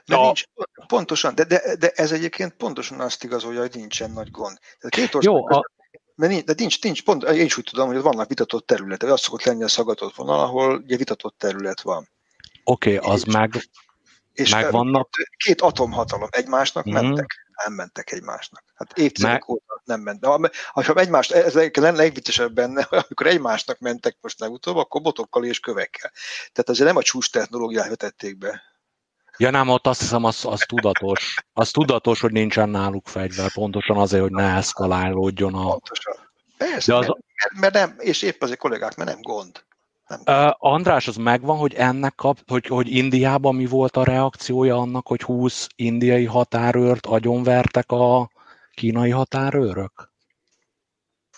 Mert a... nincs, pontosan, de, de, de ez egyébként pontosan azt igazolja, hogy nincsen nagy gond. Tehát két ország Jó, a, mert nincs, de nincs, nincs, pont, én is úgy tudom, hogy vannak vitatott területek, az szokott lenni a szagatott vonal, ahol ugye vitatott terület van. Oké, okay, az és, meg, és meg vannak. Két, két atomhatalom egymásnak mm-hmm. mentek, nem mentek egymásnak. Hát évtizedek óta nem mentek. Ha egymást, ez a legviccesebb benne, <laughs> amikor egymásnak mentek most legutóbb, akkor botokkal és kövekkel. Tehát azért nem a csúcs technológiát vetették be. Ja nem, ott azt hiszem, az, az tudatos. Az tudatos, hogy nincsen náluk fegyver, pontosan azért, hogy ne eszkalálódjon a... Pontosan. Persze, az... mert, mert, nem, és épp azért kollégák, mert nem gond. Nem. Uh, András, az megvan, hogy ennek kap, hogy, hogy Indiában mi volt a reakciója annak, hogy 20 indiai határőrt agyonvertek a kínai határőrök?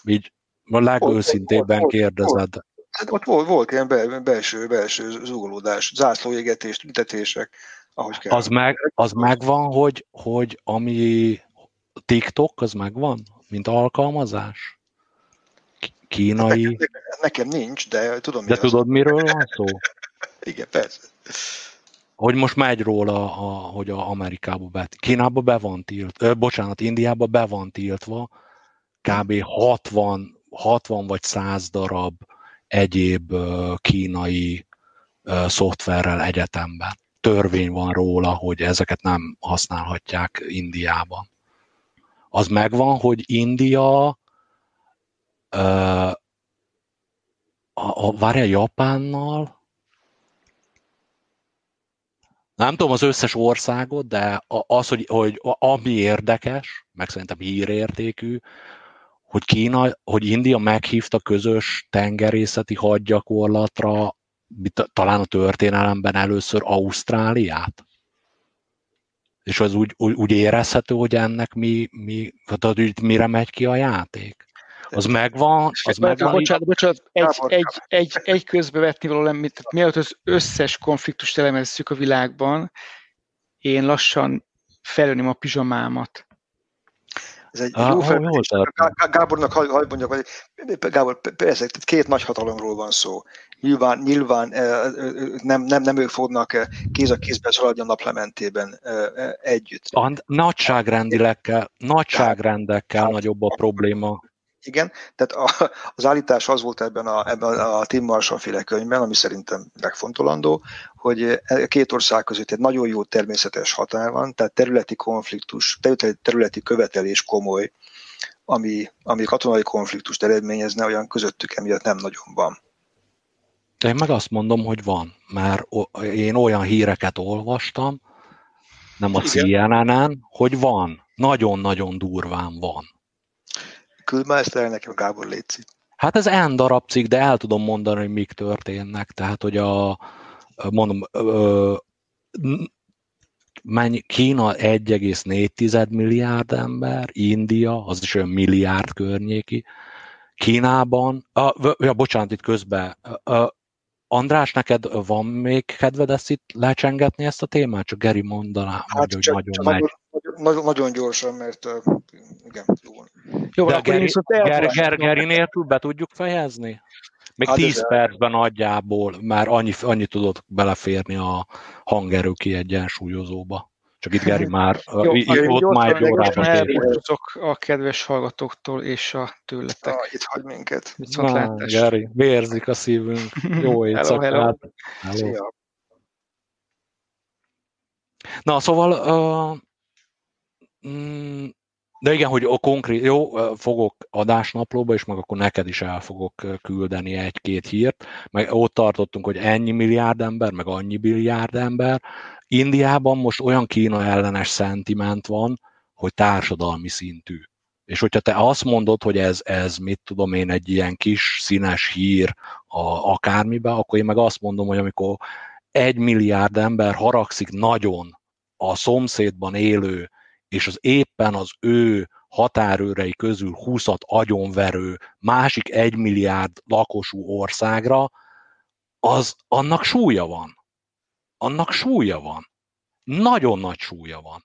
Így a legőszintébben kérdezed. Hát ott volt, volt ilyen belső, belső zúgolódás, zászlóégetés, tüntetések ahogy kell. Az, meg, az megvan, hogy, hogy ami TikTok, az megvan, mint alkalmazás? Kínai... Nekem, nekem nincs, de tudom, De tudod, az. miről van szó? <laughs> Igen, persze. Hogy most megy róla, a, hogy a Amerikába be, Kínába be van tilt, ö, bocsánat, Indiába be van tiltva, kb. 60, 60 vagy 100 darab egyéb kínai szoftverrel egyetemben törvény van róla, hogy ezeket nem használhatják Indiában. Az megvan, hogy India a, a, várja Japánnal, nem tudom az összes országot, de az, hogy, hogy ami érdekes, meg szerintem hírértékű, hogy Kína, hogy India meghívta közös tengerészeti hadgyakorlatra talán a történelemben először Ausztráliát? És az úgy, úgy, úgy érezhető, hogy ennek mi, mi, tehát, mire megy ki a játék? Az megvan, az megvan. Bocsánat, bocsánat, egy, egy, egy, egy közbevetni való nem, tehát mielőtt az összes konfliktust elemezzük a világban, én lassan felönöm a pizsamámat. Ez egy ah, jó felvetés. Gábornak hagy, hagy mondjak, hogy Gábor, persze, két nagy hatalomról van szó. Nyilván, nyilván nem, nem, nem ők fognak kéz a kézben szaladni a naplementében együtt. A nagyságrendilekkel, nagyságrendekkel nagyobb a probléma. Igen, tehát a, az állítás az volt ebben a, ebben a Tim Marshall féle könyvben, ami szerintem megfontolandó, hogy e két ország között egy nagyon jó természetes határ van, tehát területi konfliktus, területi követelés komoly, ami, ami katonai konfliktust eredményezne, olyan közöttük emiatt nem nagyon van. Én meg azt mondom, hogy van, mert én olyan híreket olvastam, nem a CNN-en, hogy van, nagyon-nagyon durván van. Küld már ezt el nekem, Gábor Léci. Hát ez N darab cikk, de el tudom mondani, hogy mik történnek. Tehát, hogy a, mondom, ö, mennyi, Kína 1,4 milliárd ember, India, az is olyan milliárd környéki, Kínában, a, ja, bocsánat, itt közben, a, András, neked van még kedved ezt itt lecsengetni ezt a témát? Csak Geri mondaná, hát mondja, csak, hogy nagyon csak megy. Nagyon, nagyon gyorsan, mert uh, igen, jó. Jó, De Geri, Geri, Geri, Geri nélkül be tudjuk fejezni? Még hát 10 percben nagyjából már annyi, annyi tudott beleférni a hangerő kiegyensúlyozóba. Csak itt Geri már <laughs> Jó, itt volt már egy órában. a kedves hallgatóktól és a tőletek. Ah, itt hagy minket. Viszontlátás. Geri, vérzik a szívünk. Jó <laughs> éjszakát. hello, hello. hello. Na, szóval uh, mm, de igen, hogy a konkrét, jó, fogok adásnaplóba, és meg akkor neked is el fogok küldeni egy-két hírt, meg ott tartottunk, hogy ennyi milliárd ember, meg annyi milliárd ember. Indiában most olyan Kína ellenes szentiment van, hogy társadalmi szintű. És hogyha te azt mondod, hogy ez, ez mit tudom én, egy ilyen kis színes hír a, akármibe, akkor én meg azt mondom, hogy amikor egy milliárd ember haragszik nagyon a szomszédban élő és az éppen az ő határőrei közül 20-at agyonverő másik egy milliárd lakosú országra, az annak súlya van. Annak súlya van. Nagyon nagy súlya van.